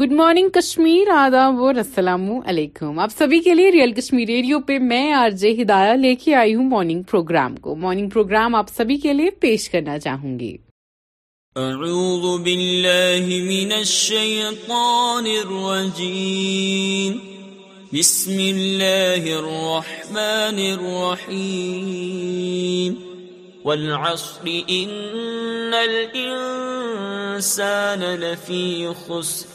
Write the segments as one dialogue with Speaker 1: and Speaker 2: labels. Speaker 1: Good morning Kashmir آداب اور السلام علیکم آپ سبھی کے لیے ریئل کشمیر ریڈیو پہ میں آر جے ہدایہ لے کے آئی ہوں مارننگ پروگرام کو مارننگ پروگرام آپ سبھی کے لیے پیش کرنا چاہوں گی اعوذ باللہ من الشیطان الرجیم بسم اللہ الرحمن
Speaker 2: الرحیم والعصر ان الانسان لفی خسر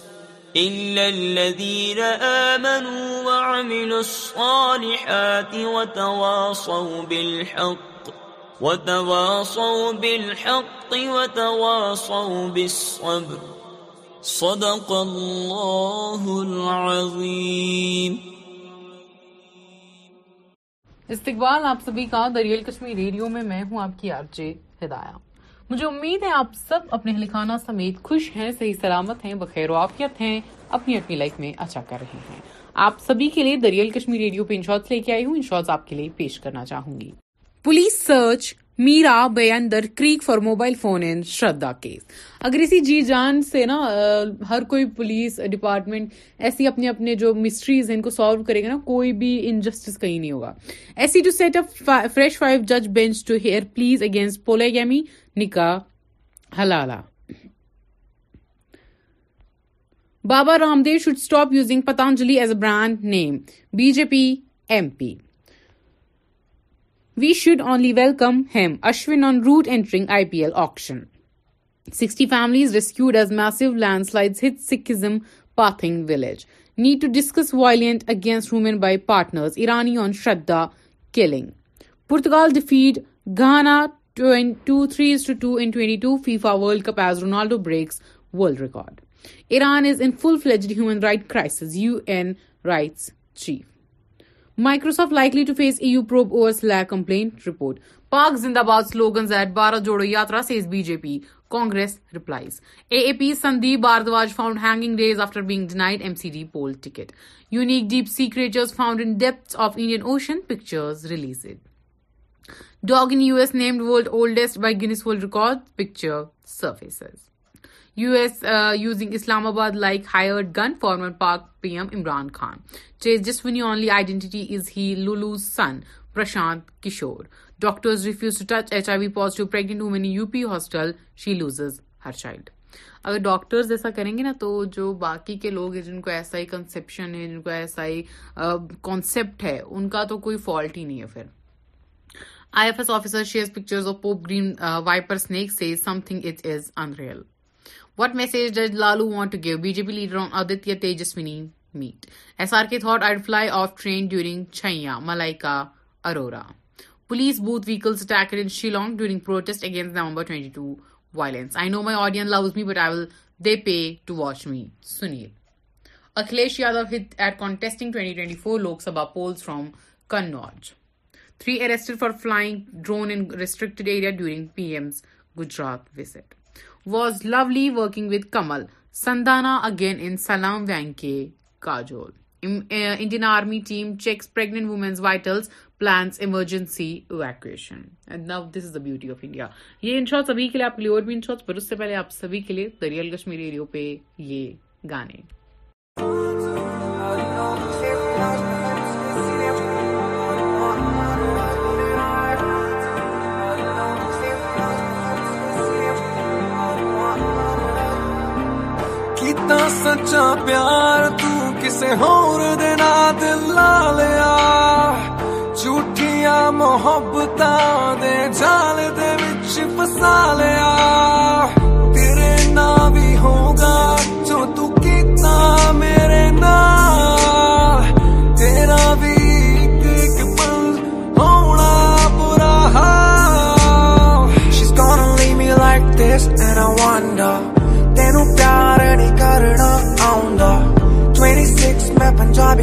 Speaker 2: إلا الذين آمنوا وعملوا الصالحات وتواصوا وتواصوا وتواصوا بالحق بالحق بالصبر صدق الله العظيم
Speaker 1: استقبال آپ سبھی کا دریال کشمیر ریڈیو میں میں ہوں آپ کی آپ ہدایہ مجھے امید ہے آپ سب اپنے اہل خانہ سمیت خوش ہیں صحیح سلامت ہیں بخیر و عافیت ہیں اپنی اپنی لائف میں اچھا کر رہے ہیں آپ سبھی کے لیے دریال کشمیر ریڈیو پہ انشوٹ لے کے آئی ہوں آپ کے لیے پیش کرنا چاہوں گی police search Mira Bhayandar for mobile phone and Shraddha case اگر اسی جی جان سے نا ہر کوئی پولیس ڈپارٹمنٹ ایسی اپنے اپنے جو مسٹریز ہیں ان کو سالو کرے گا نا کوئی بھی انجسٹس کہیں نہیں ہوگا ایسی to set up fresh five جج bench to hear pleas against polygamy نکاح حلالہ Baba Ramdev should stop using Patanjali as a brand name B J P M P we should only welcome him Ashwin on route entering I P L option sixty families rescued as Meesho land slide hit Sikhism پاتھنگ village need to discuss violent against women by partners Irani on Shraddha killing Portugal DFID Ghana 23:2 in 22 FIFA World Cup as Ronaldo breaks world record. Iran is in full-fledged human rights crisis, UN rights chief. Microsoft likely to face EU probe over Slack complaint report. Pak Zindabad slogans at Bharat Jodo Yatra, says BJP. Congress replies. AAP's Sandeep Bharadwaj found hanging days after being denied MCD poll ticket. Unique deep sea creatures found in depths of Indian Ocean, pictures released. Dog in U S named world oldest by Guinness world record pictures U S use انگ Islamabad like higher gun form park P M Imran Khan چیز ڈس ونی only identity is he لولو son Prashant Kishor ڈاکٹرنٹ women hostel she loses her child اگر doctors ایسا کریں گے نا تو جو باقی کے لوگ ہیں جن کو ایسا ہی کنسپشن ہے جن کو ایسا ہی کانسیپٹ uh, ہے ان کا تو کوئی فالٹ ہی نہیں ہے پھر I F S officer share pictures وائپرگ ریئل پیڈرس fly off train during Malaika Arora police booth ویكلانگ during protest against November twenty two violence I know my audience loves me بٹاول the pay to watch male Akhilesh Yadav eating twenty four Luke sub police from Kannauj three arrested for flying drone was lovely working Kamal سندانا again in سلام when کے Kajol Indian army team checks پرائٹل plans emergency of India یہ انشورٹ سبھی کے لیے اور بھی دریال کشمیری ایریو پہ یہ گانے
Speaker 3: سچا پیار تسے ہور دل لا لیا جھوٹیاں محبت کے جال دسا لیا تیرے نا بھی ہوگا میں پنکھا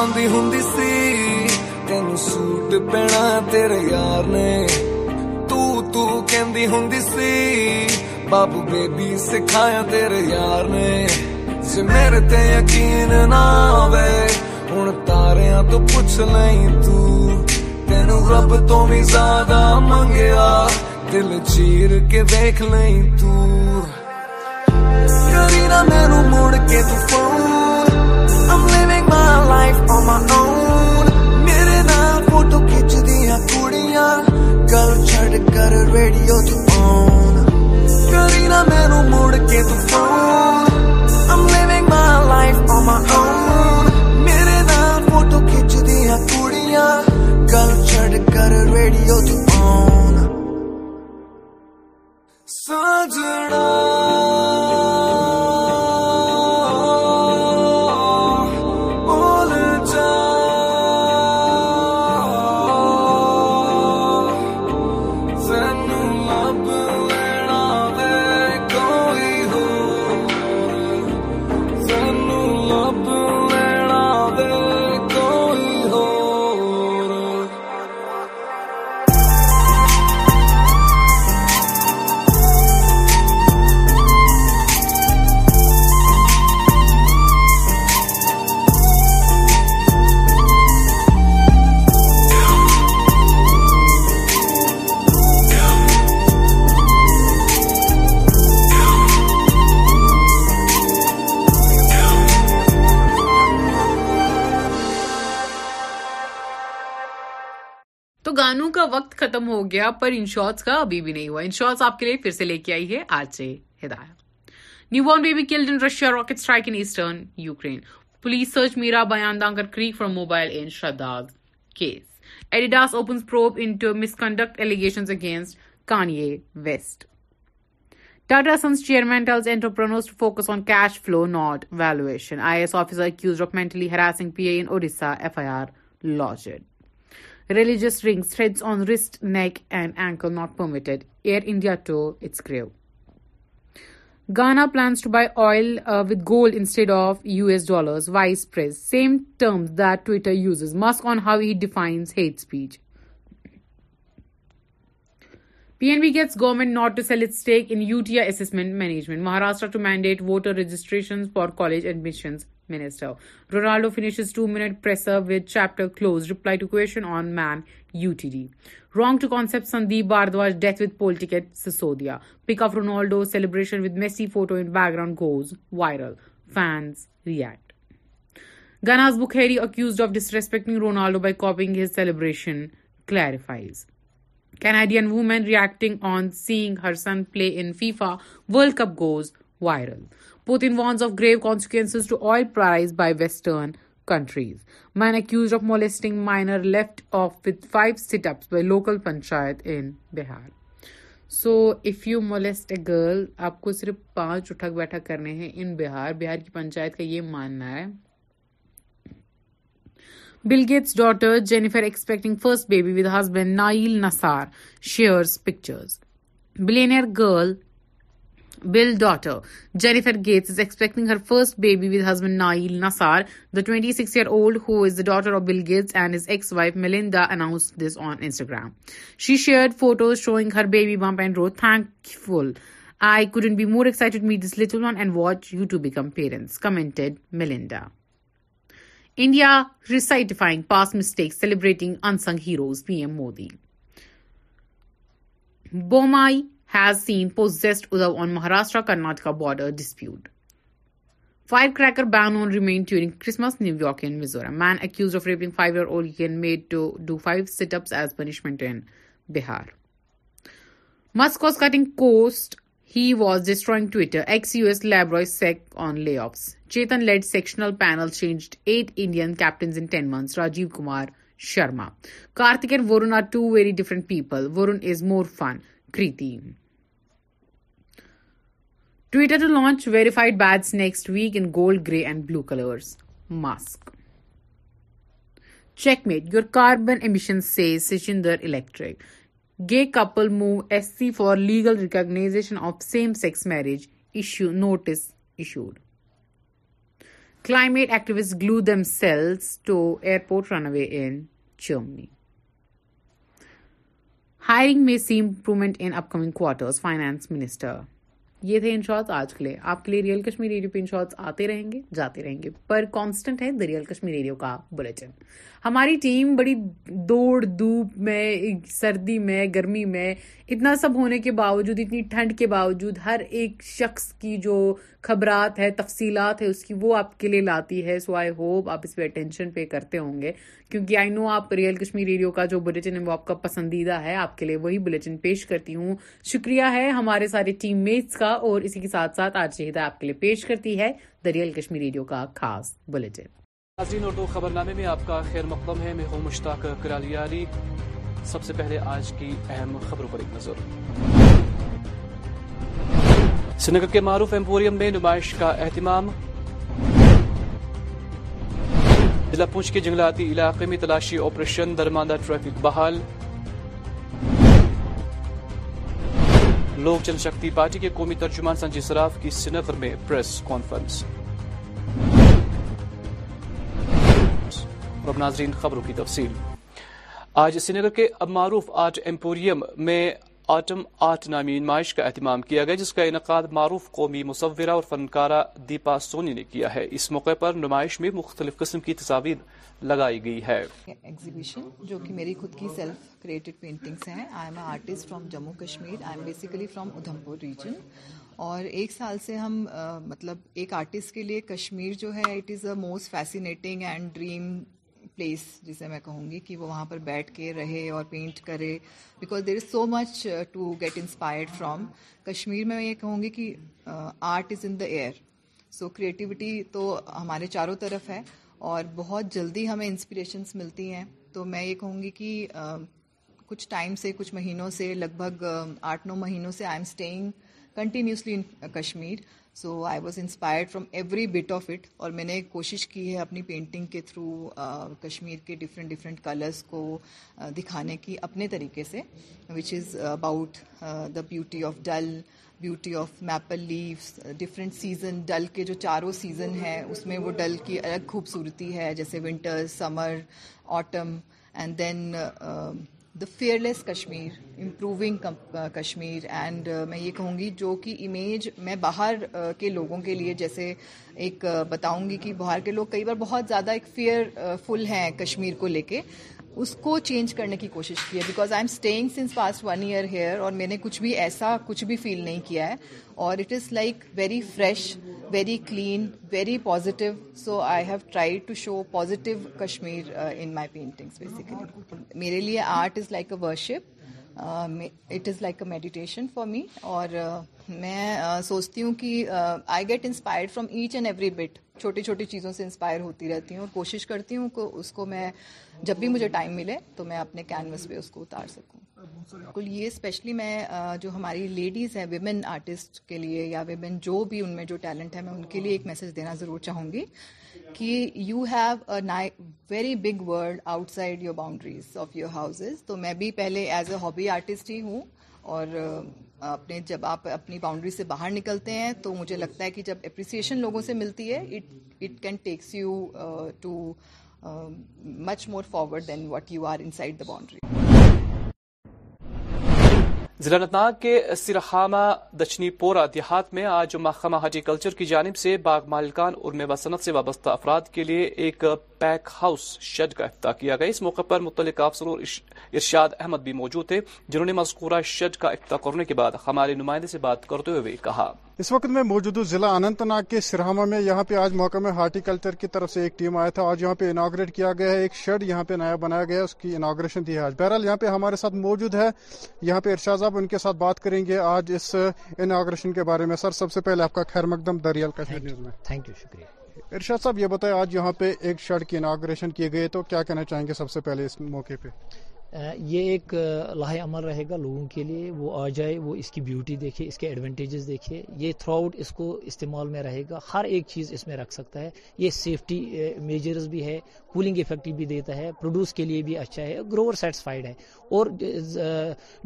Speaker 3: یقین تارا تو پوچھ لی تین رب تو بھی زیادہ منگیا دل چیر کے دیکھ لیں تری نہ میرے میرے تو پو life on my own میرے فوٹو لائن گل چھڑ کر ریڈیو تو آن کری نہ میرے مڑ کے تو phone I'm living my life on my own میرے دان فوٹو کھیچ دی کڑیاں گل چھڑ کر ریڈیو جما
Speaker 1: گیا پر انشورس کا ابھی بھی نہیں ہوا انشورس آپ کے لیے پھر سے لے کے آئی ہے آج سے ہدایہ new born baby killed in Russia rocket strike in eastern Ukraine police search Mira Bhayandar creek from mobile in Shraddha's case Adidas opens probe into misconduct allegations against Kanye West Tata Sons chairman tells entrepreneurs to focus on cash flow, not valuation. IS officer accused of mentally harassing PA in Odisha, FIR lodged. Religious rings, threads on wrist, neck and ankle not permitted. Air India to its grave. Ghana plans to buy oil uh, with gold instead of US dollars, Vice Press. Same terms that Twitter uses. Musk on how he defines hate speech. PNB gets government not to sell its stake in UTI Assessment Management. Maharashtra to mandate voter registrations for college admissions. Ronaldo finishes to منٹرد chapter on main U T D wrong to concept Sandeep Bhardwaj death with politic pick up Ronaldo celebration ground goes viral fan react گناز book Harry accuse of disrespecting Ronaldo by کاڈین women reacting on سیگ her son play in FIFA world cup goes viral warns of of grave consequences to oil price by by Western countries. Man accused molesting minor left off with five sit-ups local panchayat in Bihar. So if you molest a girl آپ کو صرف پانچ اٹھک بیٹھک کرنے ہیں ان بہار بہار کی پنچایت کا یہ ماننا ہے Bill Gates daughter Jennifer expecting first baby with husband Nayel Nassar shares pictures billionaire girl Bill daughter Jennifer Gates is expecting her first baby with husband Nail Nassar. The 26-year-old, who is the daughter of Bill Gates and his ex-wife Melinda, announced this on Instagram. She shared photos showing her baby bump and wrote, "Thankful. I couldn't be more excited to meet this little one and watch you two become parents," commented Melinda. India recitifying past mistakes, celebrating unsung heroes. PM Modi. Bomai has seen posed ادا on Maharashtra Karnataka border dispute fire cracker ban ریم ڈورسمس new York انزورم man accuse of raping five can made to do five set اپنی بہار مسکوز کونڈین captains Rajiv Kumar Sharma کارتیکن were two very different people Varun is more fun Kriti. Twitter to launch verified bats next week in gold, grey and blue colors. Musk. Checkmate, your carbon emissions, says Sachin Electric. Gay couple move SC for legal recognition of same-sex marriage. Issue notice issued. Climate activists glue themselves to airport runway in Germany. Hiring میں see improvement in up coming quarters finance minister یہ تھے in short آج کے لیے آپ کے لیے real Kashmir radio پہ انشورٹس آتے رہیں گے جاتے رہیں گے پر کانسٹنٹ ہے دا ریئل کشمیر ریڈیو کا بلٹن ہماری ٹیم بڑی دوڑ میں سردی میں گرمی میں اتنا سب ہونے کے باوجود اتنی ٹھنڈ کے باوجود ہر ایک شخص کی جو خبرات ہے تفصیلات ہے اس کی وہ آپ کے لیے لاتی ہے سو آئی ہوپ آپ اس پہ اٹینشن پے کرتے ہوں گے کیونکہ آئی نو آپ ریئل کشمیر ریڈیو کا جو بلٹن ہے وہ آپ کا پسندیدہ ہے آپ کے لیے وہی بلٹن پیش کرتی ہوں شکریہ ہے ہمارے سارے ٹیم میٹس کا کا اور اسی کے ساتھ ساتھ آج آپ کے لیے پیش کرتی ہے دریال کشمیر ریڈیو کا خاص
Speaker 4: خبر نامے میں آپ کا خیر مقدم ہے میں ہوں مشتاق کرالیاری سب سے پہلے آج کی اہم خبروں پر ایک نظر سنگر کے معروف ایمپوریم میں نمائش کا اہتمام ضلع پونچھ کے جنگلاتی علاقے میں تلاشی آپریشن درماندہ ٹریفک بحال لوک جن شکتی پارٹی کے قومی ترجمان سنجے سراف کی سنفر میں پریس کانفرنس ناظرین خبروں کی تفصیل آج نگر کے معروف آرٹ ایمپوریم میں آٹم آرٹ نامی نمائش کا اہتمام کیا گیا جس کا انعقاد معروف قومی مصورہ اور فنکارہ دیپا سونی نے کیا ہے اس موقع پر نمائش میں مختلف قسم کی تصاویر لگائی گئی ہے ایگزیبیشن
Speaker 5: جو کہ میری خود کی سیلف کریٹڈ پینٹنگز ہیں I am a artist from Jammu Kashmir I am basically from Udhampur region اور ایک سال سے ہم مطلب ایک آرٹسٹ کے لیے کشمیر جو ہے it is a most fascinating and dream place جسے میں کہوں گی کہ وہ وہاں پر بیٹھ کے رہے اور پینٹ کرے because there is so much to get inspired from Kashmir میں یہ کہوں گی کہ art is in the air so creativity تو ہمارے چاروں طرف ہے اور بہت جلدی ہمیں انسپریشنس ملتی ہیں تو میں یہ کہوں گی کہ uh, کچھ ٹائم سے کچھ مہینوں سے لگ بھگ um, آٹھ نو مہینوں سے I am staying continuously in Kashmir so I was inspired from every bit of it اور میں نے کوشش کی ہے اپنی پینٹنگ کے تھرو کشمیر کے ڈفرینٹ ڈفرینٹ کلرس کو دکھانے کی اپنے طریقے سے which is about the beauty of Dal beauty of maple leaves different season Dal کے جو چاروں سیزن ہیں اس میں وہ ڈل کی الگ خوبصورتی ہے جیسے winter summer autumn and then the fearless Kashmir improving Kashmir and میں یہ کہوں گی جو کہ امیج میں باہر uh, کے لوگوں کے لیے جیسے ایک uh, بتاؤں گی کہ باہر کے لوگ کئی بار بہت زیادہ ایک فیئر فل ہیں کشمیر کو لے کے اس کو چینج کرنے کی کوشش کی ہے because I am staying since past one year here اور میں نے کچھ بھی ایسا کچھ بھی فیل نہیں کیا ہے اور it is like very fresh very clean very positive so I have try to show positive Kashmir in my paintings basically میرے لیے art is like a worship it is like a meditation for me اور uh, میں uh, سوچتی ہوں کہ I get inspired from each and every bit چھوٹی چھوٹی چیزوں سے انسپائر ہوتی رہتی ہوں اور کوشش کرتی ہوں کہ اس کو میں جب بھی مجھے ٹائم ملے تو میں اپنے کینوس پہ اس کو اتار سکوں بالکل یہ اسپیشلی میں جو ہماری لیڈیز ہیں ویمن آرٹسٹ کے لیے یا ویمن جو بھی ان میں جو ٹیلنٹ ہے میں ان کے لیے ایک میسج دینا ضرور چاہوں گی کہ you have a very big world outside your boundaries of your house تو میں بھی پہلے ایز اے ہابی آرٹسٹ ہی ہوں اور اپنے جب آپ اپنی باؤنڈری سے باہر نکلتے ہیں تو مجھے لگتا ہے کہ جب اپریسیشن لوگوں سے ملتی ہے it it can takes you to much more forward then what you are in boundary
Speaker 6: ضلع انتناگ کے سرحامہ دچنی پورا دیہات میں آج محکمہ ہارٹیکلچر کی جانب سے باغ مالکان اور میوہ صنعت سے وابستہ افراد کے لیے ایک پیک ہاؤس شیڈ کا افتتاح کیا گیا اس موقع پر متعلق افسر اور ارشاد احمد بھی موجود تھے جنہوں نے مذکورہ شیڈ کا افتتاح کرنے کے بعد ہمارے نمائندے سے بات کرتے ہوئے کہا
Speaker 7: اس وقت میں موجود ہوں ضلع اننت ناگ کے سرہما میں یہاں پہ آج موقع میں ہارٹی کلچر کی طرف سے ایک ٹیم آیا تھا آج یہاں پہ اناگریٹ کیا گیا ہے ایک شیڈ یہاں پہ نیا بنایا گیا ہے اس کی اناگریشن دی ہے آج بہرحال یہاں پہ ہمارے ساتھ موجود ہے یہاں پہ ارشاد صاحب ان کے ساتھ بات کریں گے آج اس اناگریشن کے بارے میں سر سب سے پہلے آپ کا خیر مقدم دریال نیوز میں
Speaker 8: تھینک یو شکریہ
Speaker 7: ارشاد صاحب یہ بتائیں آج یہاں پہ ایک کی کیے گئے تو کیا کہنا چاہیں گے سب سے پہلے اس موقع پہ
Speaker 8: یہ ایک لاہے عمل رہے گا لوگوں کے لیے وہ آ جائے وہ اس کی بیوٹی دیکھے اس کے ایڈوانٹیجز دیکھے یہ تھرو آؤٹ اس کو استعمال میں رہے گا ہر ایک چیز اس میں رکھ سکتا ہے یہ سیفٹی میجرز بھی ہے کولنگ افیکٹ بھی دیتا ہے پروڈیوس کے لیے بھی اچھا ہے گروور سیٹسفائڈ ہے اور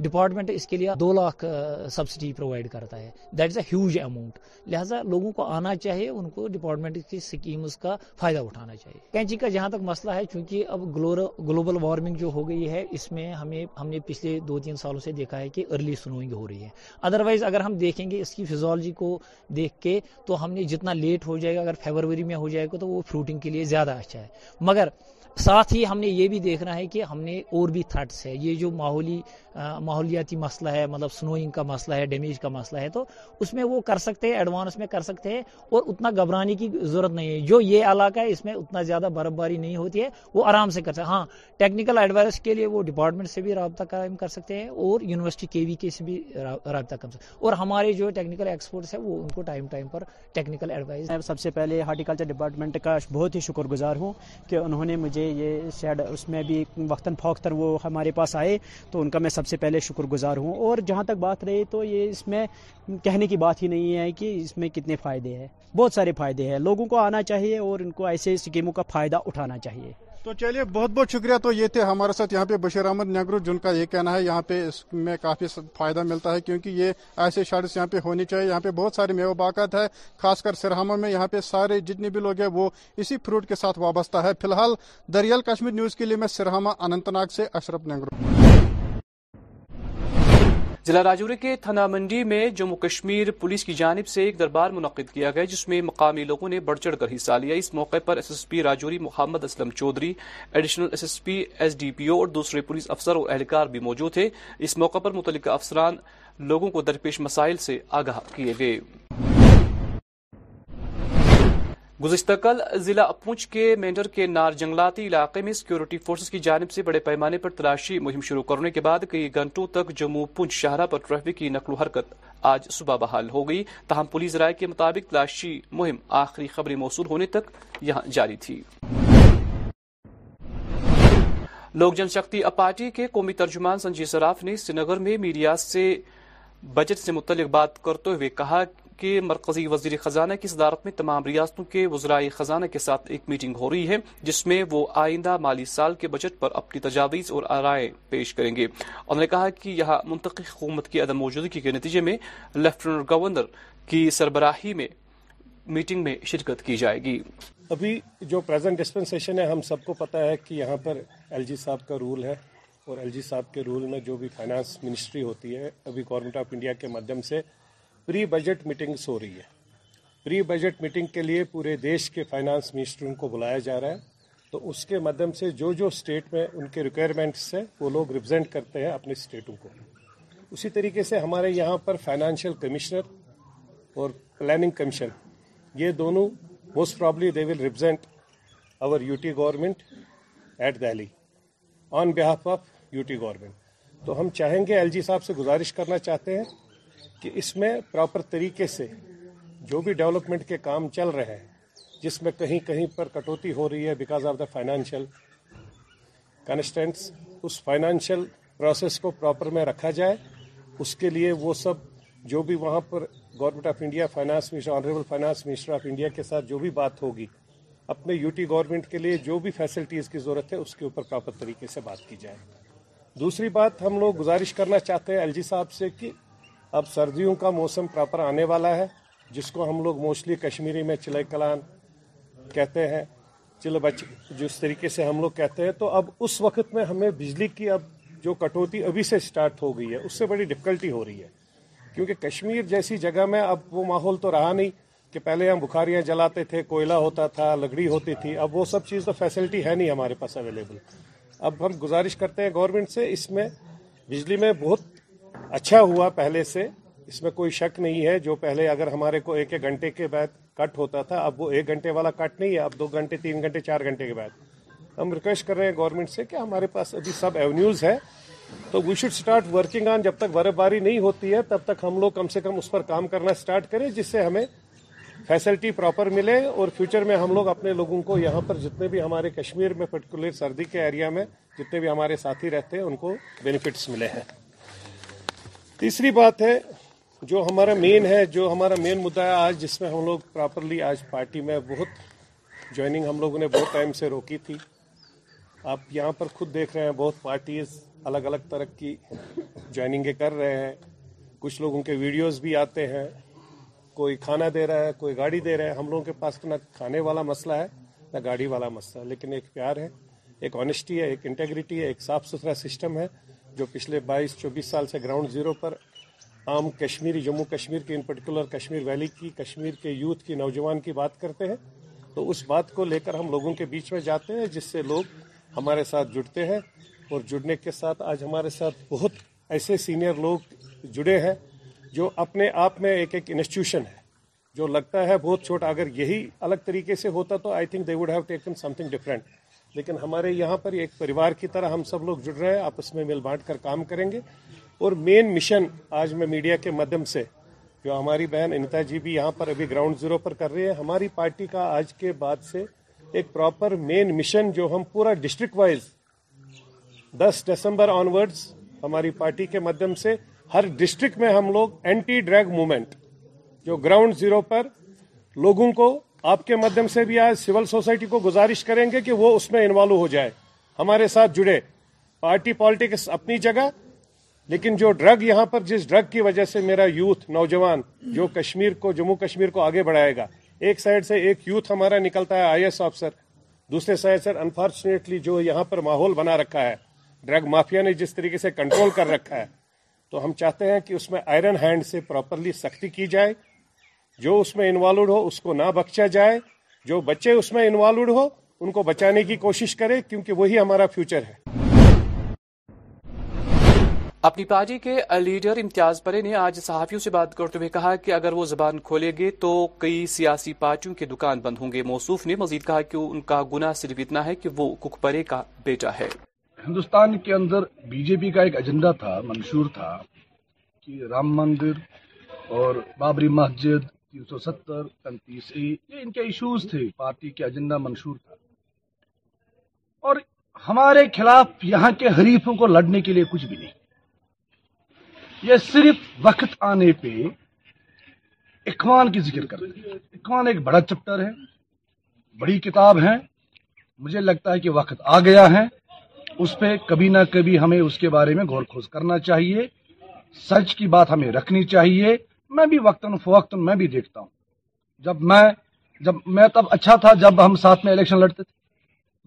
Speaker 8: ڈپارٹمنٹ اس کے لیے دو لاکھ سبسڈی پرووائڈ کرتا ہے that is a huge amount لہٰذا لوگوں کو آنا چاہیے ان کو ڈپارٹمنٹ کی اسکیمز کا فائدہ اٹھانا چاہیے کینچی کا جہاں تک مسئلہ ہے چونکہ اب گلوبل وارمنگ جو ہو گئی ہے اس میں ہمیں ہم نے پچھلے دو تین سالوں سے دیکھا ہے کہ ارلی سنوئنگ ہو رہی ہے ادروائز اگر ہم دیکھیں گے اس کی فیزولوجی کو دیکھ کے تو ہم نے جتنا لیٹ ہو جائے گا اگر فیبروری میں ہو جائے گا تو وہ فروٹنگ کے لیے زیادہ اچھا ہے مگر ساتھ ہی ہم نے یہ بھی دیکھنا ہے کہ ہم نے اور بھی تھرٹس ہے یہ جو ماحولی ماحولیاتی مسئلہ ہے مطلب سنوئنگ کا مسئلہ ہے ڈیمیج کا مسئلہ ہے تو اس میں وہ کر سکتے ہیں ایڈوانس میں کر سکتے ہیں اور اتنا گھبرانے کی ضرورت نہیں ہے جو یہ علاقہ ہے اس میں اتنا زیادہ برف باری نہیں ہوتی ہے وہ آرام سے کر سکتے ہاں ٹیکنیکل ایڈوائس کے لیے وہ ڈپارٹمنٹ سے بھی رابطہ قائم کر سکتے ہیں اور یونیورسٹی کے وی کے سے بھی رابطہ کر سکتے ہیں اور ہمارے جو ٹیکنیکل ایکسپرٹس ہیں وہ ان کو ٹائم ٹائم پر ٹیکنیکل ایڈوائز
Speaker 9: میں سب سے پہلے ہارٹیکلچر ڈپارٹمنٹ کا بہت ہی شکر گزار ہوں کہ انہوں نے مجھے یہ سیڈ اس میں بھی وقتاً پھوکتر وہ ہمارے پاس آئے تو ان کا میں سب سے پہلے شکر گزار ہوں اور جہاں تک بات رہی تو یہ اس میں کہنے کی بات ہی نہیں ہے کہ اس میں کتنے فائدے ہیں بہت سارے فائدے ہیں لوگوں کو آنا چاہیے اور ان کو ایسے اسکیموں کا فائدہ اٹھانا چاہیے
Speaker 7: تو چلیے بہت بہت شکریہ تو یہ تھے ہمارے ساتھ یہاں پہ بشیر احمد نگرو جن کا یہ کہنا ہے یہاں پہ اس میں کافی فائدہ ملتا ہے کیونکہ یہ ایسے شارٹس یہاں پہ ہونی چاہیے یہاں پہ بہت سارے باقات ہے خاص کر سرہما میں یہاں پہ سارے جتنے بھی لوگ ہیں وہ اسی فروٹ کے ساتھ وابستہ ہے فی الحال دریال کشمیر نیوز کے لیے میں سرہما اننت ناگ سے اشرف نگرو
Speaker 6: ضلع راجوری کے تھنا منڈی میں جموں کشمیر پولیس کی جانب سے ایک دربار منعقد کیا گیا جس میں مقامی لوگوں نے بڑھ چڑھ کر حصہ لیا اس موقع پر S S P Rajouri Mohammad Aslam Chaudhary additional S S P S D P O اور دوسرے پولیس افسر اور اہلکار بھی موجود تھے اس موقع پر متعلق افسران لوگوں کو درپیش مسائل سے آگاہ کیے گئے گزشتہ کل ضلع پونچھ کے مینڈر کے نار جنگلاتی علاقے میں سیکیورٹی فورسز کی جانب سے بڑے پیمانے پر تلاشی مہم شروع کرنے کے بعد کئی گھنٹوں تک جموں پونچھ شہرہ پر ٹریفک کی نقل و حرکت آج صبح بحال ہو گئی تاہم پولیس رائے کے مطابق تلاشی مہم آخری خبری موصول ہونے تک یہاں جاری تھی لوک جن شکتی پارٹی کے قومی ترجمان سنجے سراف نے سنگر نگر میں میڈیا سے بجٹ سے متعلق بات کرتے ہوئے کہا کے مرکزی وزیر خزانہ کی صدارت میں تمام ریاستوں کے وزرائے خزانہ کے ساتھ ایک میٹنگ ہو رہی ہے جس میں وہ آئندہ مالی سال کے بجٹ پر اپنی تجاویز اور آرائے پیش کریں گے انہوں نے کہا کہ یہاں منطقی حکومت کی عدم موجودگی کے نتیجے میں لیفٹیننٹ گورنر کی سربراہی میں میٹنگ میں شرکت کی جائے گی
Speaker 7: ابھی جو پریزنٹ ڈسپنسیشن ہے ہم سب کو پتا ہے کہ یہاں پر ایل جی صاحب کا رول ہے اور ایل جی صاحب کے رول میں جو بھی فائنانس منسٹری ہوتی ہے ابھی آف انڈیا کے مادھیم سے پری بجٹ میٹنگس ہو رہی ہے پری بجٹ میٹنگ کے لیے پورے دیش کے فائنانس منسٹروں کو بلایا جا رہا ہے تو اس کے مدم سے جو جو اسٹیٹ میں ان کے ریکوائرمنٹس ہیں وہ لوگ ریپرزینٹ کرتے ہیں اپنے اسٹیٹوں کو اسی طریقے سے ہمارے یہاں پر فائنانشیل کمیشنر اور پلاننگ کمیشن یہ دونوں موسٹ پرابلی ول ریپرزینٹ اور U T government at Delhi on behalf of U T government تو ہم چاہیں گے ایل جی صاحب سے گزارش کرنا چاہتے ہیں کہ اس میں پراپر طریقے سے جو بھی ڈیولپمنٹ کے کام چل رہے ہیں جس میں کہیں کہیں پر کٹوتی ہو رہی ہے because of the financial constraints اس فائنینشیل پروسیس کو پراپر میں رکھا جائے اس کے لیے وہ سب جو بھی وہاں پر government of India finance minister honourable finance minister of India کے ساتھ جو بھی بات ہوگی اپنے یو ٹی گورنمنٹ کے لیے جو بھی فیسلٹیز کی ضرورت ہے اس کے اوپر پراپر طریقے سے بات کی جائے دوسری بات ہم لوگ گزارش کرنا چاہتے ہیں ایل جی صاحب سے کہ اب سردیوں کا موسم پراپر آنے والا ہے جس کو ہم لوگ موسٹلی کشمیری میں چلے کلان کہتے ہیں چل بچ جس طریقے سے ہم لوگ کہتے ہیں تو اب اس وقت میں ہمیں بجلی کی اب جو کٹوتی ابھی سے سٹارٹ ہو گئی ہے اس سے بڑی ڈفکلٹی ہو رہی ہے کیونکہ کشمیر جیسی جگہ میں اب وہ ماحول تو رہا نہیں کہ پہلے ہم بخاریاں جلاتے تھے کوئلہ ہوتا تھا لکڑی ہوتی تھی اب وہ سب چیز تو فیسلٹی ہے نہیں ہمارے پاس اویلیبل اب ہم گزارش کرتے ہیں گورنمنٹ سے اس میں بجلی میں بہت اچھا ہوا پہلے سے اس میں کوئی شک نہیں ہے جو پہلے اگر ہمارے کو ایک ایک گھنٹے کے بعد کٹ ہوتا تھا اب وہ ایک گھنٹے والا کٹ نہیں ہے اب دو گھنٹے تین گھنٹے چار گھنٹے کے بعد ہم ریکویسٹ کر رہے ہیں گورنمنٹ سے کہ ہمارے پاس ابھی سب ایونیوز ہے تو we should start working on جب تک برف باری نہیں ہوتی ہے تب تک ہم لوگ کم سے کم اس پر کام کرنا اسٹارٹ کریں جس سے ہمیں فیسلٹی پراپر ملے اور فیوچر میں ہم لوگ اپنے لوگوں کو یہاں پر جتنے بھی ہمارے کشمیر میں پرٹیکولر سردی کے ایریا میں جتنے بھی ہمارے ساتھی رہتے ہیں ان کو بینیفٹس ملے ہیں تیسری بات ہے جو ہمارا مین ہے جو ہمارا مین مدعا ہے آج جس میں ہم لوگ پراپرلی آج پارٹی میں بہت جوائننگ ہم لوگوں نے بہت ٹائم سے روکی تھی آپ یہاں پر خود دیکھ رہے ہیں بہت پارٹیز الگ الگ طرح کی جوائننگ کر رہے ہیں کچھ لوگوں کے ویڈیوز بھی آتے ہیں کوئی کھانا دے رہا ہے کوئی گاڑی دے رہا ہے ہم لوگوں کے پاس نہ کھانے والا مسئلہ ہے نہ گاڑی والا مسئلہ ہے لیکن ایک پیار ہے ایک آنیسٹی ہے ایک انٹیگریٹی ہے ایک صاف ستھرا سسٹم ہے جو پچھلے بائیس چوبیس سال سے گراؤنڈ زیرو پر عام کشمیری جموں کشمیر کی ان پرٹیکولر کشمیر ویلی کی کشمیر کے یوتھ کی نوجوان کی بات کرتے ہیں تو اس بات کو لے کر ہم لوگوں کے بیچ میں جاتے ہیں جس سے لوگ ہمارے ساتھ جڑتے ہیں اور جڑنے کے ساتھ آج ہمارے ساتھ بہت ایسے سینئر لوگ جڑے ہیں جو اپنے آپ میں ایک ایک انسٹیٹیوشن ہے جو لگتا ہے بہت چھوٹا اگر یہی الگ طریقے سے ہوتا تو I think they would have taken something different لیکن ہمارے یہاں پر ایک پریوار کی طرح ہم سب لوگ جڑ رہے ہیں آپس میں مل بانٹ کر کام کریں گے اور مین مشن آج میں میڈیا کے مدم سے جو ہماری بہن انتا جی بھی یہاں پر ابھی گراؤنڈ زیرو پر کر رہے ہیں ہماری پارٹی کا آج کے بعد سے ایک پراپر مین مشن جو ہم پورا ڈسٹرکٹ وائز دس دسمبر ورڈز ہماری پارٹی کے مدم سے ہر ڈسٹرکٹ میں ہم لوگ اینٹی ڈرگ مومنٹ جو گراؤنڈ زیرو پر لوگوں کو آپ کے مدھیم سے بھی آج سیول سوسائٹی کو گزارش کریں گے کہ وہ اس میں انوالو ہو جائے ہمارے ساتھ جڑے پارٹی پالیٹکس اپنی جگہ لیکن جو ڈرگ یہاں پر جس ڈرگ کی وجہ سے میرا یوتھ نوجوان جو کشمیر کو جموں کشمیر کو آگے بڑھائے گا ایک سائڈ سے ایک یوتھ ہمارا نکلتا ہے آئی ایس افسر دوسرے سائڈ سے انفارچونیٹلی جو یہاں پر ماحول بنا رکھا ہے ڈرگ مافیا نے جس طریقے سے کنٹرول کر رکھا ہے تو ہم چاہتے ہیں کہ اس میں آئرن ہینڈ سے پراپرلی سختی کی جائے جو اس میں انوالوڈ ہو اس کو نہ بخشا جائے جو بچے اس میں انوالوڈ ہو ان کو بچانے کی کوشش کرے کیونکہ وہی ہمارا فیوچر ہے
Speaker 6: اپنی پارٹی کے لیڈر امتیاز پرے نے آج صحافیوں سے بات کرتے ہوئے کہا کہ اگر وہ زبان کھولے گے تو کئی سیاسی پارٹیوں کے دکان بند ہوں گے موصوف نے مزید کہا کہ ان کا گناہ صرف اتنا ہے کہ وہ کک پرے کا بیٹا ہے
Speaker 10: ہندوستان کے اندر بی جے پی کا ایک ایجنڈا تھا منشور تھا کہ رام مندر اور بابری مسجد تین سو ستر تینتیس یہ ان کے ایشوز تھے پارٹی کے ایجنڈا منشور تھا اور ہمارے خلاف یہاں کے حریفوں کو لڑنے کے لیے کچھ بھی نہیں یہ صرف وقت آنے پہ اکوان کی ذکر کر رہے ہیں اکوان ایک بڑا چپٹر ہے بڑی کتاب ہے مجھے لگتا ہے کہ وقت آ گیا ہے اس پہ کبھی نہ کبھی ہمیں اس کے بارے میں غور خوص کرنا چاہیے سچ کی بات ہمیں رکھنی چاہیے میں بھی وقتاً فوقتاً میں بھی دیکھتا ہوں جب میں جب میں تب اچھا تھا جب ہم ساتھ میں الیکشن لڑتے تھے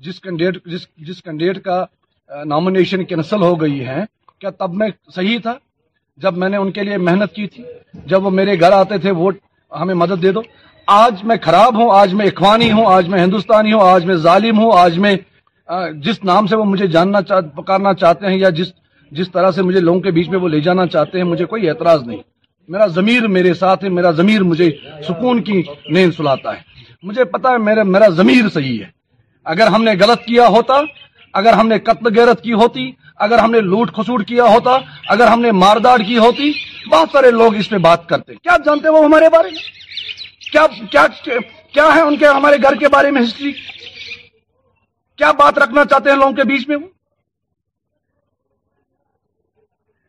Speaker 10: جس کینڈیڈیٹ جس کینڈیڈیٹ کا نامنیشن کینسل ہو گئی ہے کیا تب میں صحیح تھا جب میں نے ان کے لیے محنت کی تھی جب وہ میرے گھر آتے تھے ووٹ ہمیں مدد دے دو آج میں خراب ہوں آج میں اخوانی ہوں آج میں ہندوستانی ہوں آج میں ظالم ہوں آج میں جس نام سے وہ مجھے جاننا پکارنا چاہتے ہیں یا جس جس طرح سے مجھے لوگوں کے بیچ میں وہ لے جانا چاہتے ہیں مجھے کوئی اعتراض نہیں میرا ضمیر میرے ساتھ ہے میرا ضمیر مجھے سکون کی نیند سلاتا ہے مجھے پتا ہے میرا ضمیر صحیح ہے اگر ہم نے غلط کیا ہوتا اگر ہم نے قتل غیرت کی ہوتی اگر ہم نے لوٹ خسوٹ کیا ہوتا اگر ہم نے مارداڑ کی ہوتی بہت سارے لوگ اس پہ بات کرتے کیا جانتے وہ ہمارے بارے میں کیا کیا کیا ہے ان کے ہمارے گھر کے بارے میں ہسٹری کیا بات رکھنا چاہتے ہیں لوگوں کے بیچ میں وہ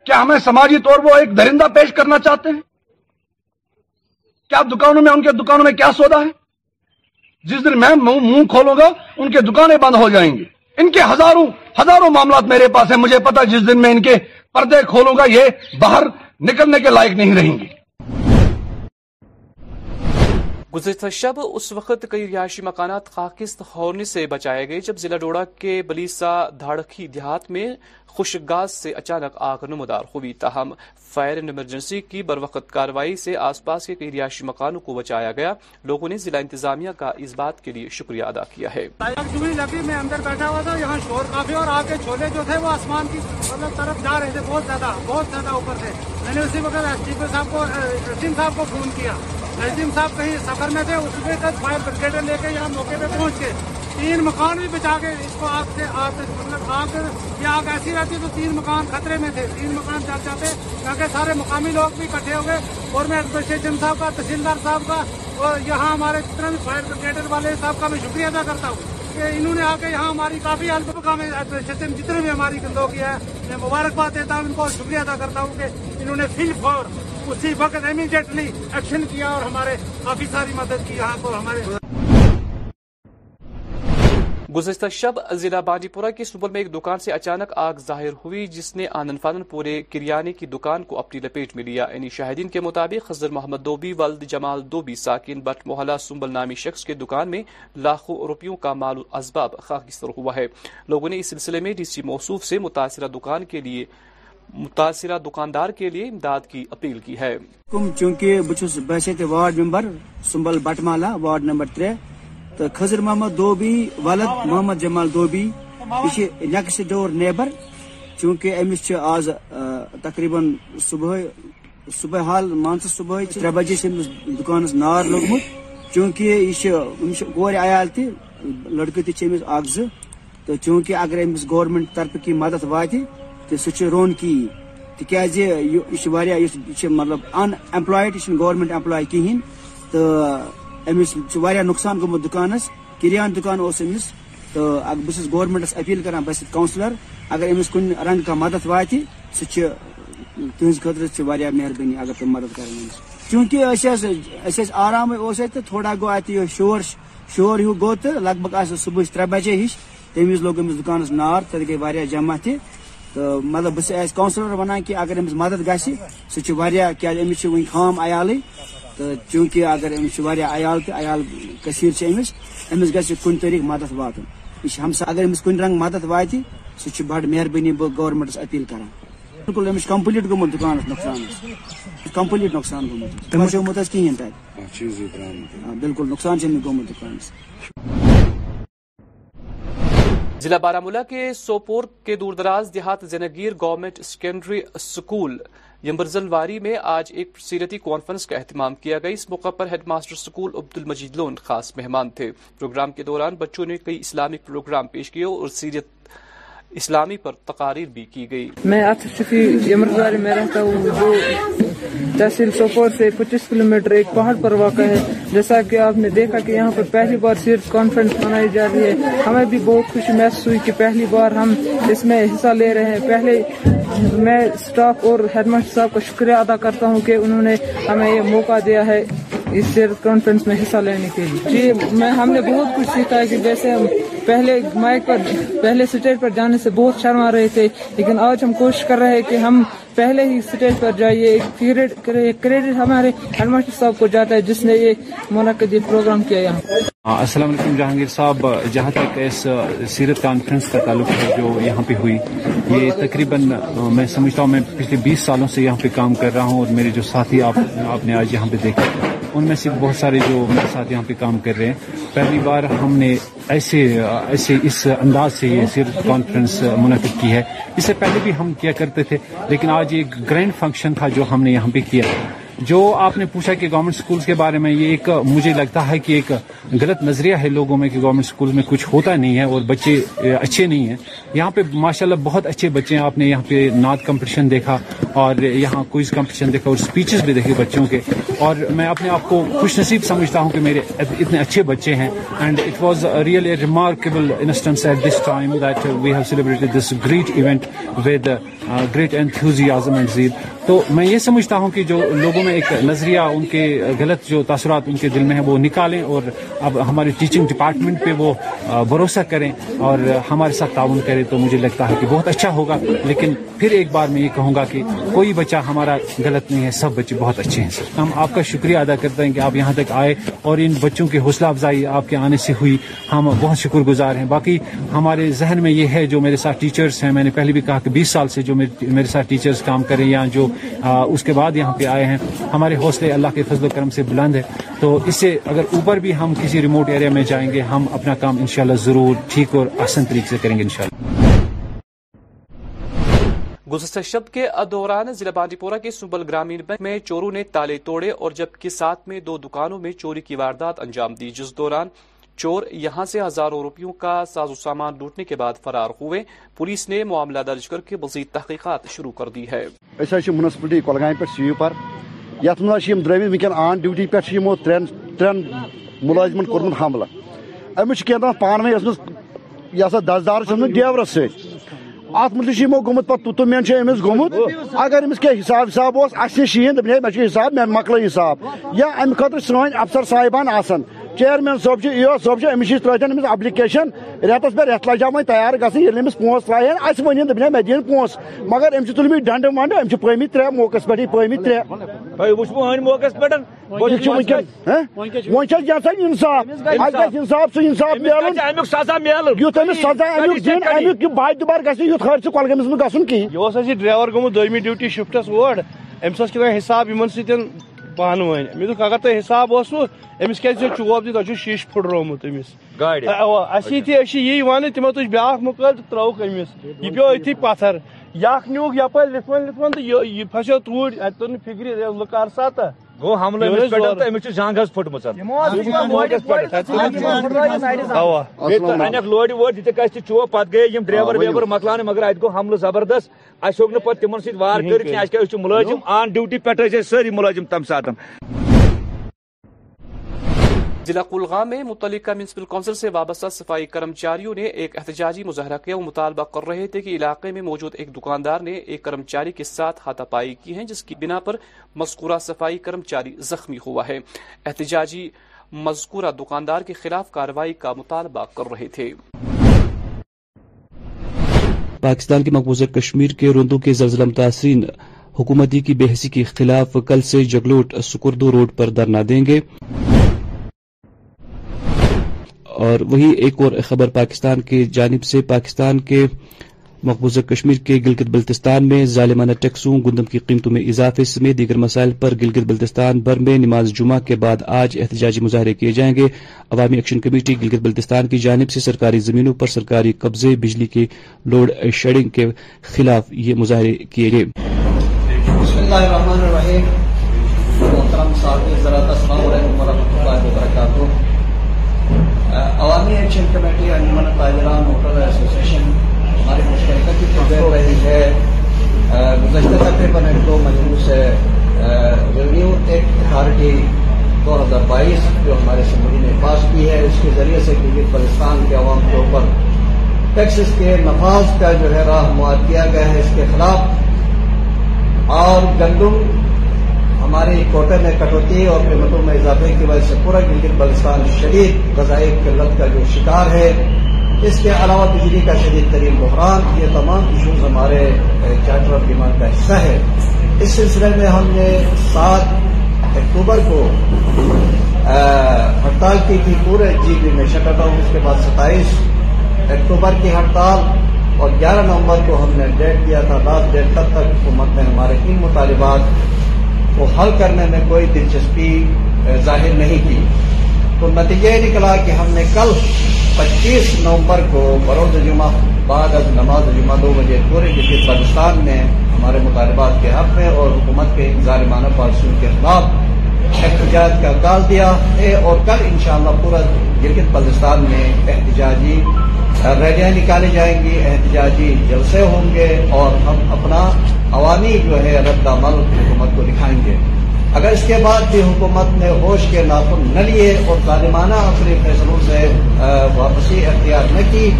Speaker 10: کیا ہمیں سماجی طور وہ ایک درندہ پیش کرنا چاہتے ہیں کیا دکانوں میں ان کے دکانوں میں کیا سودا ہے جس دن میں منہ کھولوں گا ان کے دکانیں بند ہو جائیں گی ان کے ہزاروں ہزاروں معاملات میرے پاس ہیں مجھے پتا جس دن میں ان کے پردے کھولوں گا یہ باہر نکلنے کے لائق نہیں رہیں گے
Speaker 6: گزشتہ شب اس وقت کئی رہائشی مکانات خاکست ہونے سے بچائے گئے جب ضلع ڈوڑا کے بلیسا دھاڑکی دیہات میں خوشگاز سے اچانک آگ نمودار ہوئی تاہم فائر اینڈ ایمرجنسی کی بروقت کاروائی سے آس پاس کے کئی رہائشی مکانوں کو بچایا گیا لوگوں نے ضلع انتظامیہ کا اس بات کے لیے شکریہ ادا کیا ہے
Speaker 11: میں اندر بیٹھا ہوا تھا یہاں شور کافی اور آگے چھولے جو تھے وہ آسمان کی مطلب طرف جا رہے تھے بہت زیادہ بہت زیادہ اوپر تھے میں نے اسی وقت ایس وغیرہ صاحب کو کو صاحب صاحب فون کیا کہیں سفر میں تھے اس فائر لے کے یہاں موقع پہ پہنچ گئے تین مکان بھی بچا کے اس کو آگ سے آگ سے یہ آگ ایسی رہتی تو تین مکان خطرے میں تھے تین مکان چل جاتے تاکہ سارے مقامی لوگ بھی اکٹھے ہو گئے اور میں ایڈمنسٹریشن صاحب کا تحصیلدار صاحب کا اور یہاں ہمارے جتنا بھی فائر بریگیڈر والے صاحب کا میں شکریہ ادا کرتا ہوں کہ انہوں نے آ کے یہاں ہماری کافی ہیلپ کا جتنے بھی ہماری گندو کیا ہے میں مبارکباد دیتا ہوں ان کو شکریہ ادا کرتا ہوں کہ انہوں نے فل فور اسی وقت امیڈیٹلی ایکشن کیا اور ہمارے کافی ساری مدد کی یہاں ہمارے
Speaker 6: گزشتہ شب ضلع بانڈی پورہ کے سبل میں ایک دکان سے اچانک آگ ظاہر ہوئی جس نے آنند فانن پورے کریانے کی دکان کو اپنی لپیٹ میں لیا یعنی شاہدین کے مطابق خزر محمد دوبی ولد جمال دوبی ساکن بٹ محلہ سنبل نامی شخص کے دکان میں لاکھوں روپیوں کا مال اسباب خاص ہوا ہے لوگوں نے اس سلسلے میں ڈی سی موصوف سے متاثرہ دکان کے لیے متاثرہ دکاندار کے لیے امداد کی اپیل کی ہے
Speaker 12: چونکہ ward ward member Sumbal but number تو خضر محمد دوبی ولد محمد جمال دوبی یہ نیکسٹ ڈور نیبر چونکہ امس آز تقریباً صبح صبح حال مانچ صبح ترے بجے سے دکانس نار لوگمت چونکہ یہ عیال تہ لڑکہ تمس اخ تو چونکہ اگر امس گورنمنٹ طرف کی مدد واتہ تو رون کی تاز یہ مطلب ان ایمپلائڈ یہ گورمینٹ ایمپلائی کہین تو امس واقعہ نقصان گومت دکانس کریان دکان اس امس تو بس گورمنٹس اپیل بس کونسلر اگر امس کن رنگ کا کد واتہ سکس خطرتی مہربانی اگر تم مدد کر چونکہ آرام اس تھوڑا گو ات شور شور ہوں گو تو لگ بھگ آپ صبح ترے بجے ہش تم وز لوگ امس دکانس نار تک گئی واقع جمع تو مطلب بس کونسلر کہ اگر امس مدد امس ون خام عیالی تو چونکہ اگر امس عیال تو عیال کثیر امس امس گز کن طریق مدد وات اگر امس کن رنگ مدد وات سہ بڑ مہربانی گورمنٹس اپیل کر بالکل امس کمپلیٹ گوت دکان نقصان کمپلیٹ نقصان گوت کہین بالکل نقصان گوت دکان
Speaker 6: ضلع بارہ ملا کے سوپور کے دور دراز دیہات زینگیر گورنمنٹ سیکنڈری سکول یمبرزلواری میں آج ایک سیرتی کانفرنس کا اہتمام کیا گیا اس موقع پر head master school Abdul Majeed Lone خاص مہمان تھے پروگرام کے دوران بچوں نے کئی اسلامک پروگرام پیش کیے اور سیرت اسلامی پر تقاریر بھی کی گئی میں میں
Speaker 13: رہتا ہوں تحصیل سوپور سے پچیس کلو میٹر ایک پہاڑ پر واقع ہے جیسا کہ آپ نے دیکھا کہ یہاں پر پہلی بار سیرت کانفرنس منائی جا رہی ہے ہمیں بھی بہت خوشی محسوس ہوئی کہ پہلی بار ہم اس میں حصہ لے رہے ہیں پہلے میں سٹاف اور ہیڈ ماسٹر صاحب کا شکریہ ادا کرتا ہوں کہ انہوں نے ہمیں یہ موقع دیا ہے اس سیرت کانفرنس میں حصہ لینے کے لیے جی میں ہم نے بہت کچھ سیکھا ہے کہ جیسے ہم پہلے مائک پر پہلے اسٹیج پر جانے سے بہت شرم آ رہے تھے لیکن آج ہم کوشش کر رہے ہیں کہ ہم پہلے ہی اسٹیج پر جائیے کریڈٹ ہمارے ہیڈ ماسٹر صاحب کو جاتا ہے جس نے یہ یہ پروگرام کیا یہاں
Speaker 14: السلام علیکم جہانگیر صاحب جہاں تک اس سیرت کانفرنس کا تعلق ہے جو یہاں پہ ہوئی یہ تقریباً میں سمجھتا ہوں میں پچھلے بیس سالوں سے یہاں پہ کام کر رہا ہوں اور میرے جو ساتھی آپ نے آج یہاں پہ دیکھے ان میں سے بہت سارے جو میرے ساتھ یہاں پہ کام کر رہے ہیں پہلی بار ہم نے ایسے ایسے اس انداز سے یہ صرف کانفرنس منعقد کی ہے اس سے پہلے بھی ہم کیا کرتے تھے لیکن آج ایک گرینڈ فنکشن تھا جو ہم نے یہاں پہ کیا جو آپ نے پوچھا کہ گورنمنٹ سکولز کے بارے میں یہ ایک مجھے لگتا ہے کہ ایک غلط نظریہ ہے لوگوں میں کہ گورنمنٹ سکولز میں کچھ ہوتا نہیں ہے اور بچے اچھے نہیں ہیں یہاں پہ ماشاءاللہ اللہ بہت اچھے بچے ہیں آپ نے یہاں پہ ناد کمپٹیشن دیکھا اور یہاں کوئز کمپٹیشن دیکھا اور اسپیچز بھی دیکھے بچوں کے اور میں اپنے آپ کو خوش نصیب سمجھتا ہوں کہ میرے اتنے اچھے بچے ہیں and it was real remarkable instance at this time have celebrated this great event with great enthusiasm and zeal تو میں یہ سمجھتا ہوں کہ جو لوگوں میں ایک نظریہ ان کے غلط جو تاثرات ان کے دل میں ہیں وہ نکالیں اور اب ہمارے ٹیچنگ ڈپارٹمنٹ پہ وہ بھروسہ کریں اور ہمارے ساتھ تعاون کریں تو مجھے لگتا ہے کہ بہت اچھا ہوگا لیکن پھر ایک بار میں یہ کہوں گا کہ کوئی بچہ ہمارا غلط نہیں ہے سب بچے بہت اچھے ہیں ہم آپ کا شکریہ ادا کرتے ہیں کہ آپ یہاں تک آئے اور ان بچوں کی حوصلہ افزائی آپ کے آنے سے ہوئی ہم بہت شکر گزار ہیں باقی ہمارے ذہن میں یہ ہے جو میرے ساتھ ٹیچرس ہیں میں نے پہلے بھی کہا کہ بیس سال سے جو میرے ساتھ ٹیچرز کام کریں یا جو اس کے بعد یہاں پہ آئے ہیں ہمارے حوصلے اللہ کے فضل و کرم سے بلند ہے تو اس سے اگر اوپر بھی ہم کسی ریموٹ ایریا میں جائیں گے ہم اپنا کام انشاءاللہ ضرور ٹھیک اور آسان طریقے سے کریں گے انشاءاللہ
Speaker 6: گزشتہ شب کے دوران ضلع پورہ کے سنبل گرامین بینک میں چوروں نے تالے توڑے اور جبکہ ساتھ میں دو دکانوں میں چوری کی واردات انجام دی جس دوران چور یہاں سے ہزاروں روپیوں کا ساز و سامان لوٹنے کے بعد فرار ہوئے پولیس نے معاملہ درج کر کے مزید تحقیقات شروع کر دی ہے
Speaker 15: ایسا میونسپلٹی کلگام پہ سی یو پر یت مجھ درمت ونکین آن ڈیوٹی پہ ترین ترین ملازمن کورمت حملہ امس کھیل پان وی ٲسمٕژ یہِ ہسا دسدار چھُ اوسمُت ڈیورس
Speaker 10: سۭتۍ اتھ متعلق چھُ یِمو گوٚمُت پتہٕ تُتُمین چھُ أمِس گوٚمُت اگر أمِس کینٛہہ حساب حساب اوس اَسہِ نِش یِیِن دَپان ہے حساب مےٚ مۄکلٲے حساب یا امہِ خٲطرٕ سٲنۍ افسر صاحبان آسان چیرمین مین صبح یہ صبح امس ترتن اپلیکیشن رتس پہ رس لجا وی تیار پونس پہنچ لائن ون ویے می دین پونس مگر اچھے تل ڈنڈ ونڈ امریک پہ ترے موقع پی
Speaker 16: پہ ویسان سزا بار دبار گیت خرچہ کلگس ڈیوٹی گزی ڈرائیور أمِس اوس شفٹس اوور حساب سۭتۍ پانے در تھی حساب ورسو امس كیا چوب دن تجوی شیشہ پھٹروتو اِس كی یہی و تمو بیا مقل تر امس یہ پی اتھی پتھر كھ نیوك كر لفن لف پھس تر اتر فكری لک ار سا گو حملے جنگ حس پہ انیک لور یہ پت گئے یم ڈرائیور ویور مکلانے مگر اتو حملہ زبردست تمن سیت وار کر ملازم آن ڈوٹی پہ سی ملازم تم سات
Speaker 6: ضلع کلگام میں متعلقہ میونسپل کونسل سے وابستہ صفائی کرمچاریوں نے ایک احتجاجی مظاہرہ کیا مطالبہ کر رہے تھے کہ علاقے میں موجود ایک دکاندار نے ایک کرمچاری کے ساتھ پائی کی ہے جس کی بنا پر مذکورہ صفائی کرمچاری زخمی ہوا ہے احتجاجی مذکورہ دکاندار کے خلاف کارروائی کا مطالبہ کر رہے تھے
Speaker 17: پاکستان کے مقبوضہ کشمیر کے رندو کے زلزلہ حکومتی کی بحثی کے خلاف کل سے جگلوٹ سکردو روڈ پر دھرنا دیں گے اور وہی ایک اور خبر پاکستان کی جانب سے پاکستان کے مقبوضہ کشمیر کے گلگت بلتستان میں ظالمانہ ٹیکسوں گندم کی قیمتوں میں اضافے سمیت دیگر مسائل پر گلگت بلتستان بھر میں نماز جمعہ کے بعد آج احتجاجی مظاہرے کیے جائیں گے عوامی ایکشن کمیٹی گلگت بلتستان کی جانب سے سرکاری زمینوں پر سرکاری قبضے بجلی کے لوڈ شیڈنگ کے خلاف یہ مظاہرے کیے
Speaker 18: کی عوامی ایکشن کمیٹی یعنی انجمن ہوٹل ایسوسیشن ہماری مشترکہ کی رہی ہے گزشتہ تقریباً ایک دو سے ریونیو ایکٹ اتھارٹی دو ہزار بائیس جو ہمارے اسمبلی نے پاس کی ہے اس کے ذریعے سے گلگت بلستان کے عوام کے اوپر ٹیکسز کے نفاذ کا جو ہے راہ مواد کیا گیا ہے اس کے خلاف اور گندم ہمارے کوٹے میں کٹوتی اور قیمتوں میں اضافے کی وجہ سے پورا گلگت بلستان شدید غذائی قلت کا جو شکار ہے اس کے علاوہ بجلی کا شدید ترین بحران یہ تمام ایشوز ہمارے چارٹر آف ڈیمانڈ کا حصہ ہے اس سلسلے میں ہم نے سات اکتوبر کو ہڑتال کی تھی پورے جی بی میں شٹر ڈاؤن اس کے بعد ستائیس اکتوبر کی ہڑتال اور گیارہ نومبر کو ہم نے ڈیٹ دیا تھا لاسٹ ڈیٹ تب تک حکومت نے ہمارے ان مطالبات کو حل کرنے میں کوئی دلچسپی ظاہر نہیں کی تو نتیجہ یہ نکلا کہ ہم نے کل پچیس نومبر کو بروز جمعہ بعد از نماز جمعہ دو بجے پورے جلدی پاکستان میں ہمارے مطالبات کے حق میں اور حکومت کے ظالمانہ پالیسیوں کے خلاف احتجاج کا کال دیا ہے اور کل انشاءاللہ پورا گرگت پلوستان میں احتجاجی ریلیاں نکالی جائیں گی احتجاجی جلسے ہوں گے اور ہم اپنا عوامی جو ہے رد عمل حکومت کو دکھائیں گے اگر اس کے بعد بھی حکومت نے ہوش کے ناخن نہ لیے اور طالبانہ اپنے فیصلوں سے واپسی احتیاط نہ کی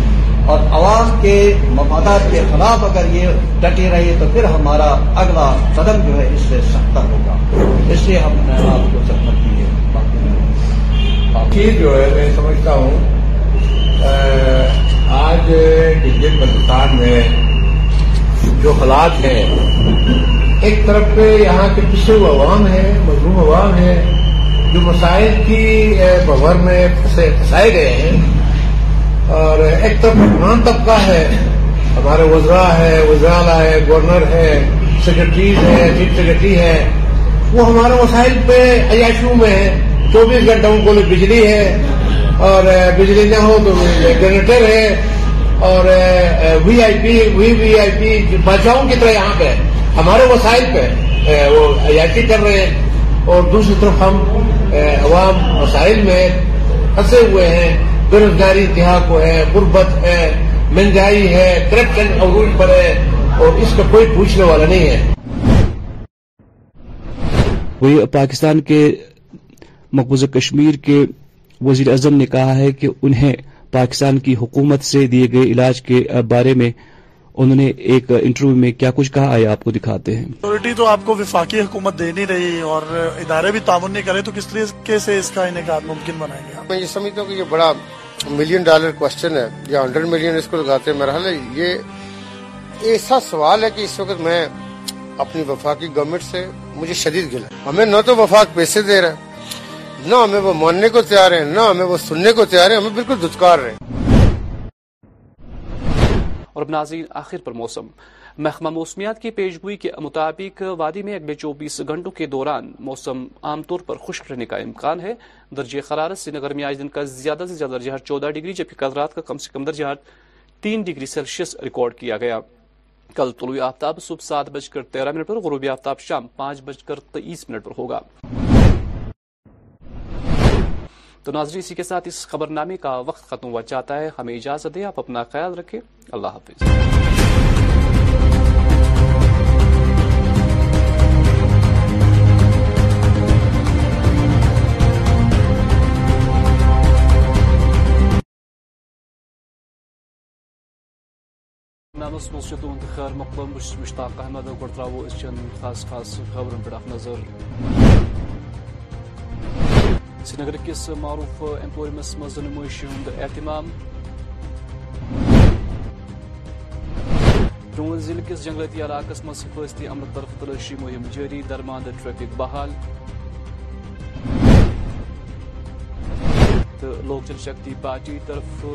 Speaker 18: اور عوام کے مفادات کے خلاف اگر یہ ڈٹی رہی تو پھر ہمارا اگلا قدم جو ہے اس سے سخت ہوگا اس لیے ہم نے آپ کو سخت
Speaker 19: کی ہے جی، جو ہے میں سمجھتا ہوں آج ڈیجیٹ پاکستان میں جو حالات ہیں ایک طرف پہ یہاں کے پچھلے وہ عوام ہیں مظلوم عوام ہیں جو مسائل کی بھور میں پھنسائے گئے ہیں اور ایک طرف حکمران طبقہ ہے ہمارے وزراء ہے وزرالہ ہے گورنر ہے سیکرٹریز ہے چیف سیکرٹری ہے وہ ہمارے مسائل پہ عیاشیوں میں ہے چوبیس گھنٹوں کو لے بجلی ہے اور بجلی نہ ہو تو جنریٹر ہے اور V I P V V I P بادشاہوں کی طرح یہاں پہ ہمارے وسائل پہ وہ وہاتی کر رہے ہیں اور دوسری طرف ہم عوام وسائل میں پھنسے ہوئے ہیں بےروزگاری انتہا کو ہے غربت ہے مہنگائی ہے کرپشن عروج پر ہے اور اس کا کوئی پوچھنے والا نہیں ہے وہی
Speaker 17: پاکستان کے مقبوضہ کشمیر کے وزیر اعظم نے کہا ہے کہ انہیں پاکستان کی حکومت سے دیے گئے علاج کے بارے میں انہوں نے ایک انٹرویو میں کیا کچھ کہا آپ کو دکھاتے ہیں
Speaker 20: تو آپ کو وفاقی حکومت دے نہیں رہی اور ادارے بھی تعاون نہیں کرے تو کس طریقے سے یہ
Speaker 19: سمجھتا ہوں کہ یہ بڑا ملین ڈالر کوشچن ہے یا ہنڈریڈ ملین اس کو لگاتے ہیں مرحلہ یہ ایسا سوال ہے کہ اس وقت میں اپنی وفاقی گورنمنٹ سے مجھے شدید گلا ہمیں نہ تو وفاق پیسے دے رہا ہے نہ ہمیں وہ ماننے کو تیار ہیں نہ ہمیں ہمیں وہ سننے کو تیار ہیں رہے اور
Speaker 6: اب ناظرین
Speaker 19: آخر پر
Speaker 6: موسم محکمہ موسمیات کی پیشگوئی کے مطابق وادی میں اگلے چوبیس گھنٹوں کے دوران موسم عام طور پر خشک رہنے کا امکان ہے درجہ حرارت سے نگر میں آج دن کا زیادہ سے زیادہ درجہ چودہ ڈگری جبکہ کل رات کا کم سے کم درجہ تین ڈگری سیلسیس ریکارڈ کیا گیا کل طلوع آفتاب صبح سات بج کر تیرہ منٹ پر غروبی آفتاب شام پانچ بج کر تئیس منٹ پر ہوگا تو ناظری اسی کے ساتھ اس خبر نامے کا وقت ختم ہوا چاہتا ہے ہمیں اجازت دیں آپ اپنا خیال رکھیں اللہ حافظ نامس مزید خیر بس مشتاق احمد احمدوں گرو خاص خاص خبروں پہ نظر کس معروف ایمپورمس مز ہند اہتمام ترون ضلع کس جنگلتی علاقہ مز حفاظتی عمل طرف تلاشی مہم جاری درماندہ ٹریفک بحال تو لوک جن شکتی پارٹی طرف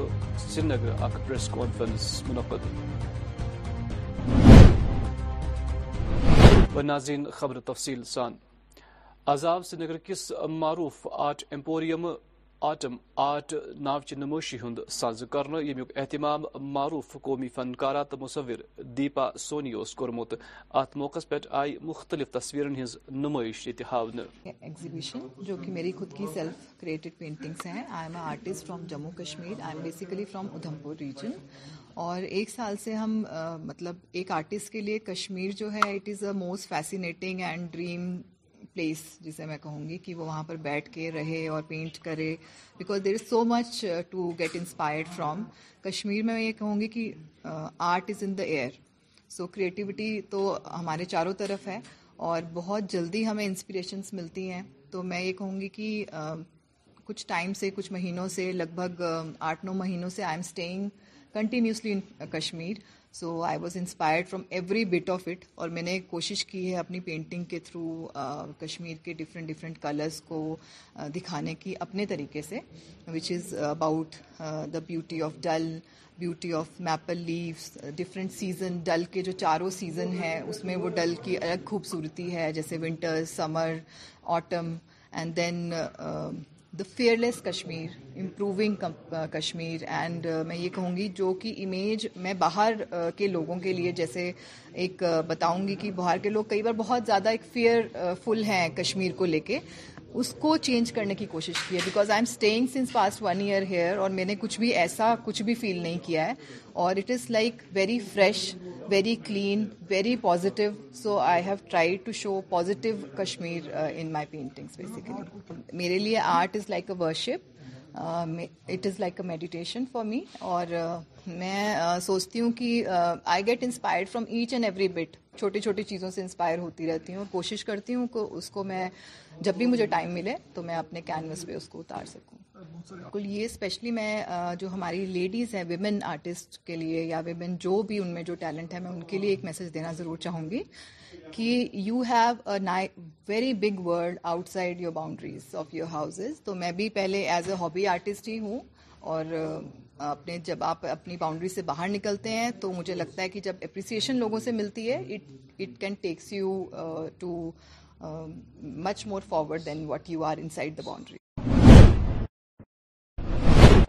Speaker 6: سرینگر اخ پریس کانفرنس منعقد ناظرین خبر تفصیل سان عذاب سری نگر کس معروف آرٹ ایمپوریم آٹم آرٹ ناوچہ نمائشی ہند ساز کر یمیک اہتمام معروف قومی فنکارہ تو مصور دیپا سونی اس کورمت ات موقع پہ آئی مختلف تصویرن ہز نمائش یہ ہاؤن ایگزیبیشن جو کہ
Speaker 21: میری خود کی سیلف کریٹڈ پینٹنگس ہیں I am a artist from Jammu Kashmir I am basically from Udhampur region اور ایک سال سے ہم مطلب ایک آرٹسٹ کے لیے کشمیر جو ہے it is a most fascinating and dream place جسے میں کہوں گی کہ وہ وہاں پر بیٹھ کے رہے اور پینٹ کرے because there is so much to get inspired from Kashmir میں میں یہ کہوں گی کہ art is in the air so creativity تو ہمارے چاروں طرف ہے اور بہت جلدی ہمیں انسپریشنس ملتی ہیں تو میں یہ کہوں گی کہ uh, کچھ ٹائم سے کچھ مہینوں سے لگ بھگ um, آٹھ نو مہینوں سے I am staying continuously in Kashmir so I was inspired from every bit of it اور میں نے کوشش کی ہے اپنی پینٹنگ کے تھرو کشمیر کے ڈفرینٹ ڈفرینٹ کلرس کو دکھانے کی اپنے طریقے سے which is about the beauty of Dal beauty of maple leaves different season Dal کے جو چاروں سیزن ہیں اس میں وہ ڈل کی الگ خوبصورتی ہے جیسے winter summer autumn and then the fearless Kashmir improving Kashmir and میں یہ کہوں گی جو کہ امیج میں باہر uh, کے لوگوں کے لیے جیسے ایک uh, بتاؤں گی کہ باہر کے لوگ کئی بار بہت زیادہ ایک فیئر فل ہیں کشمیر کو لے کے اس کو چینج کرنے کی کوشش کی ہے because I am staying since past one year here اور میں نے کچھ بھی ایسا کچھ بھی فیل نہیں کیا ہے اور it is like very fresh very clean very positive so I have try to show positive Kashmir in my paintings basically میرے لیے art is like a worship it is like a meditation for me اور میں سوچتی ہوں کہ I get inspire from each and every bit چھوٹی چھوٹی چیزوں سے انسپائر ہوتی رہتی ہوں اور کوشش کرتی ہوں کہ اس کو میں جب بھی مجھے ٹائم ملے تو میں اپنے کینوس پہ اس کو اتار سکوں بالکل یہ اسپیشلی میں جو ہماری لیڈیز ہیں ویمن آرٹسٹ کے لیے یا ویمن جو بھی ان میں جو ٹیلنٹ ہے میں ان کے لیے ایک میسج دینا ضرور چاہوں گی کہ you have a very big world outside your boundaries of your house تو میں بھی پہلے ایز اے ہابی آرٹسٹ ہی ہوں اور اپنے جب آپ اپنی باؤنڈری سے باہر نکلتے ہیں تو مجھے لگتا ہے کہ جب اپریسیشن لوگوں سے ملتی ہے it can takes you to much more forward then what you are inside the boundary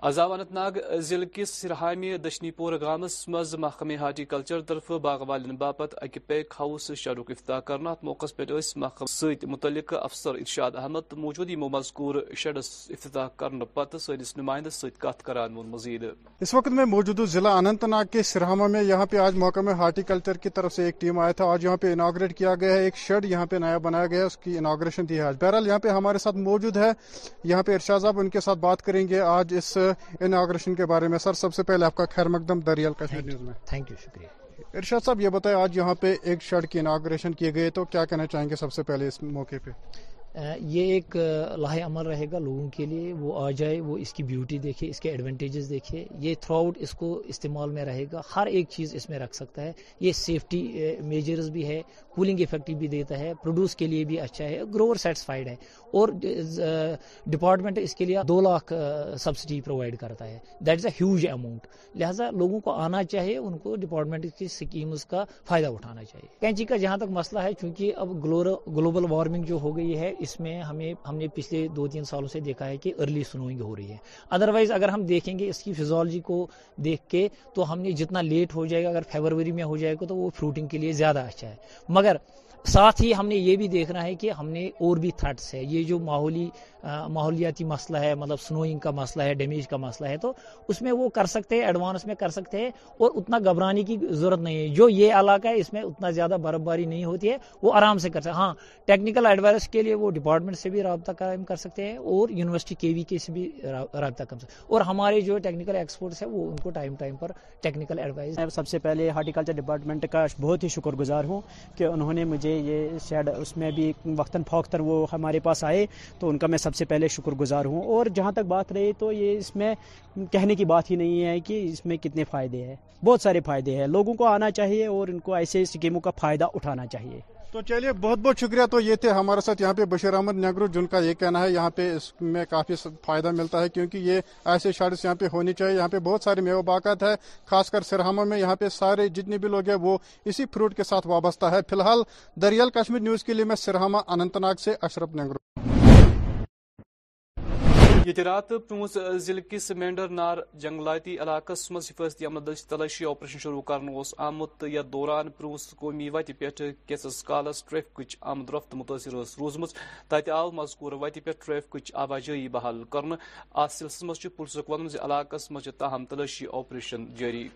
Speaker 6: آزام اننت ناگ ضلع کس سرہامہ دشنی پور گامس مز محکمہ کلچر طرف باغ والن باپت اکہ پیک ہاؤس شروع افتتاح کرنا ات موقع پہ محکمہ متعلق افسر ارشاد احمد موجود مذکور شڈس افتتاح کرنے پتہ سمائندس ست کران مزید
Speaker 22: اس وقت میں موجود ضلع اننت ناگ کے سرہامہ میں یہاں پہ آج موقع میں کلچر کی طرف سے ایک ٹیم آیا تھا آج یہاں پہ اناگریٹ کیا گیا ہے ایک شڈ یہاں پہ نیا بنایا گیا ہے اس کی اناگریشن دی ہے بہرحال یہاں پہ ہمارے ساتھ موجود ہے یہاں پہ ارشاد صاحب ان کے ساتھ بات کریں گے ان کے بارے میں سر سب سے پہلے آپ کا خیر مقدم دریال کا
Speaker 23: تھینک یو شکریہ
Speaker 22: ارشاد صاحب یہ بتائیں آج یہاں پہ ایک شرٹ کی انوریشن کیے گئے تو کیا کہنا چاہیں گے سب سے پہلے اس موقع پہ
Speaker 23: یہ ایک لاہ عمل رہے گا لوگوں کے لیے وہ آ جائے وہ اس کی بیوٹی دیکھے اس کے ایڈوانٹیجز دیکھے یہ تھرو آؤٹ اس کو استعمال میں رہے گا ہر ایک چیز اس میں رکھ سکتا ہے یہ سیفٹی میجرز بھی ہے کولنگ افیکٹو بھی دیتا ہے پروڈیوس کے لیے بھی اچھا ہے گروور سیٹسفائڈ ہے اور ڈپارٹمنٹ اس کے لیے دو لاکھ سبسڈی پرووائڈ کرتا ہے that is a huge amount لہٰذا لوگوں کو آنا چاہیے ان کو ڈپارٹمنٹ کی اسکیمز کا فائدہ اٹھانا چاہیے کینچی کا جہاں تک مسئلہ ہے چونکہ اب گلوبل وارمنگ جو ہو گئی ہے اس میں ہمیں ہم نے پچھلے دو تین سالوں سے دیکھا ہے کہ ارلی سنوئنگ ہو رہی ہے ادر وائز اگر ہم دیکھیں گے اس کی فیزولوجی کو دیکھ کے تو ہم نے جتنا لیٹ ہو جائے گا اگر فیبروری میں ہو جائے گا تو وہ فروٹنگ کے لیے زیادہ اچھا ہے مگر ساتھ ہی ہم نے یہ بھی دیکھنا ہے کہ ہم نے اور بھی تھرٹس ہے یہ جو ماحولی ماحولیاتی مسئلہ ہے مطلب سنوئنگ کا مسئلہ ہے ڈیمیج کا مسئلہ ہے تو اس میں وہ کر سکتے ہیں ایڈوانس میں کر سکتے ہیں اور اتنا گھبرانے کی ضرورت نہیں ہے جو یہ علاقہ ہے اس میں اتنا زیادہ برف باری نہیں ہوتی ہے وہ آرام سے کر سکتے ہیں ہاں ٹیکنیکل ایڈوائس کے لیے وہ ڈپارٹمنٹ سے بھی رابطہ قائم کر سکتے ہیں اور یونیورسٹی کے وی کے سے بھی رابطہ کر سکتے ہیں اور ہمارے جو ٹیکنیکل ایکسپرٹس ہیں وہ ان کو ٹائم ٹائم پر ٹیکنیکل ایڈوائز سب سے پہلے ہارٹیکلچر ڈپارٹمنٹ کا بہت ہی شکر گزار ہوں کہ انہوں نے مجھے یہ شیڈ اس میں بھی وقتاً فوقتاً وہ ہمارے پاس آئے تو ان کا میں سب سب سے پہلے شکر گزار ہوں اور جہاں تک بات رہی تو یہ اس میں کہنے کی بات ہی نہیں ہے کہ اس میں کتنے فائدے ہیں بہت سارے فائدے ہیں لوگوں کو آنا چاہیے اور ان کو ایسے اسکیموں کا فائدہ اٹھانا چاہیے
Speaker 22: تو چلیے بہت بہت شکریہ تو یہ تھے ہمارے ساتھ یہاں پہ بشیر احمد نگرو جن کا یہ کہنا ہے یہاں پہ اس میں کافی فائدہ ملتا ہے کیونکہ یہ ایسے شارٹس یہاں پہ ہونی چاہیے یہاں پہ بہت سارے میو باقت ہے خاص کر سرہما میں یہاں پہ سارے جتنے بھی لوگ ہیں وہ اسی فروٹ کے ساتھ وابستہ ہے فی الحال دریال کشمیر نیوز کے لیے میں سرہما اننت ناگ سے اشرف نیگرو
Speaker 6: یہ رات پوس ضلع کس مینڈر نار جنگلاتی علاقہ مز حفاظتی عمل آمد تلاشی آپریشن شروع اس یا دوران پروس قومی وتہ کیسس کالس ٹریفکچ آمد رفت متاثر ثمت تت آو مذکور وتہ پہ ٹریفکچ آواجاہی بحال کر سلسل مسجف ون علاقس مز تاہم تلاشی آپریشن جاری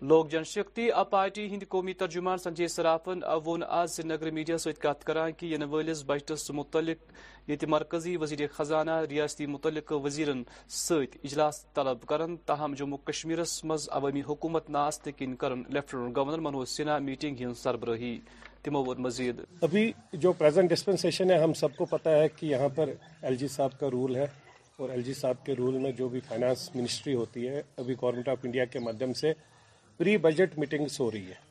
Speaker 6: لوک جن شکتی اپ پارٹی ہند قومی ترجمان سنجے سرافن وز سری نگر میڈیا کت کران کہ یہ بجٹس متعلق مرکزی وزیر خزانہ ریاستی متعلق وزیرن ست اجلاس طلب کرن تاہم جموں کشمیر مز عوامی حکومت ناست کن کرن lieutenant governor Manoj Sinha meeting ہن سربراہی مزید
Speaker 22: ابھی جو پریزنٹ ڈسپنسیشن ہے ہم سب کو پتا ہے کہ یہاں پر ایل جی صاحب کا رول ہے اور ایل جی صاحب کے رول میں جو بھی فائنانس منسٹری ہوتی ہے ابھی گورنمنٹ آف انڈیا کے مادھیم سے پری بجٹ میٹنگس ہو رہی ہے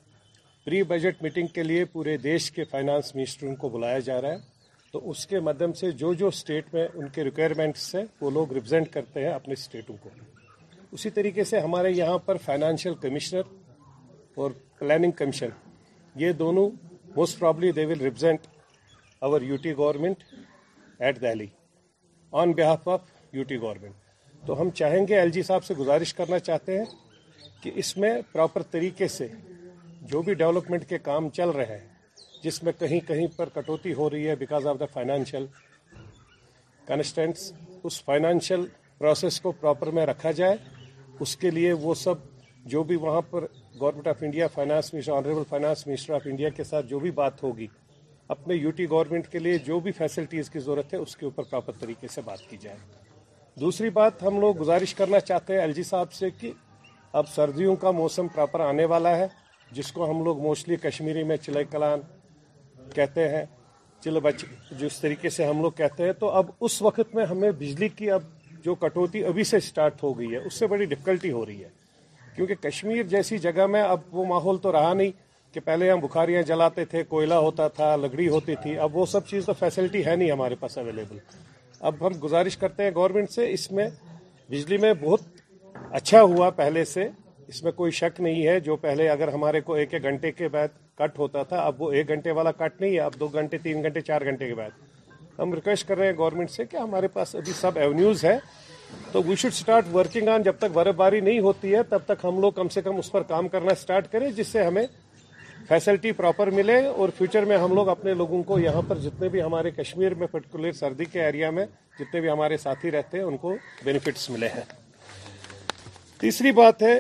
Speaker 22: پری بجٹ میٹنگ کے لیے پورے دیش کے فائنانس منسٹروں کو بلایا جا رہا ہے تو اس کے مدم سے جو جو اسٹیٹ میں ان کے ریکوائرمنٹس ہیں وہ لوگ ریپرزینٹ کرتے ہیں اپنے اسٹیٹوں کو اسی طریقے سے ہمارے یہاں پر فائنانشیل کمیشنر اور پلاننگ کمیشن یہ دونوں most probably they will represent our U T government at Delhi on behalf of U T government تو ہم چاہیں گے ایل جی صاحب سے گزارش کرنا چاہتے ہیں کہ اس میں پراپر طریقے سے جو بھی ڈیولپمنٹ کے کام چل رہے ہیں جس میں کہیں کہیں پر کٹوتی ہو رہی ہے because of the financial constraints اس فائنانشیل پروسیس کو پراپر میں رکھا جائے اس کے لیے وہ سب جو بھی وہاں پر government of India finance minister honourable finance minister of India کے ساتھ جو بھی بات ہوگی اپنے یو ٹی گورنمنٹ کے لیے جو بھی فیسلٹیز کی ضرورت ہے اس کے اوپر پراپر طریقے سے بات کی جائے دوسری بات ہم لوگ گزارش کرنا چاہتے ہیں ایل جی صاحب سے کہ اب سردیوں کا موسم پراپر آنے والا ہے جس کو ہم لوگ موسٹلی کشمیری میں چلے کلان کہتے ہیں چل بچ جس طریقے سے ہم لوگ کہتے ہیں تو اب اس وقت میں ہمیں بجلی کی اب جو کٹوتی ابھی سے سٹارٹ ہو گئی ہے اس سے بڑی ڈفکلٹی ہو رہی ہے کیونکہ کشمیر جیسی جگہ میں اب وہ ماحول تو رہا نہیں کہ پہلے ہم بخاریاں جلاتے تھے کوئلہ ہوتا تھا لکڑی ہوتی تھی اب وہ سب چیز تو فیسلٹی ہے نہیں ہمارے پاس اویلیبل اب ہم گزارش کرتے ہیں گورنمنٹ سے اس میں بجلی میں بہت اچھا ہوا پہلے سے اس میں کوئی شک نہیں ہے جو پہلے اگر ہمارے کو ایک ایک گھنٹے کے بعد کٹ ہوتا تھا اب وہ ایک گھنٹے والا کٹ نہیں ہے اب دو گھنٹے تین گھنٹے چار گھنٹے کے بعد ہم ریکویسٹ کر رہے ہیں گورنمنٹ سے کہ ہمارے پاس ابھی سب ایونیوز ہے تو we should start working on جب تک برف باری نہیں ہوتی ہے تب تک ہم لوگ کم سے کم اس پر کام کرنا اسٹارٹ کریں جس سے ہمیں فیسلٹی پراپر ملے اور فیوچر میں ہم لوگ اپنے لوگوں کو یہاں پر جتنے بھی ہمارے کشمیر میں پرٹیکولر سردی کے ایریا میں جتنے بھی ہمارے ساتھی رہتے ہیں ان کو بینیفٹس ملے ہیں
Speaker 7: تیسری بات ہے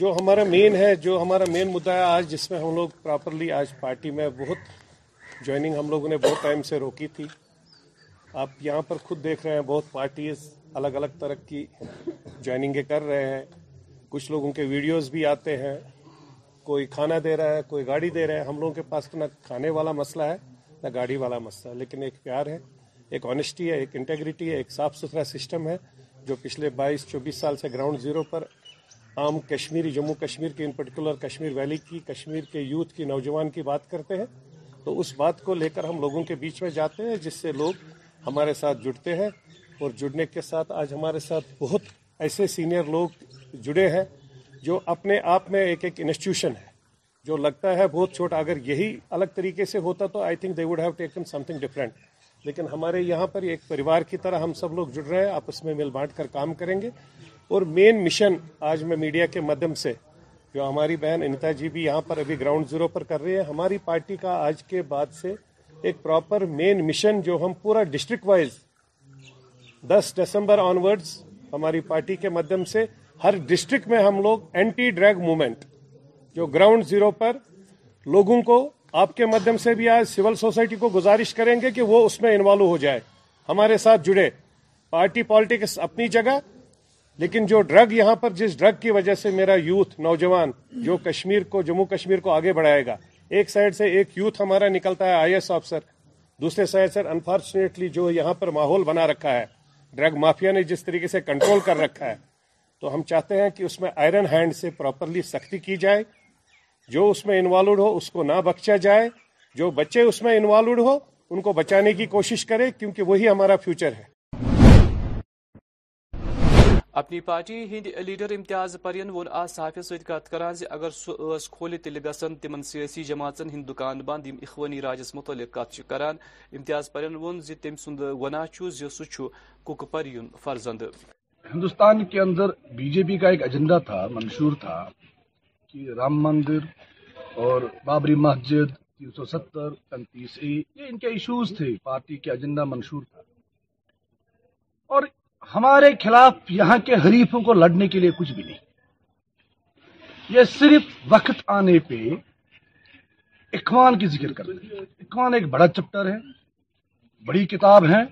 Speaker 7: جو ہمارا مین ہے جو ہمارا مین مدعا ہے آج جس میں ہم لوگ پراپرلی آج پارٹی میں بہت جوائننگ ہم لوگوں نے بہت ٹائم سے روکی تھی آپ یہاں پر خود دیکھ رہے ہیں بہت پارٹیز الگ الگ طرح کی جوائننگیں کر رہے ہیں کچھ لوگوں کے ویڈیوز بھی آتے ہیں کوئی کھانا دے رہا ہے کوئی گاڑی دے رہا ہے ہم لوگوں کے پاس تو نہ کھانے والا مسئلہ ہے نہ گاڑی والا مسئلہ ہے لیکن ایک پیار ہے ایک
Speaker 22: آنیسٹی ہے ایک انٹیگریٹی ہے ایک صاف ستھرا سسٹم ہے جو پچھلے بائیس چوبیس سال سے گراؤنڈ زیرو پر عام کشمیری جموں کشمیر کے ان پرٹیکولر کشمیر ویلی کی کشمیر کے یوتھ کی نوجوان کی بات کرتے ہیں تو اس بات کو لے کر ہم لوگوں کے بیچ میں جاتے ہیں جس سے لوگ ہمارے ساتھ جڑتے ہیں اور جڑنے کے ساتھ آج ہمارے ساتھ بہت ایسے سینئر لوگ جڑے ہیں جو اپنے آپ میں ایک ایک انسٹیٹیوشن ہے جو لگتا ہے بہت چھوٹا اگر یہی الگ طریقے سے ہوتا تو I think they would have taken something different لیکن ہمارے یہاں پر ایک پریوار کی طرح ہم سب لوگ جڑ رہے ہیں آپس میں مل بانٹ کر کام کریں گے اور مین مشن آج میں میڈیا کے مدم سے جو ہماری بہن انتا جی بھی یہاں پر ابھی گراؤنڈ زیرو پر کر رہے ہیں ہماری پارٹی کا آج کے بعد سے ایک پراپر مین مشن جو ہم پورا ڈسٹرکٹ وائز دس دسمبر ورڈز ہماری پارٹی کے مدم سے ہر ڈسٹرکٹ میں ہم لوگ اینٹی ڈرگ مومنٹ جو گراؤنڈ زیرو پر لوگوں کو آپ کے مدھیم سے بھی آج سیول سوسائٹی کو گزارش کریں گے کہ وہ اس میں انوالو ہو جائے ہمارے ساتھ جڑے پارٹی پالٹیکس اپنی جگہ لیکن جو ڈرگ یہاں پر جس ڈرگ کی وجہ سے میرا یوتھ نوجوان جو کشمیر کو جموں کشمیر کو آگے بڑھائے گا ایک سائڈ سے ایک یوتھ ہمارا نکلتا ہے آئی ایس آفسر دوسرے سائڈ سے انفارچونیٹلی جو یہاں پر ماحول بنا رکھا ہے ڈرگ مافیا نے جس طریقے سے کنٹرول کر رکھا ہے تو ہم چاہتے ہیں کہ اس میں آئرن ہینڈ سے پراپرلی سختی کی جائے جو اس میں انوالوڈ ہو اس کو نہ بخشا جائے جو بچے اس میں انوالوڈ ہو ان کو بچانے کی کوشش کرے کیونکہ وہی ہمارا فیوچر ہے اپنی پارٹی ہند لیڈر امتیاز پرین وون آج صحافی ست کران اگر سہ کھول تیل گسن تم سیاسی جماعتن ہند دکان بند اخوانی راجس متعلق کران امتیاز پرین وون زی تم سند زی سہ چھ کک پرین فرزند ہندوستان کے اندر بی جے پی کا ایک ایجنڈا تھا منشور تھا کی رام مندر اور بابری مسجد تین سو ستر ایشوز تھے پارٹی کے ایجنڈا منشور تھا اور ہمارے خلاف یہاں کے حریفوں کو لڑنے کے لیے کچھ بھی نہیں یہ صرف وقت آنے پہ اکوان کی ذکر کرتے ہیں اکوان ایک بڑا چپٹر ہے بڑی کتاب ہے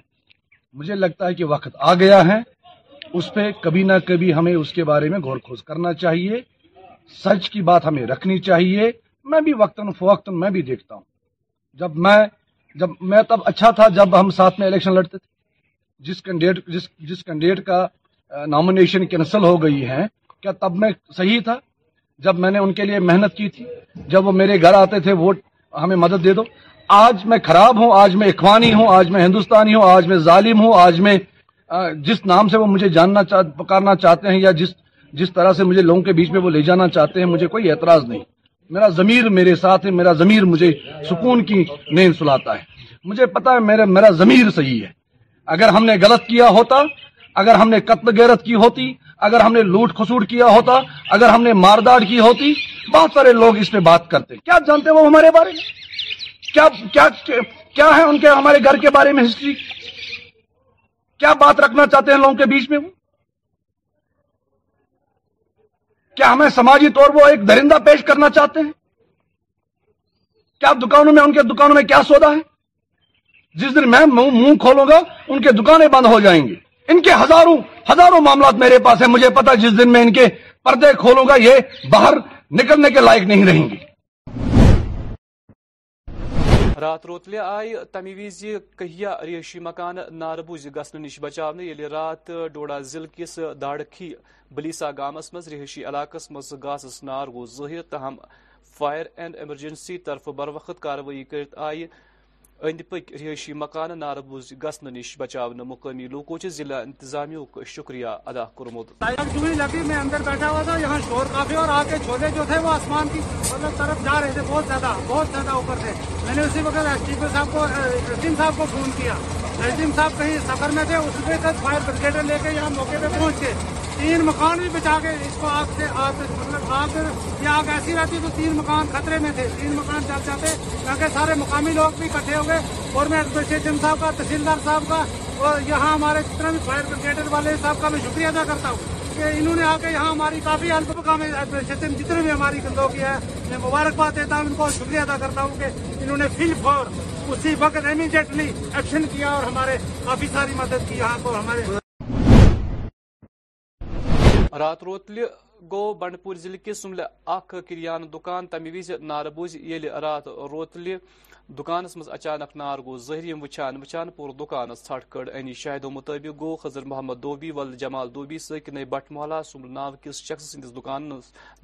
Speaker 22: مجھے لگتا ہے کہ وقت آ گیا ہے اس پہ کبھی نہ کبھی ہمیں اس کے بارے میں کھوز کرنا چاہیے سچ کی بات ہمیں رکھنی چاہیے میں بھی وقتاً فوقتاً میں بھی دیکھتا ہوں جب میں جب میں تب اچھا تھا جب ہم ساتھ میں الیکشن لڑتے تھے جس کینڈیڈیٹ کا نامنیشن کینسل ہو گئی ہے کیا تب میں صحیح تھا جب میں نے ان کے لیے محنت کی تھی جب وہ میرے گھر آتے تھے ووٹ ہمیں مدد دے دو آج میں خراب ہوں آج میں اخوانی ہوں آج میں ہندوستانی ہوں آج میں ظالم ہوں آج میں جس نام سے وہ مجھے جاننا پکارنا چاہتے ہیں یا جس جس طرح سے مجھے لوگوں کے بیچ میں وہ لے جانا چاہتے ہیں مجھے کوئی اعتراض نہیں میرا ضمیر میرے ساتھ ہے میرا ضمیر مجھے سکون کی نیند سلاتا ہے مجھے پتا ہے میرا ضمیر صحیح ہے اگر ہم نے غلط کیا ہوتا اگر ہم نے قتل گیرت کی ہوتی اگر ہم نے لوٹ خسوٹ کیا ہوتا اگر ہم نے مارداڑ کی ہوتی بہت سارے لوگ اس میں بات کرتے کیا جانتے وہ ہمارے بارے میں کیا ہے ان کے ہمارے گھر کے بارے میں ہسٹری کیا بات رکھنا چاہتے ہیں لوگوں کے بیچ میں وہ کیا ہمیں سماجی طور وہ ایک درندہ پیش کرنا چاہتے ہیں کیا دکانوں میں ان کے دکانوں میں کیا سودا ہے جس دن میں منہ کھولوں گا ان کے دکانیں بند ہو جائیں گے ان کے ہزاروں ہزاروں معاملات میرے پاس ہیں مجھے پتا جس دن میں ان کے پردے کھولوں گا یہ باہر نکلنے کے لائق نہیں رہیں گے رات روتلہ آئی تمہ وز کہیا ریشی مکان نار بوز نش بچاؤ یل رات ڈوڈا ضلع کس بلیسا گامس مز رہائشی علاقہ مز
Speaker 24: گاسس نار گو ظاہر تاہم فائر اینڈ ایمرجنسی طرف بر وقت کرت کر اند رہائشی مکان ناربوز گسنے نش بچا مقامی لوگوں سے ضلع انتظامیہ شکریہ ادا لگی میں اندر بیٹھا ہوا تھا یہاں شور کافی اور آگے چھولے جو تھے وہ آسمان کی طرف جا رہے تھے بہت زیادہ بہت زیادہ اوپر تھے میں نے اسی وقت ایس ڈی پی صاحب کو رسیم صاحب کو فون کیا رسیم صاحب کہیں سفر میں تھے اس کے ساتھ فائر بریگیڈر لے کے یہاں موقع پہ پہنچ گئے تین مکان بھی بچا کے اس کو آگ سے آگ سے مطلب آگ آگ ایسی رہتی تو تین مکان خطرے میں تھے تین مکان جاتے تاکہ سارے مقامی لوگ بھی اکٹھے ہو گئے اور میں ایڈمنسٹریشن صاحب کا تحصیلدار صاحب کا اور یہاں ہمارے جتنا بھی فائر بریگیڈر والے صاحب کا میں شکریہ ادا کرتا ہوں کہ انہوں نے آ کے یہاں ہماری کافی ہیلپ میں ایڈمنسٹریشن جتنے بھی ہماری گندو کیا ہے میں مبارکباد دیتا ہوں ان کو شکریہ ادا کرتا ہوں کہ انہوں نے فل فور اسی وقت امیڈیٹلی ایکشن کیا اور ہمارے کافی ساری مدد کی یہاں کو ہمارے رات روتل گو بن پور ضلع کس اخ کریان دکان تمہ نار یل رات روتل دکانس مز اچانک نار گو ظہری وچان وچان پور دکانس ژھٹ کڑ اینی
Speaker 25: شاہدو مطابق گو خضر محمد دوبی ول جمال دوبی سک نئی سمل ناو کس شخص سندس دکان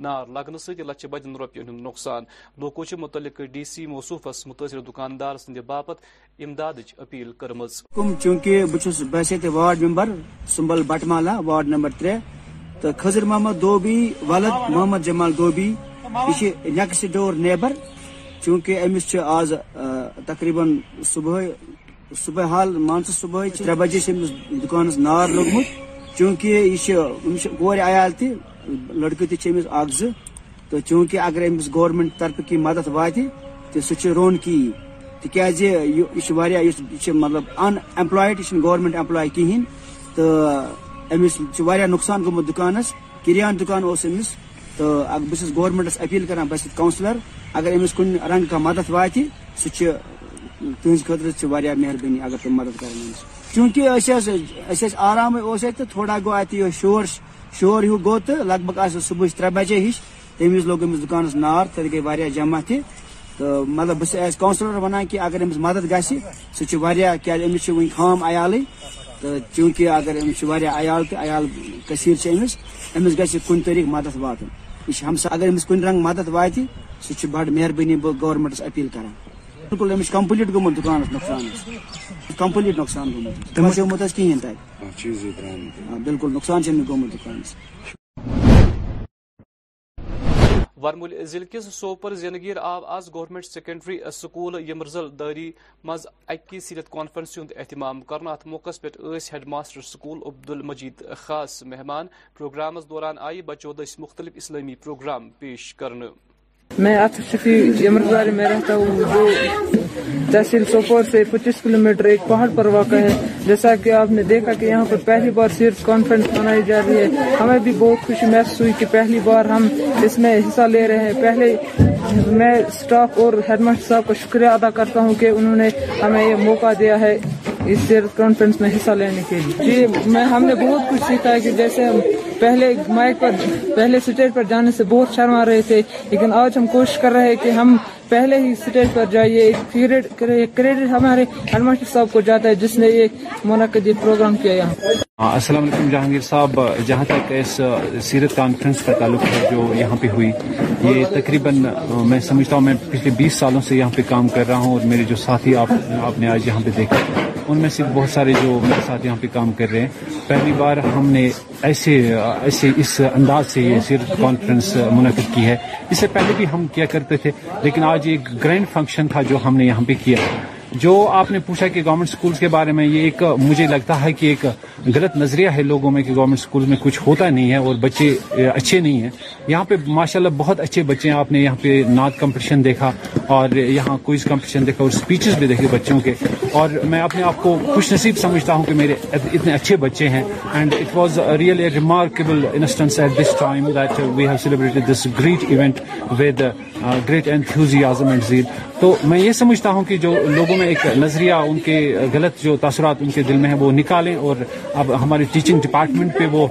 Speaker 25: نار لگنے لچھ بدن روپیے ہند نقصان لوکو متعلق ڈی سی موصوفس متأثر دکاندار باپت امداد اپیل کم چونکہ تو خضر محمد دوبی ولد محمد جمال دوبی یہ نیکس ڈور نیبر چونکہ امس آز تقریباً صبح صبح حال ثہ صبح ترے بجے سے دکانس نار لوگ چونکہ یہ عیال تہ لڑکہ تمس اخ تو چونکہ اگر امس گورنمنٹ طرف کی مدد واتہ تو رون کی تاز یہ مطلب ان ایمپلائڈ یہ گورمینٹ ایمپلائی کہین تو امس سے نقصان گوت دکانس کریان دکان اس امس تو بس گورمنٹس اپیل کر بس کونسلر اگر امس کن رنگ کا مدد وات سہ تہذ خطر سے مہربانی اگر تم مدد کر چونکہ اس آرام اس تھوڑا گو ات شور شور ہوں گو تو لگ بھگ آپ صبح ترے بجے ہش تم وز لوگ امس دکانس نار تر گئی وایا جمع تھی تو مطلب بس کونسلر ونانا کہ اگر امس مدد گھر سہ امس ون خام عیالی تو چونکہ اگر امس عیال تو عیال کثیر امس امس گز کن طریقہ مدد یہ ہمسا اگر امس کن رنگ مدد وات سہ بڑ مہربانی بہت گورمنٹس اپیل کر بالکل امس کمپلیٹ کمپلٹ دکان نقصان کمپلیٹ نقصان گومت کہین تک بالکل نقصان دکان ورمول ضلع کس سوپور زینگیر آو آز گورنمنٹ سیکنڈری سکول یمرزل داری مز اکی سیرت کانفرنس
Speaker 26: ہند اہتمام موقع پہ head master school Abdul Majeed خاص مہمان پروگرامس دوران آئی بچو دس مختلف اسلامی پروگرام پیش کرنے میں آصف شفی بارے میں رہتا ہوں جو تحصیل سوپور سے پچیس کلومیٹر ایک پہاڑ پر واقع ہے جیسا کہ آپ نے دیکھا کہ یہاں پر پہلی بار سیرت کانفرنس منائی جا رہی ہے ہمیں بھی بہت خوشی محسوس ہوئی کہ پہلی بار ہم اس میں حصہ لے رہے ہیں پہلے میں سٹاف اور ہیڈ ماسٹر صاحب کا شکریہ ادا کرتا ہوں کہ انہوں نے ہمیں یہ موقع دیا ہے اس سیرت کانفرنس میں حصہ لینے کے لیے جی میں ہم نے بہت کچھ سیکھا ہے کہ جیسے ہم پہلے مائک پر پہلے اسٹیج پر جانے سے بہت شرم آ رہے تھے لیکن آج ہم کوشش کر رہے ہیں کہ ہم پہلے ہی اسٹیج پر جائیے کریڈٹ ہمارے ہیڈ ماسٹر صاحب کو جاتا ہے جس نے یہ منعقد یہ پروگرام کیا
Speaker 27: یہاں السلام علیکم جہانگیر صاحب جہاں تک اس سیرت کانفرنس کا تعلق ہے جو یہاں پہ ہوئی یہ تقریباً میں سمجھتا ہوں میں پچھلے بیس سالوں سے یہاں پہ کام کر رہا ہوں اور میرے جو ساتھی آپ نے آج یہاں پہ دیکھا ان میں سے بہت سارے جو میرے ساتھ یہاں پہ کام کر رہے ہیں پہلی بار ہم نے ایسے ایسے اس انداز سے یہ صرف کانفرنس منعقد کی ہے اس سے پہلے بھی ہم کیا کرتے تھے لیکن آج ایک گرینڈ فنکشن تھا جو ہم نے یہاں پہ کیا جو آپ نے پوچھا کہ گورنمنٹ سکولز کے بارے میں یہ ایک مجھے لگتا ہے کہ ایک غلط نظریہ ہے لوگوں میں کہ گورنمنٹ سکولز میں کچھ ہوتا نہیں ہے اور بچے اچھے نہیں ہیں یہاں پہ ماشاءاللہ بہت اچھے بچے ہیں آپ نے یہاں پہ نعت کمپٹیشن دیکھا اور یہاں کوئز کمپٹیشن دیکھا اور اسپیچز بھی دیکھے بچوں کے اور میں اپنے آپ کو خوش نصیب سمجھتا ہوں کہ میرے اتنے اچھے بچے ہیں and it was real remarkable instance at this time that we have this great event with great enthusiasm and zeal تو میں یہ سمجھتا ہوں کہ جو لوگوں میں ایک نظریہ ان کے غلط جو تاثرات ان کے دل میں ہیں وہ نکالیں اور اب ہماری ٹیچنگ ڈپارٹمنٹ پہ وہ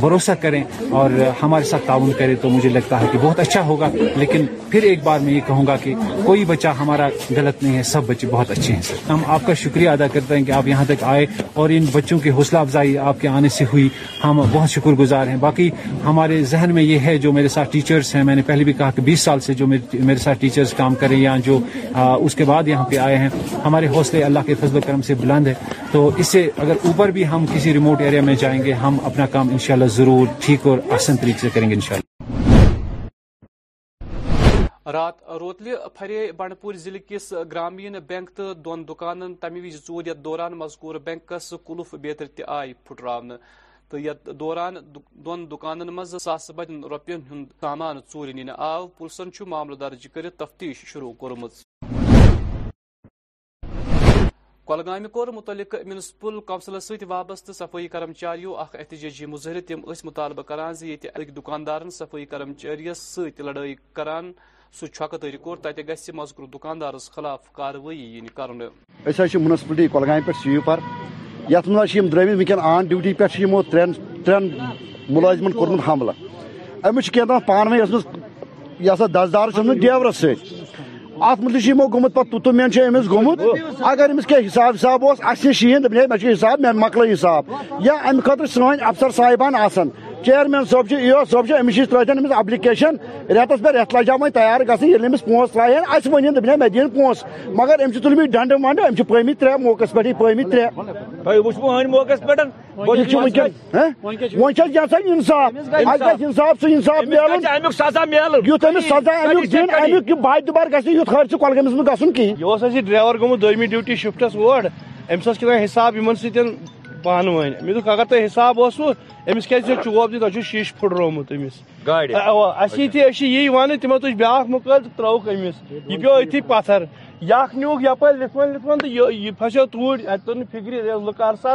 Speaker 27: بھروسہ کریں اور ہمارے ساتھ تعاون کریں تو مجھے لگتا ہے کہ بہت اچھا ہوگا لیکن پھر ایک بار میں یہ کہوں گا کہ کوئی بچہ ہمارا غلط نہیں ہے سب بچے بہت اچھے ہیں ہم آپ کا شکریہ ادا کرتے ہیں کہ آپ یہاں تک آئے اور ان بچوں کی حوصلہ افزائی آپ کے آنے سے ہوئی ہم بہت شکر گزار ہیں باقی ہمارے ذہن میں یہ ہے جو میرے ساتھ ٹیچرس ہیں میں نے پہلے بھی کہا کہ بیس سال سے جو میرے ساتھ ٹیچرز کام کریں یا جو اس کے بعد یہاں پہ آئے ہیں ہمارے حوصلے اللہ کے فضل و کرم سے بلند ہے تو اس سے اگر اوپر بھی ہم کسی ریموٹ ایریا میں جائیں گے ہم اپنا کام انشاءاللہ ضرور ٹھیک اور آسن طریقے سے کریں گے انشاءاللہ رات پھرے بن پور ضلع کس گرامین بینکان تم دوران مذکور بینکس آئی پھٹرو
Speaker 28: تو دوران دون دکان من ساس بدن روپی ہند سامان چور نو پلسن معاملہ درج کر تفتیش شروع کورم گلگامہ کور متعلق میونسپل کونسلس سابطہ صفائی کرمچاریوں اختجی مظاہرت تم اِس مطالبہ کرانے دکاندار صفائی کرمچریس ست لڑی کاران سہ چھکہ دری کور تی گزک دکاندارس خلاف
Speaker 29: کارویپلٹی یتھ مہیش درمت ونکین آن ڈیوٹی پہ ترین ترین ملازمن کورمت حملہ امس امسان پانوی یس مجھے دزدار یس مجھے ڈورس سات متعلق گومت پہ تتمین امس گومت اگر امس کی حساب حساب وساب شین دے مے مکل حساب یا خاطر سن افسر صاحبان آسان چیئر مین صبح یہ صبح امی امس اپلیکشن ریتس پہ ریت لو وی تیار گل پہنچ لائے اس ون دہی دین پونس مگر امس تل ڈنڈ ونڈ امر پہ ترے موقع پی پیمس
Speaker 30: ویسے انت سزا بار دبار گیت گوٚمُت کلگس من گھنسے
Speaker 31: اور أمِس اوس شفٹس حِساب یِمن سن پانہٕ ؤنۍ مےٚ دوٚپ اگر تۄہہِ پانے دیں حساب ورم چوب دِتھ تۄہہِ أمِس گاڑِ اَسہِ أسۍ دن تھی شیشہ پھٹروت گاڑی اتھی اچھے یہی ون تمو بیک تروک امس یہ پی اتھی پتھر یہ نیوک یپ لکھ لکھ پھسو تر اتر فکری لُکار ارسا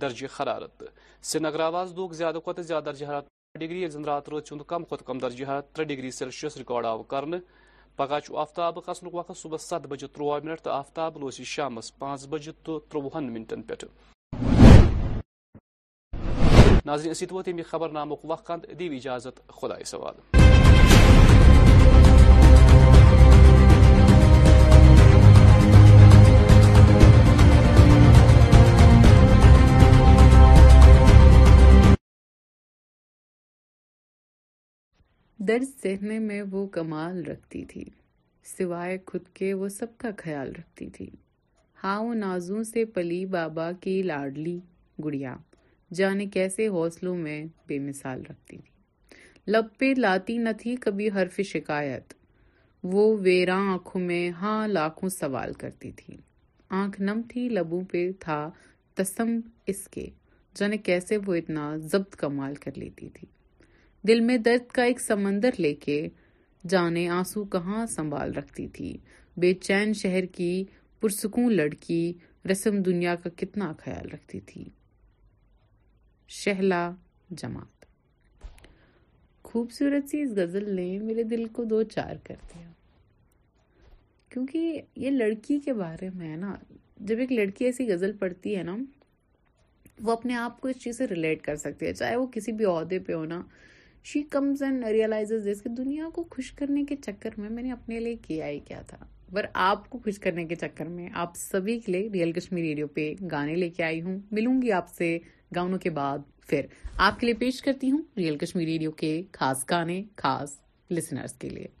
Speaker 32: درجہ حرارت سری نگر آواز دوک زیادہ زیادہ درجہ حرارت ڈگری رات رات کم کم درجہ حرارت تر ڈگری سیلسیس ریکارڈ آو پگہ چھ آفتاب کھسن وقت صبح ست بجے تروہ
Speaker 33: منٹ تو آفتاب لوس شام پانچ بجے تو تروہن منٹن پہ ناظرین اسی خبر نامک وقت دیو اجازت خدا درد سہنے میں وہ کمال رکھتی تھی سوائے خود کے وہ سب کا خیال رکھتی تھی ہاں و نازوں سے پلی بابا کی لاڈلی گڑیا جانے کیسے حوصلوں میں بے مثال رکھتی تھی لب پہ لاتی نہ تھی کبھی حرف شکایت وہ ویراں آنکھوں میں ہاں لاکھوں سوال کرتی تھی آنکھ نم تھی لبوں پہ تھا تسم اس کے جانے کیسے وہ اتنا ضبط کمال کر لیتی تھی دل میں درد کا ایک سمندر لے کے جانے آنسو کہاں سنبھال رکھتی تھی بے چین شہر کی پرسکون لڑکی رسم دنیا کا کتنا خیال رکھتی تھی شہلا جماعت خوبصورت سی اس غزل نے میرے دل کو دو چار کر دیا کیونکہ یہ لڑکی کے بارے میں نا جب ایک لڑکی ایسی غزل پڑھتی ہے نا وہ اپنے آپ کو اس چیز سے ریلیٹ کر سکتی ہے چاہے وہ کسی بھی عہدے پہ ہونا شی کمز کہ دنیا کو خوش کرنے کے چکر میں میں نے اپنے لیے کیا ہی کیا تھا پر آپ کو خوش کرنے کے چکر میں آپ سبھی کے لیے ریئل کشمیر ریڈیو پہ گانے لے کے آئی ہوں ملوں گی آپ سے گانوں کے بعد پھر آپ کے لیے پیش کرتی ہوں ریئل کشمیر ریڈیو کے خاص گانے خاص لسنرس کے لیے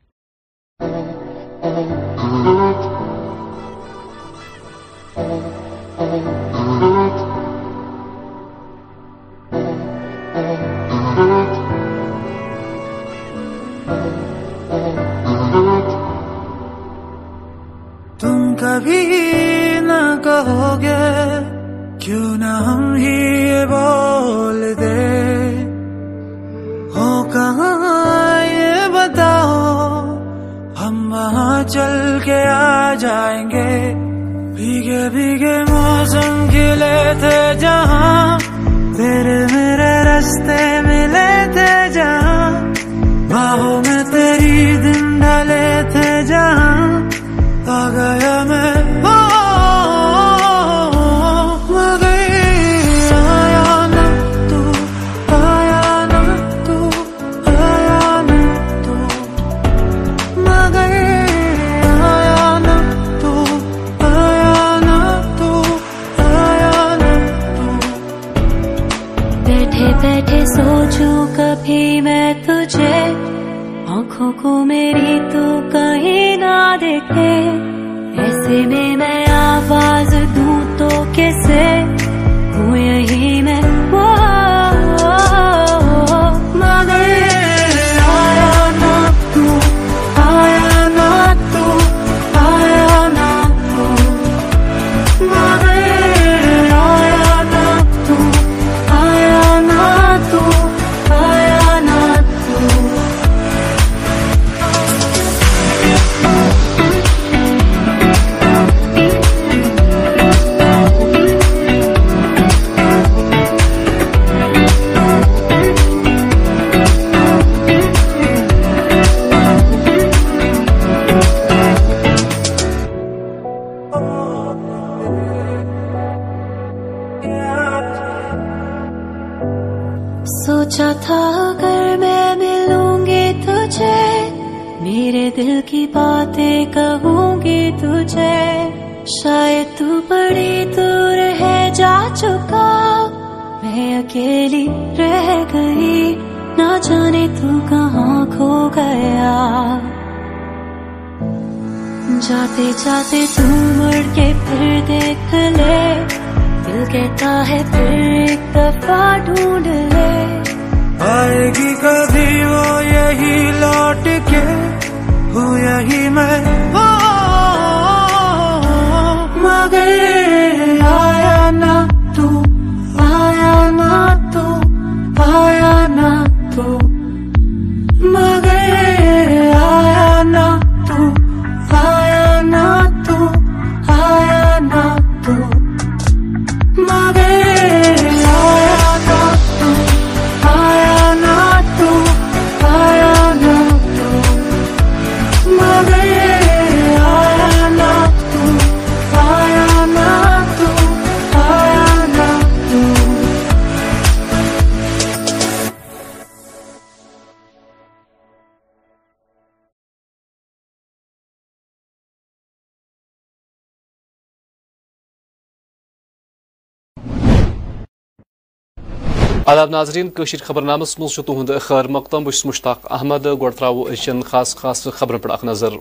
Speaker 34: ناظرین ناظرینش خبرنس مزھ تہد خیر مقدم بس مشتاق احمد گوڑ ترو اچھے خاص خاص خبرن پہ نظر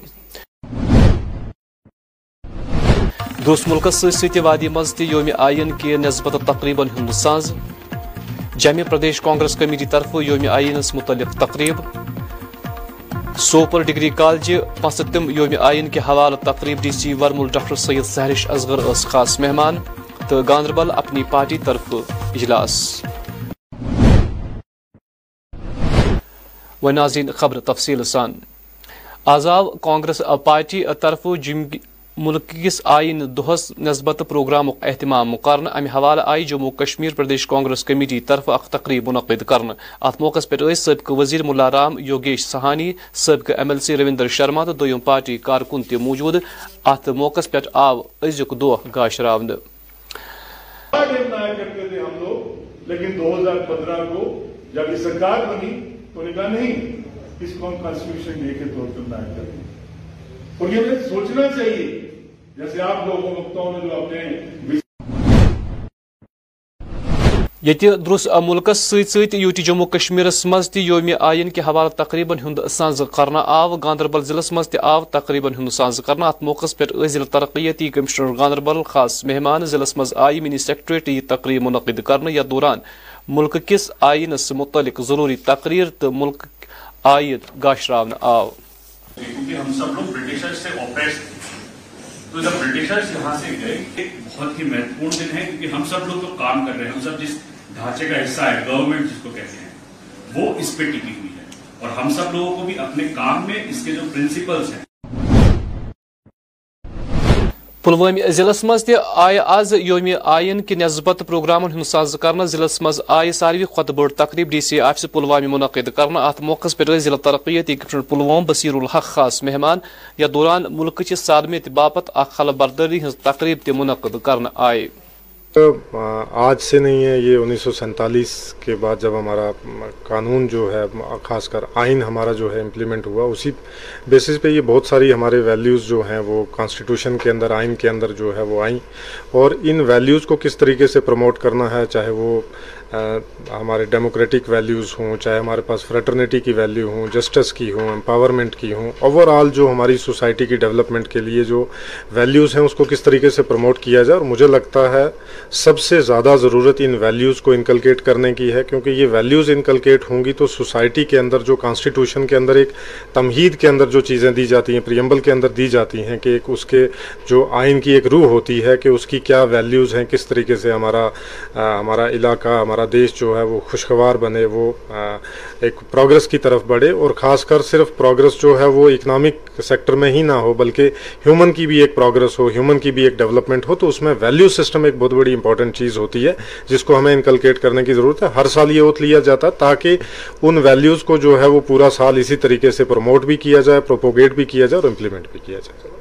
Speaker 34: دوس ملکس وادی مز تہ یوم آئین کی نسبت تقریبا ہند ساز جمع پردیش کانگریس کمیٹی طرف یوم آئینس متعلق تقریب سوپر ڈگری کالجہ پانچ تم یوم آئین کے حوالہ تقریب ڈی سی ورم ڈاکٹر سید سہرش سہریش اس خاص مہمان تو گاندربل اپنی پارٹی طرف اجلاس و ناظرین خبر تفصیل سان آزاو کانگریس پارٹی طرف جم ملک آئین دہس نسبت پروگرام اہتمام امہ حوالہ آئی جموں کشمیر پردیش کانگریس کمیٹی طرف اخ تقریب منعقد موقع پہ سبقہ وزیر رام یوگیش سہانی سابقہ M L C Ravinder Sharma تو دم پارٹی کارکن تہ موجود ات موقع پہ آو ازیک دہ بنی تو نے کہا نہیں اس کو ہم کانسٹیٹیوشن ڈے کے طور پر لائن کریں اور یہ ہمیں سوچنا چاہیے جیسے آپ لوگوں وقتوں نے جو اپنے یتہ درس ملکس ست ست یوٹی جموں کشمیر مز تہ یوم آئین کے حوالہ تقریبن ہند سانز کرنا آو گاندربل ضلعس مز تہ آو تقریبن ہند سانز کرنا ات موقع پہ ضلع ترقیتی کمشنر گاندربل خاص مہمان ضلعس مز آئی منی سیکٹریٹ یہ تقریب منعقد کرنے یا دوران ملک کس آئین سے متعلق ضروری تقریر تو ملک آئن گا
Speaker 35: آو ہم سب لوگ برٹشر سے تو جب یہاں سے ایک بہت ہی مہتوپورن دن ہے کیونکہ ہم سب لوگ تو کام کر رہے ہیں ہم سب جس ڈھانچے کا حصہ ہے گورنمنٹ جس کو کہتے ہیں وہ اس پہ ٹکی ہوئی ہے اور ہم سب لوگوں کو بھی اپنے کام میں اس کے جو پرنسپلز ہیں
Speaker 34: پلوامہ ضلع تہ آئے آز یوم آئین کہ نسبت پروگرامن ساز کر ضلع مز آئے ساروی کھت بڑ تقریب ڈی سی آفس پلوامہ منعقد کرنا ات موقع پہ ضلع ترقیت یقین پلوام بصیر الحق خاص مہمان یا دوران ملک چہ ثالمی باپت اخ اخل بردری ہز تقریب تہ منعقد کرنا آئے
Speaker 36: آج سے نہیں ہے یہ انیس سو سینتالیس کے بعد جب ہمارا قانون جو ہے خاص کر آئین ہمارا جو ہے امپلیمنٹ ہوا اسی بیسس پہ یہ بہت ساری ہمارے ویلیوز جو ہیں وہ کانسٹیٹیوشن کے اندر آئین کے اندر جو ہے وہ آئیں اور ان ویلیوز کو کس طریقے سے پروموٹ کرنا ہے چاہے وہ ہمارے ڈیموکریٹک ویلیوز ہوں چاہے ہمارے پاس فریٹرنیٹی کی ویلیو ہوں جسٹس کی ہوں امپاورمنٹ کی ہوں اوور آل جو ہماری سوسائٹی کی ڈیولپمنٹ کے لیے جو ویلیوز ہیں اس کو کس طریقے سے پروموٹ کیا جائے اور مجھے لگتا ہے سب سے زیادہ ضرورت ان ویلیوز کو انکلکیٹ کرنے کی ہے کیونکہ یہ ویلیوز انکلکیٹ ہوں گی تو سوسائٹی کے اندر جو کانسٹیٹیوشن کے اندر ایک تمہید کے اندر جو چیزیں دی جاتی ہیں پریمبل کے اندر دی جاتی ہیں کہ ایک اس کے جو آئین کی ایک روح ہوتی ہے کہ اس کی کیا ویلیوز ہیں کس طریقے سے ہمارا ہمارا علاقہ ہمارا دیش جو ہے وہ خوشگوار بنے وہ ایک پروگرس کی طرف بڑھے اور خاص کر صرف پروگرس جو ہے وہ اکنامک سیکٹر میں ہی نہ ہو بلکہ ہیومن کی بھی ایک پروگرس ہو ہیومن کی بھی ایک ڈیولپمنٹ ہو تو اس میں ویلیو سسٹم ایک بہت بڑی امپورٹنٹ چیز ہوتی ہے جس کو ہمیں انکلکیٹ کرنے کی ضرورت ہے ہر سال یہ اوت لیا جاتا تاکہ ان ویلیوز کو جو ہے وہ پورا سال اسی طریقے سے پروموٹ بھی کیا جائے پروپوگیٹ بھی کیا جائے اور امپلیمنٹ بھی کیا جائے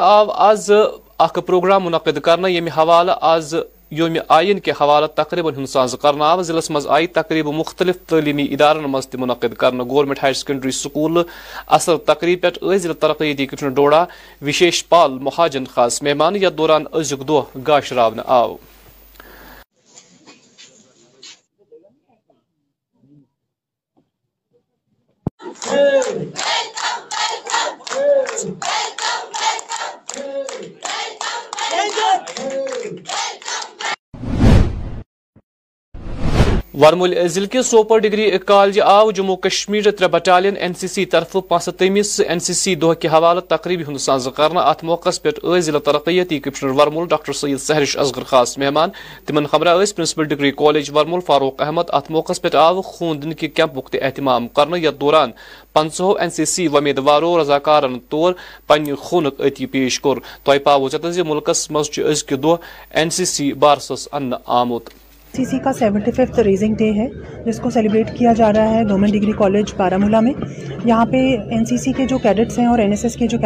Speaker 34: آو آز اخ پروگرام منعقد کرنا یم حوالہ آز یوم آئین کے حوالہ تقریباً ہند ساز کر آو ضلع آئی تقریب مختلف تعلیمی ادار منعقد کرنا گورنمنٹ ہائر سکنڈری سکول اصل تقریب پہ ضلع ترقی کشن ڈوڑا وشیش پال مہاجن خاص مہمان یا دوران ازیک دہ گاشر آو Hey! Hey. Hey. ورمول ضلع کے سوپر ڈگری کالج آو جموں کشمیر تر بٹالین این سی سی طرف پانستمس این سی سی دہ حوالہ تقریبی ات موقع پہ ضلع ترقیتی کمشنر ورمل ڈاکٹر سید سہرش اصغر خاص مہمان تمن خبرہ principal degree college ورمل Farooq Ahmad ات موقع پہ آو خون دن کے کیمپک تہتمام کرنے یتھ دوران پنتہو این سی سی ومیدوارو رضاکارن طور پنہ خونک عتی پیش تہ پاوت پاؤ چتنظی ملكس مزھ ازكہ دہ سی بارسس ان آمت
Speaker 37: سی سی کا سیونٹی ففتھ ریزنگ ڈے ہے جس کو سیلیبریٹ کیا جا رہا ہے government degree college Baramulla میں یہاں پہ این سی سی کے جو کیڈٹس ہیں اور این ایس ایس کے جو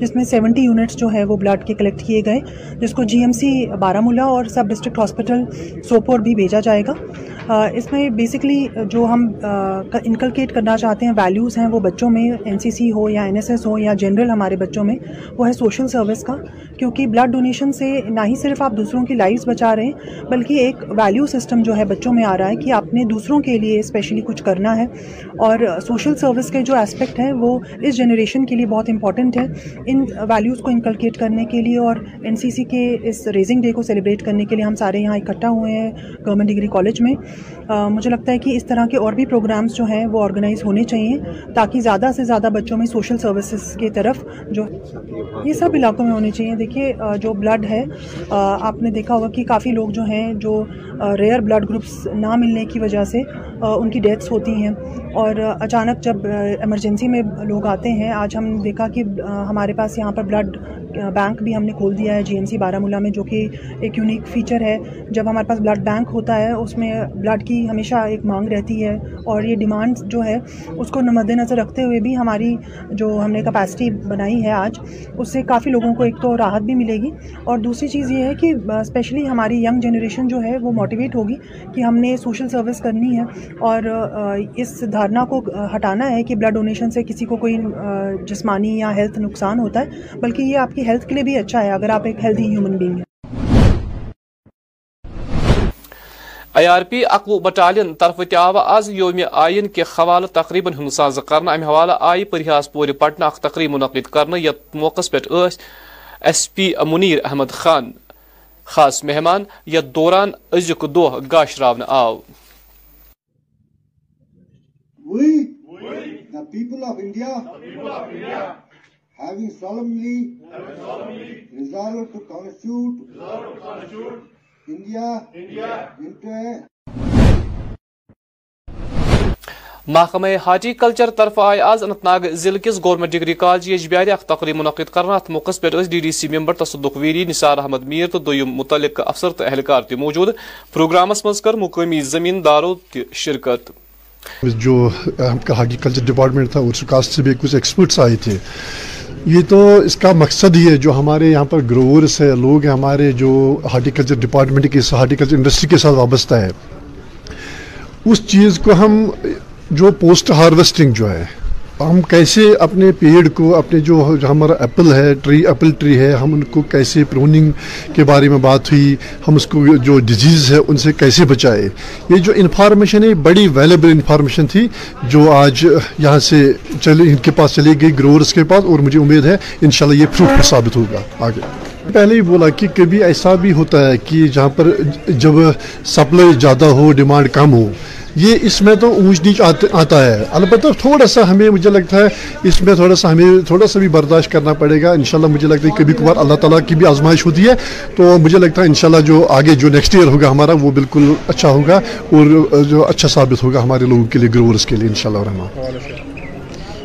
Speaker 37: جس میں سیونٹی یونٹس جو ہے وہ بلڈ کے کلیکٹ کیے گئے جس کو G M C Baramulla اور سب ڈسٹرکٹ ہاسپٹل سوپور بھی بھیجا جائے گا اس میں بیسکلی جو ہم انکلکیٹ کرنا چاہتے ہیں ویلیوز ہیں وہ بچوں میں این سی سی ہو یا این ایس ایس ہو یا جنرل ہمارے بچوں میں وہ ہے سوشل سروس کا کیونکہ بلڈ ڈونیشن سے نہ ہی صرف آپ دوسروں کی لائفز بچا رہے ہیں بلکہ ایک ویلیو سسٹم جو ہے بچوں میں آ رہا ہے کہ آپ نے دوسروں کے لیے اسپیشلی کچھ کرنا ہے اور سوشل سروس کے جو اسپیکٹ ہیں وہ اس جنریشن کے لیے بہت امپورٹنٹ ہے ان ویلیوز کو انکلکیٹ کرنے کے لیے اور این سی سی کے اس ریزنگ ڈے کو سیلیبریٹ کرنے کے لیے ہم سارے یہاں اکٹھا ہوئے ہیں گورنمنٹ ڈگری کالج میں مجھے لگتا ہے کہ اس طرح کے اور بھی پروگرامز جو ہیں وہ آرگنائز ہونے چاہیے تاکہ زیادہ سے زیادہ بچوں میں سوشل سروسز کی طرف جو یہ سب علاقوں میں ہونے چاہیے دیکھیے جو بلڈ ہے آپ نے دیکھا ہوگا کہ کافی لوگ جو ہیں جو ریئر بلڈ گروپس نہ ملنے کی وجہ سے ان کی ڈیتھس ہوتی ہیں اور اچانک جب ایمرجنسی میں لوگ آتے ہیں آج ہم دیکھا کہ ہمارے پاس یہاں پر بلڈ بینک بھی ہم نے کھول دیا ہے جی ایم سی بارہ مولہ میں جو کہ ایک یونیک فیچر ہے جب ہمارے پاس بلڈ بینک ہوتا ہے اس میں بلڈ کی ہمیشہ ایک مانگ رہتی ہے اور یہ ڈیمانڈ جو ہے اس کو مد نظر رکھتے ہوئے بھی ہماری جو ہم نے کپیسٹی بنائی ہے آج اس سے کافی لوگوں کو ایک تو راحت بھی ملے گی اور دوسری چیز یہ ہے کہ اسپیشلی ہماری ینگ جنریشن جو ہے وہ موٹیویٹ ہوگی کہ ہم نے سوشل سروس کرنی ہے اور اس دھارنا کو ہٹانا ہے کہ بلڈ ڈونیشن سے کسی کو کوئی جسمانی یا ہیلتھ نقصان نقصان ہوتا ہے بلکہ یہ آپ کی ہیلتھ کے لیے بھی اچھا ہے اگر آپ ایک ہیلدی ہیومن بینگ ہیں آئی
Speaker 34: آر پی اقوہ بٹالین طرف تیو آز یوم آئین کے حوالہ تقریباً ہند ساز کرنا امہ حوالہ آئی پریاس پور پٹنہ اخ تقریب منعقد کرنا یت موقع پہ ایس پی منیر احمد خان خاص مہمان یت دوران ازیک دہ گاش راو وی آو people of India having solemnly, having solemnly resolved to constitute, resolved to constitute India, India into a محکمہ ہارٹی کلچر طرف آئے آز انت ناگ ضلع کس گورنمنٹ ڈگری کالج یجبیار اخ تقریب منعقد کرنا ات موقع پہ D D C member Tasaduq very نثار احمد میر تو دم متعلق افسر تو اہلکار تی موجود پروگرامس مز کر مقامی زمین دارو
Speaker 36: تی شرکت جو ہارٹی کلچر ڈپارٹمنٹ تھا اس کاسٹ سے بھی کچھ ایکسپرٹس آئے تھے یہ تو اس کا مقصد ہی ہے جو ہمارے یہاں پر گروورس ہے لوگ ہیں ہمارے جو ہارٹیکلچر ڈپارٹمنٹ کے ہارٹیکلچر انڈسٹری کے ساتھ وابستہ ہے اس چیز کو ہم جو پوسٹ ہارویسٹنگ جو ہے ہم کیسے اپنے پیڑ کو اپنے جو ہمارا ایپل ہے ٹری ایپل ٹری ہے ہم ان کو کیسے پروننگ کے بارے میں بات ہوئی ہم اس کو جو ڈیزیز ہے ان سے کیسے بچائے یہ جو انفارمیشن ہے بڑی ویلیبل انفارمیشن تھی جو آج یہاں سے ان کے پاس چلی گئی گروورس کے پاس اور مجھے امید ہے انشاءاللہ یہ فروٹفل ثابت ہوگا آگے پہلے ہی بولا کہ کبھی ایسا بھی ہوتا ہے کہ جہاں پر جب سپلائی زیادہ ہو ڈیمانڈ کم ہو یہ اس میں تو اونچ نیچ آتا ہے البتہ تھوڑا سا ہمیں مجھے لگتا ہے اس میں تھوڑا سا ہمیں تھوڑا سا بھی برداشت کرنا پڑے گا انشاءاللہ مجھے لگتا ہے کبھی کبھار اللہ تعالیٰ کی بھی آزمائش ہوتی ہے تو مجھے لگتا ہے انشاءاللہ جو آگے جو نیکسٹ ایئر ہوگا ہمارا وہ بالکل اچھا ہوگا اور جو اچھا ثابت ہوگا ہمارے لوگوں کے لیے گروورس کے لیے انشاءاللہ شاء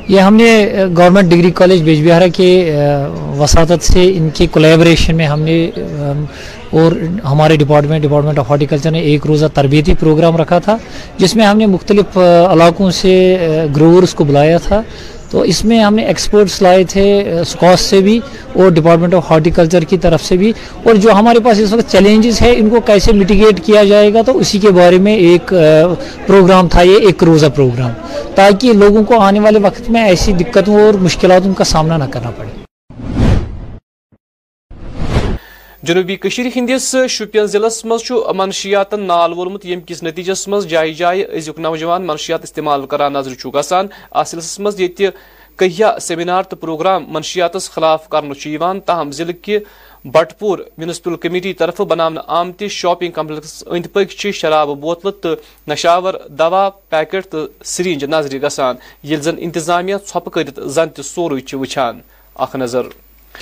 Speaker 38: یہ ہم نے government degree college Bijbehara کے وساطت سے ان کے کولیبریشن میں ہم نے اور ہمارے ڈپارٹمنٹ ڈپارٹمنٹ آف ہارٹیکلچر نے ایک روزہ تربیتی پروگرام رکھا تھا جس میں ہم نے مختلف علاقوں سے گروورس کو بلایا تھا تو اس میں ہم نے ایکسپرٹس لائے تھے اسکاس سے بھی اور ڈپارٹمنٹ آف ہارٹیکلچر کی طرف سے بھی اور جو ہمارے پاس اس وقت چیلنجز ہیں ان کو کیسے مٹیگیٹ کیا جائے گا تو اسی کے بارے میں ایک پروگرام تھا یہ ایک روزہ پروگرام تاکہ لوگوں کو آنے والے وقت میں ایسی دقتوں اور مشکلاتوں کا سامنا نہ کرنا پڑے
Speaker 34: جنوبی کشیر ہندس شپین ضلع مز منشیاتن نال وولمت کس نتیجس مز جائے جائے از نوجوان منشیات استعمال کران نظر گسان ات سلسلس کہیا سیمینار تو پروگرام منشیات كھلاف چیوان تاہم ضلع كہ بٹ پور میونسپل کمیٹی طرف بنانا آمتی شاپنگ کمپلیکس اند پک شراب بوتل تو نشاور دوا پیکٹ تو سرنج نظری زن انتظامیہ ٹوپہ کرت زن تہ سور وچھان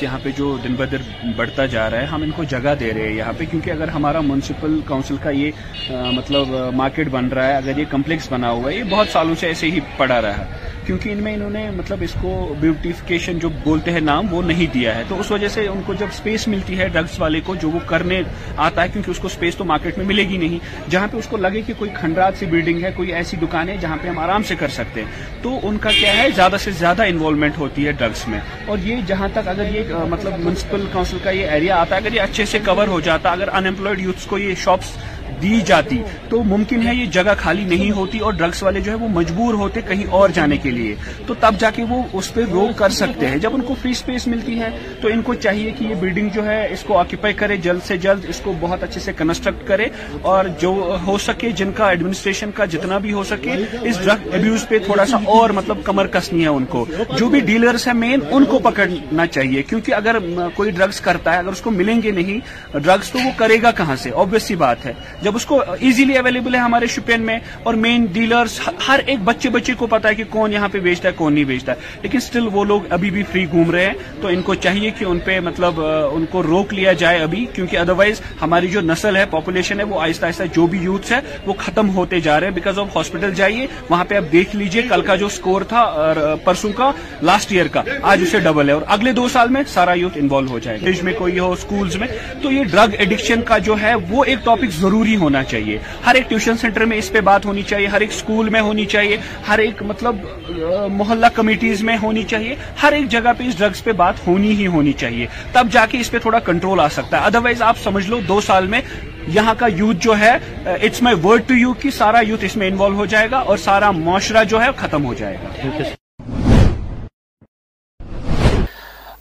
Speaker 39: یہاں پہ جو دن بدر بڑھتا جا رہا ہے ہم ان کو جگہ دے رہے ہیں یہاں پہ کیونکہ اگر ہمارا منسپل کاؤنسل کا یہ مطلب مارکیٹ بن رہا ہے اگر یہ کمپلیکس بنا ہوا ہے یہ بہت سالوں سے ایسے ہی پڑا رہا ہے کیونکہ ان میں انہوں نے مطلب اس کو بیوٹیفکیشن جو بولتے ہیں نام وہ نہیں دیا ہے تو اس وجہ سے ان کو جب اسپیس ملتی ہے ڈرگس والے کو جو وہ کرنے آتا ہے کیونکہ اس کو اسپیس تو مارکیٹ میں ملے گی نہیں جہاں پہ اس کو لگے کہ کوئی کھنڈرات سی بلڈنگ ہے کوئی ایسی دکان ہے جہاں پہ ہم آرام سے کر سکتے ہیں تو ان کا کیا ہے زیادہ سے زیادہ انوالومنٹ ہوتی ہے ڈرگس میں اور یہ جہاں تک اگر یہ مطلب منسپل کاؤنسل کا یہ ایریا آتا ہے اگر یہ اچھے سے کور ہو جاتا اگر انپلائڈ یوتھس کو یہ شاپس دی جاتی تو ممکن ہے یہ جگہ خالی نہیں ہوتی اور ڈرگس والے جو ہے وہ مجبور ہوتے کہیں اور جانے کے لیے تو تب جا کے وہ اس پہ روک کر سکتے ہیں جب ان کو فری سپیس ملتی ہے تو ان کو چاہیے کہ یہ بلڈنگ جو ہے اس کو آکوپائی کرے جلد سے جلد اس کو بہت اچھے سے کنسٹرکٹ کرے اور جو ہو سکے جن کا ایڈمنسٹریشن کا جتنا بھی ہو سکے اس ڈرگ ابیوز پہ تھوڑا سا اور مطلب کمر کسنی ہے ان کو جو بھی ڈیلرز ہیں مین ان کو پکڑنا چاہیے کیونکہ اگر کوئی ڈرگس کرتا ہے اگر اس کو ملیں گے نہیں ڈرگس تو وہ کرے گا کہاں سے آبیسلی بات ہے جب اس کو ایزیلی اویلیبل ہے ہمارے شپین میں اور مین ڈیلرز ہر ایک بچے بچے کو پتا ہے کہ کون یہاں پہ بیچتا ہے کون نہیں بیچتا ہے لیکن سٹل وہ لوگ ابھی بھی فری گھوم رہے ہیں تو ان کو چاہیے کہ ان پہ مطلب ان کو روک لیا جائے ابھی کیونکہ ادروائز ہماری جو نسل ہے پاپولیشن ہے وہ آہستہ آہستہ جو بھی یوتھس ہے وہ ختم ہوتے جا رہے ہیں بیکاز آف ہاسپٹل جائیے وہاں پہ آپ دیکھ لیجئے کل کا جو سکور تھا پرسوں کا لاسٹ ایئر کا آج اسے ڈبل ہے اور اگلے دو سال میں سارا یوتھ انوالو ہو جائے میں کوئی ہو اسکولس میں تو یہ ڈرگ ایڈکشن کا جو ہے وہ ایک ٹاپک ضرور ضروری ہونا چاہیے ہر ایک ٹیوشن سینٹر میں اس پہ بات ہونی چاہیے ہر ایک اسکول میں ہونی چاہیے ہر ایک مطلب محلہ کمیٹیز میں ہونی چاہیے ہر ایک جگہ پہ اس ڈرگز پہ بات ہونی ہی ہونی چاہیے تب جا کے اس پہ تھوڑا کنٹرول آ سکتا ہے ادروائز آپ سمجھ لو دو سال میں یہاں کا یوتھ جو ہے it's my word to you کی سارا یوتھ اس میں انوالو ہو جائے گا اور سارا معاشرہ جو ہے ختم ہو جائے گا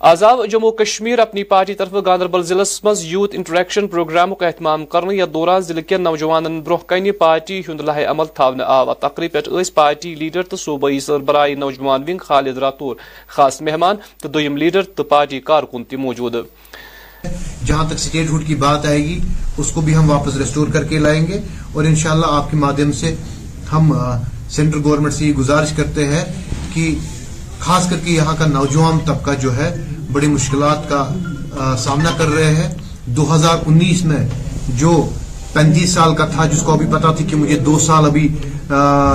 Speaker 34: آزاو جموں کشمیر اپنی پارٹی طرف گاندربل ضلع مز یوتھ انٹریکشن پروگرام کا اہتمام کرنے دوران ضلع کن نوجوان برہ کن پارٹی ہند لاہ عمل تھونے آو تقریب پہ پارٹی لیڈر تو صوبائی سربراہی نوجوان ونگ خالد راتور خاص مہمان تو دویم لیڈر تو پارٹی کارکن تی موجود
Speaker 40: جہاں تک سٹیٹ ہوڈ کی بات آئے گی اس کو بھی ہم واپس ریسٹور کر کے لائیں گے اور انشاءاللہ آپ کے مادھیم سے ہم سینٹرل گورنمنٹ سے یہ گزارش کرتے ہیں کہ خاص کر کے یہاں کا نوجوان طبقہ جو ہے بڑی مشکلات کا سامنا کر رہے ہیں دو ہزار انیس میں جو پینتیس سال کا تھا جس کو ابھی پتا تھی کہ مجھے دو سال ابھی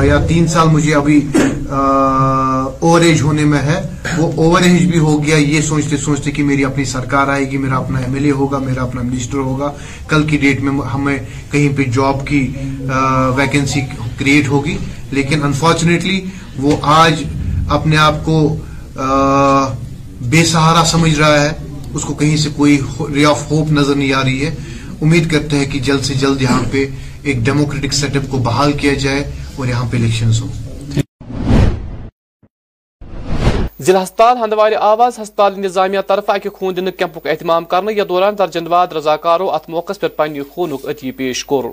Speaker 40: یا تین سال مجھے ابھی اوور ایج ہونے میں ہے وہ اوور ایج بھی ہو گیا یہ سوچتے سوچتے کہ میری اپنی سرکار آئے گی میرا اپنا ایم ایل اے ہوگا میرا اپنا منسٹر ہوگا کل کی ڈیٹ میں ہمیں کہیں پہ جاب کی ویکنسی کریٹ ہوگی لیکن انفارچونیٹلی وہ آج اپنے آپ کو بے سہارا سمجھ رہا ہے اس کو کہیں سے کوئی ری آف ہوپ نظر نہیں آ رہی ہے امید کرتے ہیں کہ جلد سے جلد یہاں پہ ایک ڈیموکریٹک سیٹ اپ کو بحال کیا جائے اور یہاں پہ الیکشنز ہوں
Speaker 34: ضلع ہسپتال ہندوار آواز ہسپتال انتظامیہ طرف اکہ خون دن کیمپ اہتمام کرنے یا دوران درجن واد رضاکارو ات موقع پر پن خون عطی پیش کور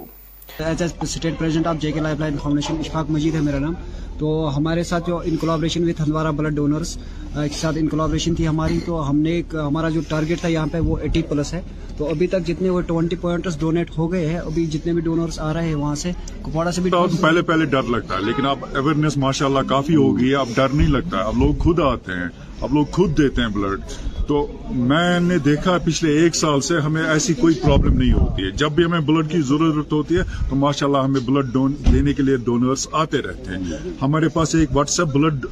Speaker 34: as as state president of J K
Speaker 41: life line foundation Ashfaq مجید ہے میرا نام تو ہمارے ساتھ جو collaboration with Handwara blood donors کے ساتھ کولابریشن تھی ہماری تو ہم نے ایک ہمارا جو ٹارگیٹ تھا یہاں پہ وہ ایٹی پلس ہے تو ابھی تک جتنے وہ ٹوینٹی پوائنٹس ڈونیٹ ہو گئے ہیں ابھی جتنے بھی ڈونرس آ رہے ہیں وہاں سے
Speaker 42: کپوڑا سے بھی پہلے پہلے ڈر لگتا ہے لیکن اب اویئرنیس ماشاء اللہ کافی ہوگی اب ڈر نہیں لگتا اب لوگ خود آتے ہیں اب لوگ خود دیتے ہیں بلڈ تو میں نے دیکھا پچھلے ایک سال سے ہمیں ایسی کوئی پرابلم نہیں ہوتی ہے جب بھی ہمیں بلڈ کی ضرورت ہوتی ہے تو ماشاء اللہ ہمیں بلڈ دینے کے لیے ڈونرس آتے رہتے ہیں ہمارے پاس ایک واٹس ایپ بلڈ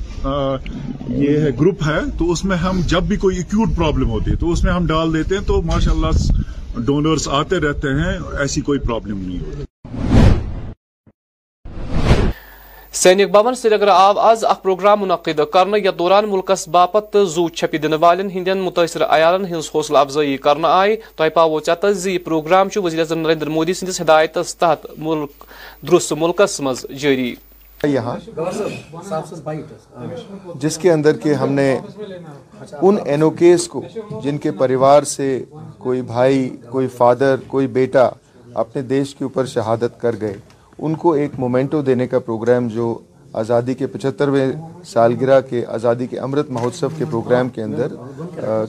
Speaker 42: یہ ہے گروپ ہے تو اس میں ہم جب بھی کوئی ایکوٹ پرابلم ہوتی ہے تو اس میں ہم ڈال دیتے ہیں تو ماشاء اللہ ڈونرس آتے رہتے ہیں ایسی کوئی پرابلم نہیں ہوتی
Speaker 34: سینک بھون سری آو آز اخ پروگرام منعقد دوران ملکس باپت زو چھپی دینے والن متاثر عیالن ہن حوصلہ افزائی کرنا آئی تہ پاو چت یہ پروگرام وزیر نریندر مودی سندس ہدایت تحت ملک درست ملکس مز جاری
Speaker 40: جس کے اندر کہ ہم نے ان اینوکیز کو جن کے پریوار سے کوئی بھائی کوئی فادر کوئی بیٹا اپنے دیش کے اوپر شہادت کر گئے ان کو ایک مومنٹو دینے کا پروگرام جو آزادی کے پچہترویں سالگرہ کے آزادی کے امرت مہوتسو کے پروگرام کے اندر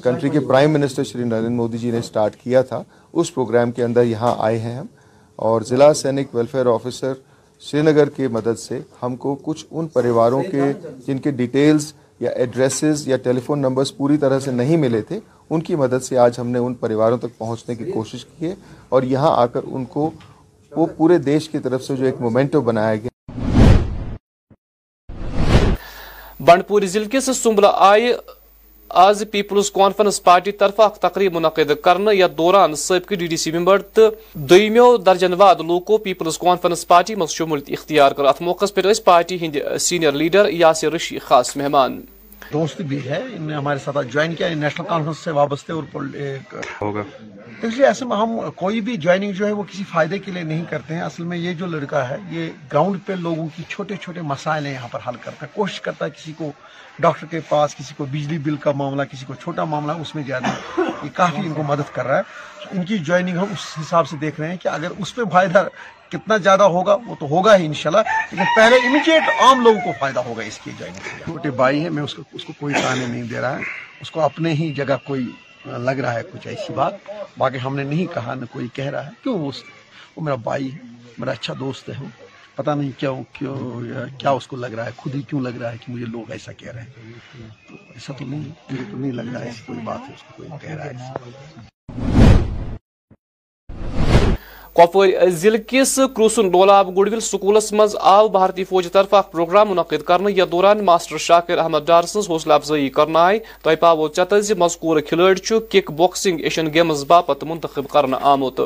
Speaker 40: کنٹری کے پرائم منسٹر شری نریندر مودی جی نے اسٹارٹ کیا تھا اس پروگرام کے اندر یہاں آئے ہیں ہم اور ضلع سینک ویلفیئر آفیسر سری نگر کے مدد سے ہم کو کچھ ان پریواروں کے جن کے ڈیٹیلز یا ایڈریسز یا ٹیلی فون نمبرز پوری طرح سے نہیں ملے تھے ان کی مدد سے آج ہم نے ان پریواروں تک پہنچنے کی کوشش کی ہے اور یہاں آ کر ان کو وہ پورے دیش کی طرف سے جو ایک مومنٹو بنایا گیا
Speaker 34: پور ضلع کس سمبل آئی آز پیپلز کانفرنس پارٹی طرف اخ تقریب منعقد کرنے یا دوران ثابقہ ڈی ڈی سی ممبر تو درجن واد لوکو پیپلز کانفرنس پارٹی مز شمولیت اختیار کر موقع پر سینئر لیڈر یاسر رشی خاص مہمان
Speaker 39: دوست بھی ہے انہوں نے ہمارے ساتھ جوائن کیا نیشنل کانفرنس سے اور ہوگا اس ایسے ہم کوئی بھی جوائننگ جو ہے وہ کسی فائدے کے لیے نہیں کرتے ہیں اصل میں یہ جو لڑکا ہے یہ گراؤنڈ پہ لوگوں کی چھوٹے چھوٹے مسائل یہاں پر حل کرتا ہے کوشش کرتا ہے کسی کو ڈاکٹر کے پاس کسی کو بجلی بل کا معاملہ کسی کو چھوٹا معاملہ اس میں جانا کافی ان کو مدد کر رہا ہے ان کی جوائننگ ہم اس حساب سے دیکھ رہے ہیں کہ اگر اس پہ فائدہ کتنا زیادہ ہوگا وہ تو ہوگا ہی انشاءاللہ لیکن پہلے امیجیٹ عام لوگوں کو فائدہ ہوگا اس کی جائیں چھوٹے بھائی ہیں میں اس کو اس کو کوئی تانے نہیں دے رہا ہے اس کو اپنے ہی جگہ کوئی لگ رہا ہے کچھ ایسی بات باقی ہم نے نہیں کہا نہ کوئی کہہ رہا ہے کیوں وہ وہ میرا بھائی ہے میرا اچھا دوست ہے پتہ نہیں کیوں کیا اس کو لگ رہا ہے خود ہی کیوں لگ رہا ہے کہ مجھے لوگ ایسا کہہ رہے ہیں تو ایسا تو نہیں مجھے تو نہیں لگ رہا ہے ایسی کوئی بات ہے اس کو کوئی کہہ رہا ہے
Speaker 34: کپوار ضلع کس کروسن لولاب گڑول سکولس مز آو بھارتی فوج طرف اخ پروگرام منعقد کرنے یا دوران ماسٹر شاکر احمد ڈار سن حوصلہ افزائی کرنا آئی تہ پاو چی مذکور کھلاڑی کک باکسنگ ایشین گیمز باپت منتخب کرنا آمت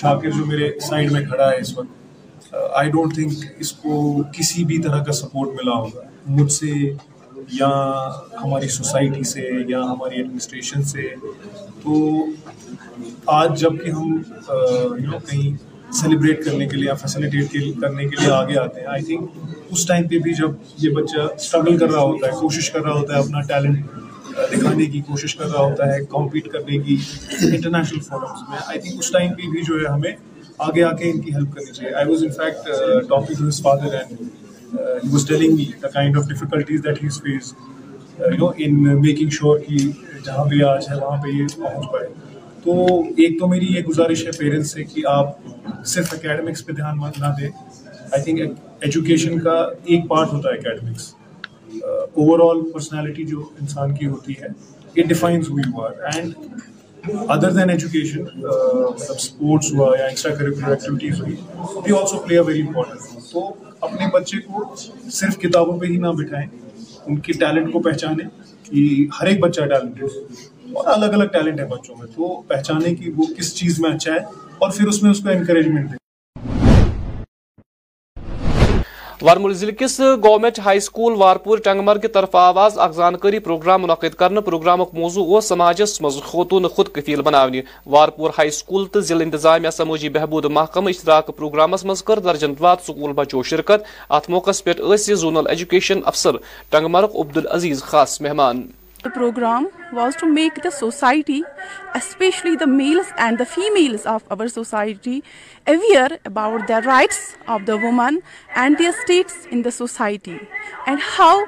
Speaker 43: شاکر جو میرے سائڈ میں کھڑا ہے اس وقت آئی ڈونٹ تھنک اس کو کسی بھی طرح کا سپورٹ ملا ہوگا مجھ سے یا ہماری سوسائٹی سے یا ہماری ایڈمنسٹریشن سے تو آج جب کہ ہم یو نو کہیں سیلیبریٹ کرنے کے لیے یا فیسلیٹیٹ کرنے کے لیے آگے آتے ہیں آئی تھنک اس ٹائم پہ بھی جب یہ بچہ اسٹرگل کر رہا ہوتا ہے کوشش کر رہا ہوتا ہے اپنا ٹیلنٹ دکھانے کی کوشش کر رہا ہوتا ہے کمپیٹ کرنے کی انٹرنیشنل فورمس میں آئی تھنک اس ٹائم پہ بھی جو ہے ہمیں آگے آ کے ان کی ہیلپ کرنی چاہیے I was in fact to his father and he was telling me the kind of difficulties that has face you know in making sure کہ جہاں بھی آج ہے وہاں پہ یہ پہنچ پائے تو ایک تو میری یہ گزارش ہے پیرنٹس سے کہ آپ صرف اکیڈمکس پہ دھیان مت نہ دیں آئی تھنک ایجوکیشن کا ایک پارٹ ہوتا ہے اکیڈمکس اوور آل پرسنالٹی جو انسان کی ہوتی ہے یہ ڈیفائنز ہوئی ہوا اینڈ ادر دین ایجوکیشن مطلب اسپورٹس ہوا یا ایکسٹرا کریکولر ایکٹیویٹیز ہوئی also play a very important role تو اپنے بچے کو صرف کتابوں پہ ہی نہ بٹھائیں ان کے ٹیلنٹ کو پہچانیں کہ ہر ایک بچہ ٹیلنٹڈ اور الگ الگ ٹیلنٹ ہے بچوں میں تو پہچانے کہ وہ کس چیز میں اچھا ہے اور پھر اس میں اس کو انکریجمنٹ دے
Speaker 34: وارمول ضلع کس گورنمنٹ ہائی سکول وارپور ٹنگمر کی طرف آواز زانکاری پروگرام منعقد کرنے پروگرام موضوع سماجس مز خوتون خود کفیل بناونی وارپور ہائی سکول تو ضلع انتظامیہ سموجی بہبود محکمہ اشتراک پروگرامس مز کر درجن واد سکول بچو شرکت ات موقع پہ زونل ایجوکیشن افسر ٹنگمرك عبدالعزیز خاص مہمان
Speaker 44: programme was to make the society especially the males and the female of our society aware about the rights of the women and their status in the society and how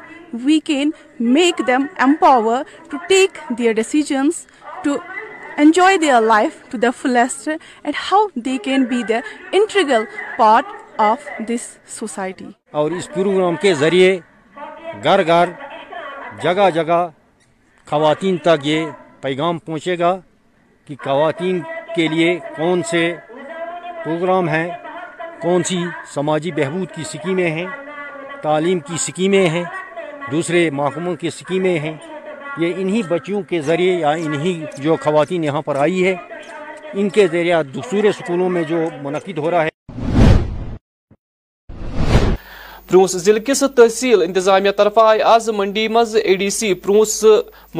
Speaker 44: we can make them empower to take their decisions to enjoy their life fullest and how they can be the integral part of this society
Speaker 45: اور اس programme کے ذریعے گھر گھر جگہ جگہ خواتین تک یہ پیغام پہنچے گا کہ خواتین کے لیے کون سے پروگرام ہیں کون سی سماجی بہبود کی سکیمیں ہیں تعلیم کی سکیمیں ہیں دوسرے محکموں کی سکیمیں ہیں یہ انہی بچیوں کے ذریعے یا انہی جو خواتین یہاں پر آئی ہے ان کے ذریعہ دوسرے سکولوں میں جو منعقد ہو رہا ہے
Speaker 34: پرونس ضلع کس تحصیل انتظامیہ طرف آئے آز منڈی مز اے ڈی سی پرونس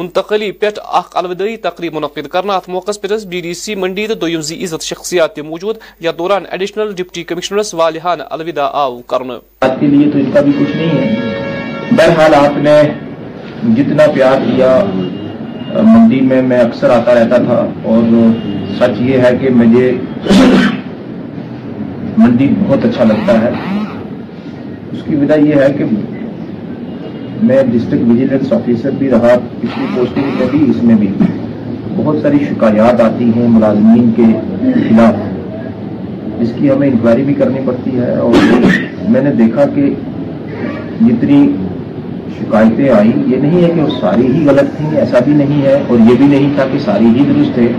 Speaker 34: منتقلی پہ اخوداعی تقریب منعقد کرنا ات موقع پہ بی ڈی سی منڈی دو عزت شخصیات موجود یا دوران ایڈیشنل ڈپٹی کمشنرس والحان الوداع آو کرنا آج
Speaker 46: کے لیے تو اس کا بھی کچھ نہیں ہے آپ نے جتنا پیار کیا منڈی میں میں اکثر آتا رہتا تھا اور سچ یہ ہے کہ مجھے منڈی بہت اچھا لگتا ہے اس کی وجہ یہ ہے کہ میں ڈسٹرکٹ ویجیلنس آفیسر بھی رہا پچھلی پوسٹنگ میں بھی اس میں بھی بہت ساری شکایات آتی ہیں ملازمین کے خلاف اس کی ہمیں انکوائری بھی کرنی پڑتی ہے اور میں نے دیکھا کہ جتنی شکایتیں آئیں یہ نہیں ہے کہ وہ ساری ہی غلط تھیں ایسا بھی نہیں ہے اور یہ بھی نہیں تھا کہ ساری ہی درست تھے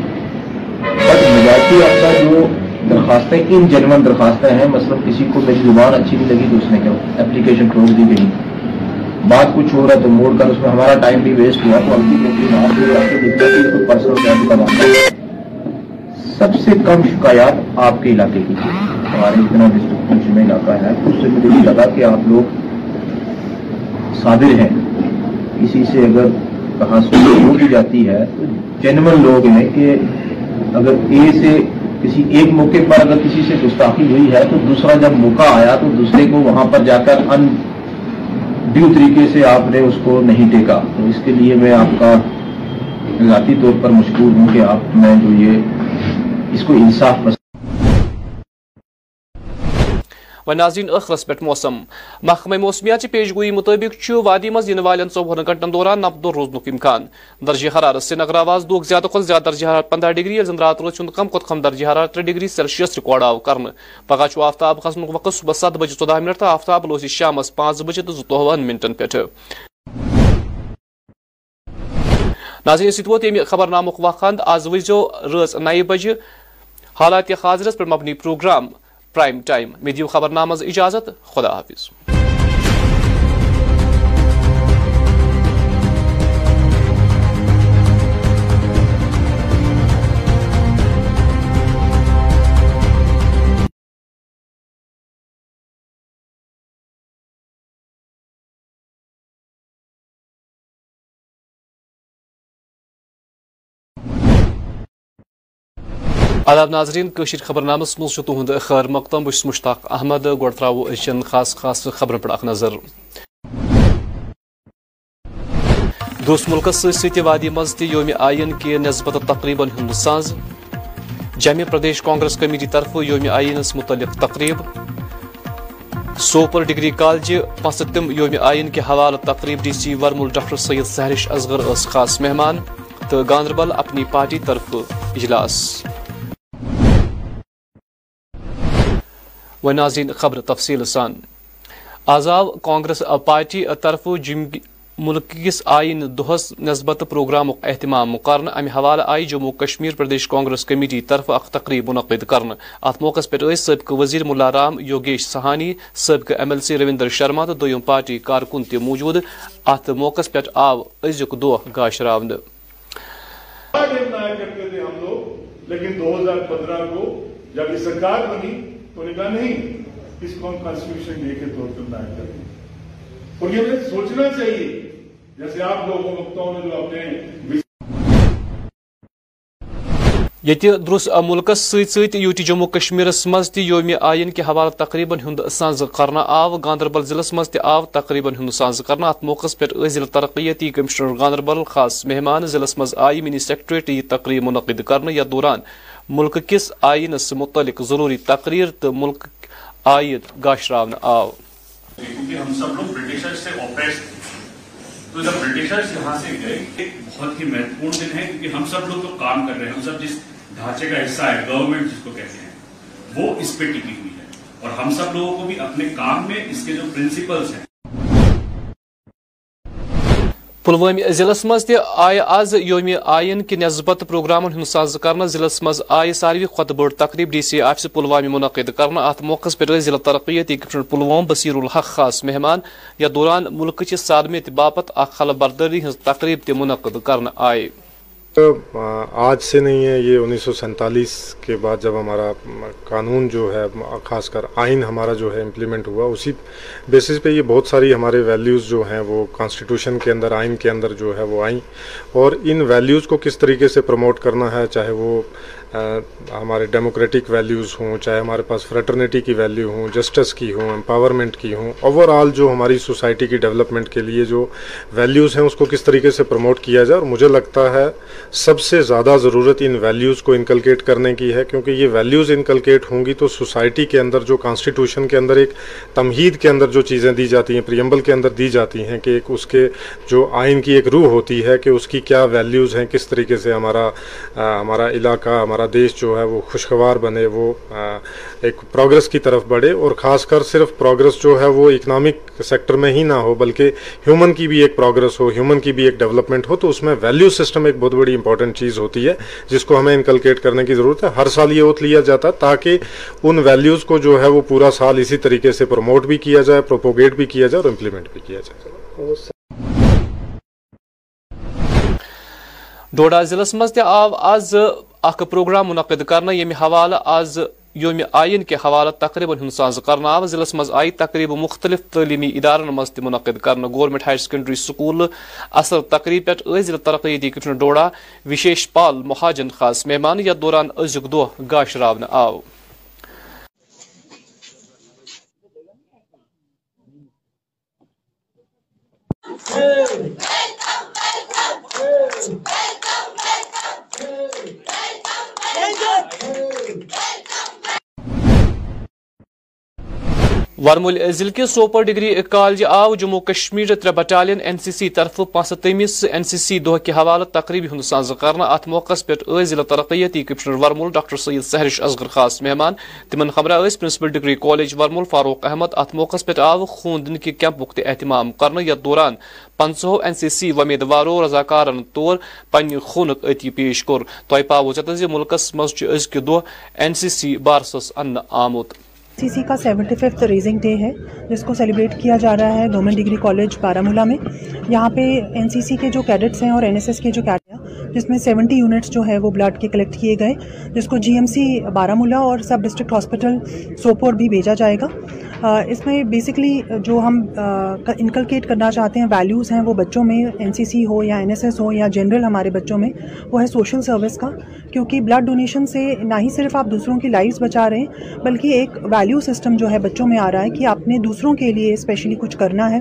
Speaker 46: مواقع آپ کا جو درخواستیں ان جنون درخواستیں ہیں مثلا کسی کو میری زبان اچھی نہیں لگی تو اس نے کیا اپلیکیشن کرو دی گئی بات کچھ ہو رہا تو موڑ کر اس میں ہمارا ٹائم بھی ویسٹ ہوا تو سب سے کم شکایات آپ کے علاقے کی ہمارے اتنا ڈسٹرکٹ میں علاقہ ہے اس سے مجھے نہیں لگا کہ آپ لوگ صادر ہیں اسی سے اگر کہاں سے ہو بھی جاتی ہے تو جنون لوگ ہیں کہ اگر اے سے کسی ایک موقع پر اگر کسی سے گستاخی ہوئی ہے تو دوسرا جب موقع آیا تو دوسرے کو وہاں پر جا کر ان ڈیو طریقے سے آپ نے اس کو نہیں ٹیکا تو اس کے لیے میں آپ کا ذاتی طور پر مشکور ہوں کہ آپ میں جو یہ اس کو انصاف پسند
Speaker 34: ناظرین موسم محکمہ موسمیات موسمیت پیش گوئی چھ وادی یعنی والن وال گنٹن دوران نقد روزن امکان درجہ حرارت سری نگر آواز دور زیادہ زیادہ درجہ پندہ ڈگری روز چند کم کم درجہ حرارت ترے ڈگری سیلسیس ریکارڈ آو کر پگہ آفتاب کھن وقت صبح سات بجے چودہ منٹ تو آفتاب لوس شام پانچ بجے تو زوہ منٹن پہ سوت خبر نامک آز آج رز ری بجے حالات پر مبنی پروگرام پرائم ٹائم میں خبر نامز اجازت خدا حافظ آداب ناظرین کشیر خبر نامس تہد خیر مقدم بس مشتاق احمد گوڑ تروین خاص خاص خبرن اخ نظر دس ملکس وادی مز تہ یوم آئین کی نسبت تقریباً ساز جامہ پردیش کانگریس کمیٹی طرف یوم آئینس متعلق تقریب سوپر ڈگری کالجہ پم یوم آئین کے حوالہ تقریب ڈی سی ورم ڈاکٹر سید سہرش اصغر اس خاص مہمان تو گاندربل اپنی پارٹی طرف اجلاس ناظرین خبر تفصیل سان آزاو کانگریس پارٹی طرف جم ملک کس آئین دہس نسبت پروگرام اہتمام امہ حوالہ آئی جموں کشمیر پردیش کانگریس کمیٹی طرف اخ تقریب منعقد ات موقع پہ سابق وزیر ملا رام یوگیش سہانی سابق M L C Ravinder Sharma تو دم پارٹی کارکن تہ موجود ات موقع پہ آو از دہ گاشر انہوں نے کہا نہیں اس کو ہم کانسٹیٹیوشن ڈے کے طور پر دائر کریں اور یہ ہمیں سوچنا چاہیے جیسے آپ لوگوں وقتوں میں جو اپنے یت درس ملکس ست ست یو ٹی جموں کشمیر مز یوم آئین کے حوالہ تقریباً ہند سانز کرنا آو گاندربل ضلع مز آو تقریباً ہند سانز کرنا ات موقع پر ضلع ترقیتی کمشنر گاندربل خاص مہمان ضلع مز آئی منی سیکٹریٹ یہ تقریب منعقد کرنے یا دوران ملک کس آئین سے متعلق ضروری تقریر تو ملک آئین گاہ آو کیونکہ
Speaker 47: ہم سب لوگ برٹشر سے واپس تو برٹشر یہاں سے گئے ایک بہت ہی مہتوپورن دن ہے کیونکہ ہم سب لوگ تو کام کر رہے ہیں ہم سب جس ڈھانچے کا حصہ ہے گورنمنٹ جس کو کہتے ہیں وہ اس پہ ٹکی ہوئی ہے اور ہم سب لوگوں کو بھی اپنے کام میں اس کے جو پرنسپلز ہیں
Speaker 34: پلوامہ ضلع مز تی آز یوم آئین کہ نسبت پروگرامن ہند ساز کر ضلع مز منزہ ساروی کھت بڑ تقریب ڈی سی آفس پلوامہ منعقد کرنا ات موقع پہ ضلع ضلعہ ترقی پلوام بصیر الحق خاص مہمان یا دوران ملک چہ صمیت باپت اخ اخلہ بردری ہز تقریب تہ منعقد کرنا آئے
Speaker 48: آج سے نہیں ہے یہ انیس سو سینتالیس کے بعد جب ہمارا قانون جو ہے خاص کر آئین ہمارا جو ہے امپلیمنٹ ہوا اسی بیسس پہ یہ بہت ساری ہمارے ویلیوز جو ہیں وہ کانسٹیٹیوشن کے اندر آئین کے اندر جو ہے وہ آئیں اور ان ویلیوز کو کس طریقے سے پروموٹ کرنا ہے چاہے وہ ہمارے ڈیموکریٹک ویلیوز ہوں چاہے ہمارے پاس فریٹرنیٹی کی ویلیو ہوں جسٹس کی ہوں امپاورمنٹ کی ہوں اوور آل جو ہماری سوسائٹی کی ڈیولپمنٹ کے لیے جو ویلیوز ہیں اس کو کس طریقے سے پروموٹ کیا جائے اور مجھے لگتا ہے سب سے زیادہ ضرورت ان ویلیوز کو انکلکیٹ کرنے کی ہے کیونکہ یہ ویلیوز انکلکیٹ ہوں گی تو سوسائٹی کے اندر جو کانسٹیٹیوشن کے اندر ایک تمہید کے اندر جو چیزیں دی جاتی ہیں پریمبل کے اندر دی جاتی ہیں کہ ایک اس کے جو آئین کی ایک روح ہوتی ہے کہ اس کی کیا ویلیوز ہیں کس طریقے سے ہمارا ہمارا علاقہ ہمارا دیش جو ہے وہ خوشگوار بنے وہ ایک پروگرس کی طرف بڑھے اور خاص کر صرف پروگرس جو ہے وہ اکنامک سیکٹر میں ہی نہ ہو بلکہ ہیومن کی بھی ایک پروگرس ہو ہیومن کی بھی ایک ڈیولپمنٹ ہو تو اس میں ویلیو سسٹم ایک بہت بڑی امپورٹنٹ چیز ہوتی ہے جس کو ہمیں انکلکیٹ کرنے کی ضرورت ہے ہر سال یہ اوت لیا جاتا تاکہ ان ویلیوز کو جو ہے وہ پورا سال اسی طریقے سے پروموٹ بھی کیا جائے پروپوگیٹ بھی کیا جائے اور امپلیمنٹ بھی کیا جائے
Speaker 34: آو آز اخ پروگرام منعقد کرنا یم حوالہ آز یوم آئین کے حوالہ تقریباً کرنا آو ضلع مز آئی تقریب مختلف تعلیمی ادارن مز تہ منعقد کرنا گورنمنٹ ہائر سیکنڈری سکول اصل تقریب پہ ضلع ترقی دیکھی کشن ڈوڑا وشیش پال مہاجن خاص مہمان یتھ دوران ازی دہ گاشر آو Haydi. Haydi. ورمول ضلع کے سوپر ڈگری کالج آو جموں کشمیر ترے بٹالین این سی سی طرف پانچہتمس این سی سی دہ حوالہ تقریبی ہند ات موقع پہ ضلع ترقیتی کمشنر ورمل ڈاکٹر سید سہرش اصغر خاص مہمان خمرہ اِس principal degree college Varmul Farooq Ahmad ات موقع پہ آو خون دن کے کیمپک اہتمام کرنے یتھ دوران پنتہو این سی سی ومیدوارو رضاکارن طور پنہ خونک اطی پیش کور تہ پاو چتن ذہ ملكس دہ این بارسس ان آمت
Speaker 49: سی سی کا سیونٹی ففتھ ریزنگ ڈے ہے جس کو سیلیبریٹ کیا جا رہا ہے government degree college Baramulla میں یہاں پہ این سی سی کے جو کیڈٹس ہیں اور این ایس ایس کے جو ہیں جس میں سیونٹی یونٹس جو ہے وہ بلڈ کے کلیکٹ کیے گئے جس کو G M C Baramulla اور سب ڈسٹرکٹ ہاسپٹل سوپور بھی بھیجا جائے گا اس میں بیسکلی جو ہم انکلکیٹ کرنا چاہتے ہیں ویلیوز ہیں وہ بچوں میں این سی سی ہو یا این ایس ایس ہو یا جنرل ہمارے بچوں میں وہ ہے سوشل سروس کا کیونکہ بلڈ ڈونیشن سے نہ ہی صرف آپ دوسروں کی لائفز بچا رہے ہیں بلکہ ایک ویلیو سسٹم جو ہے بچوں میں آ رہا ہے کہ آپ نے دوسروں کے لیے اسپیشلی کچھ کرنا ہے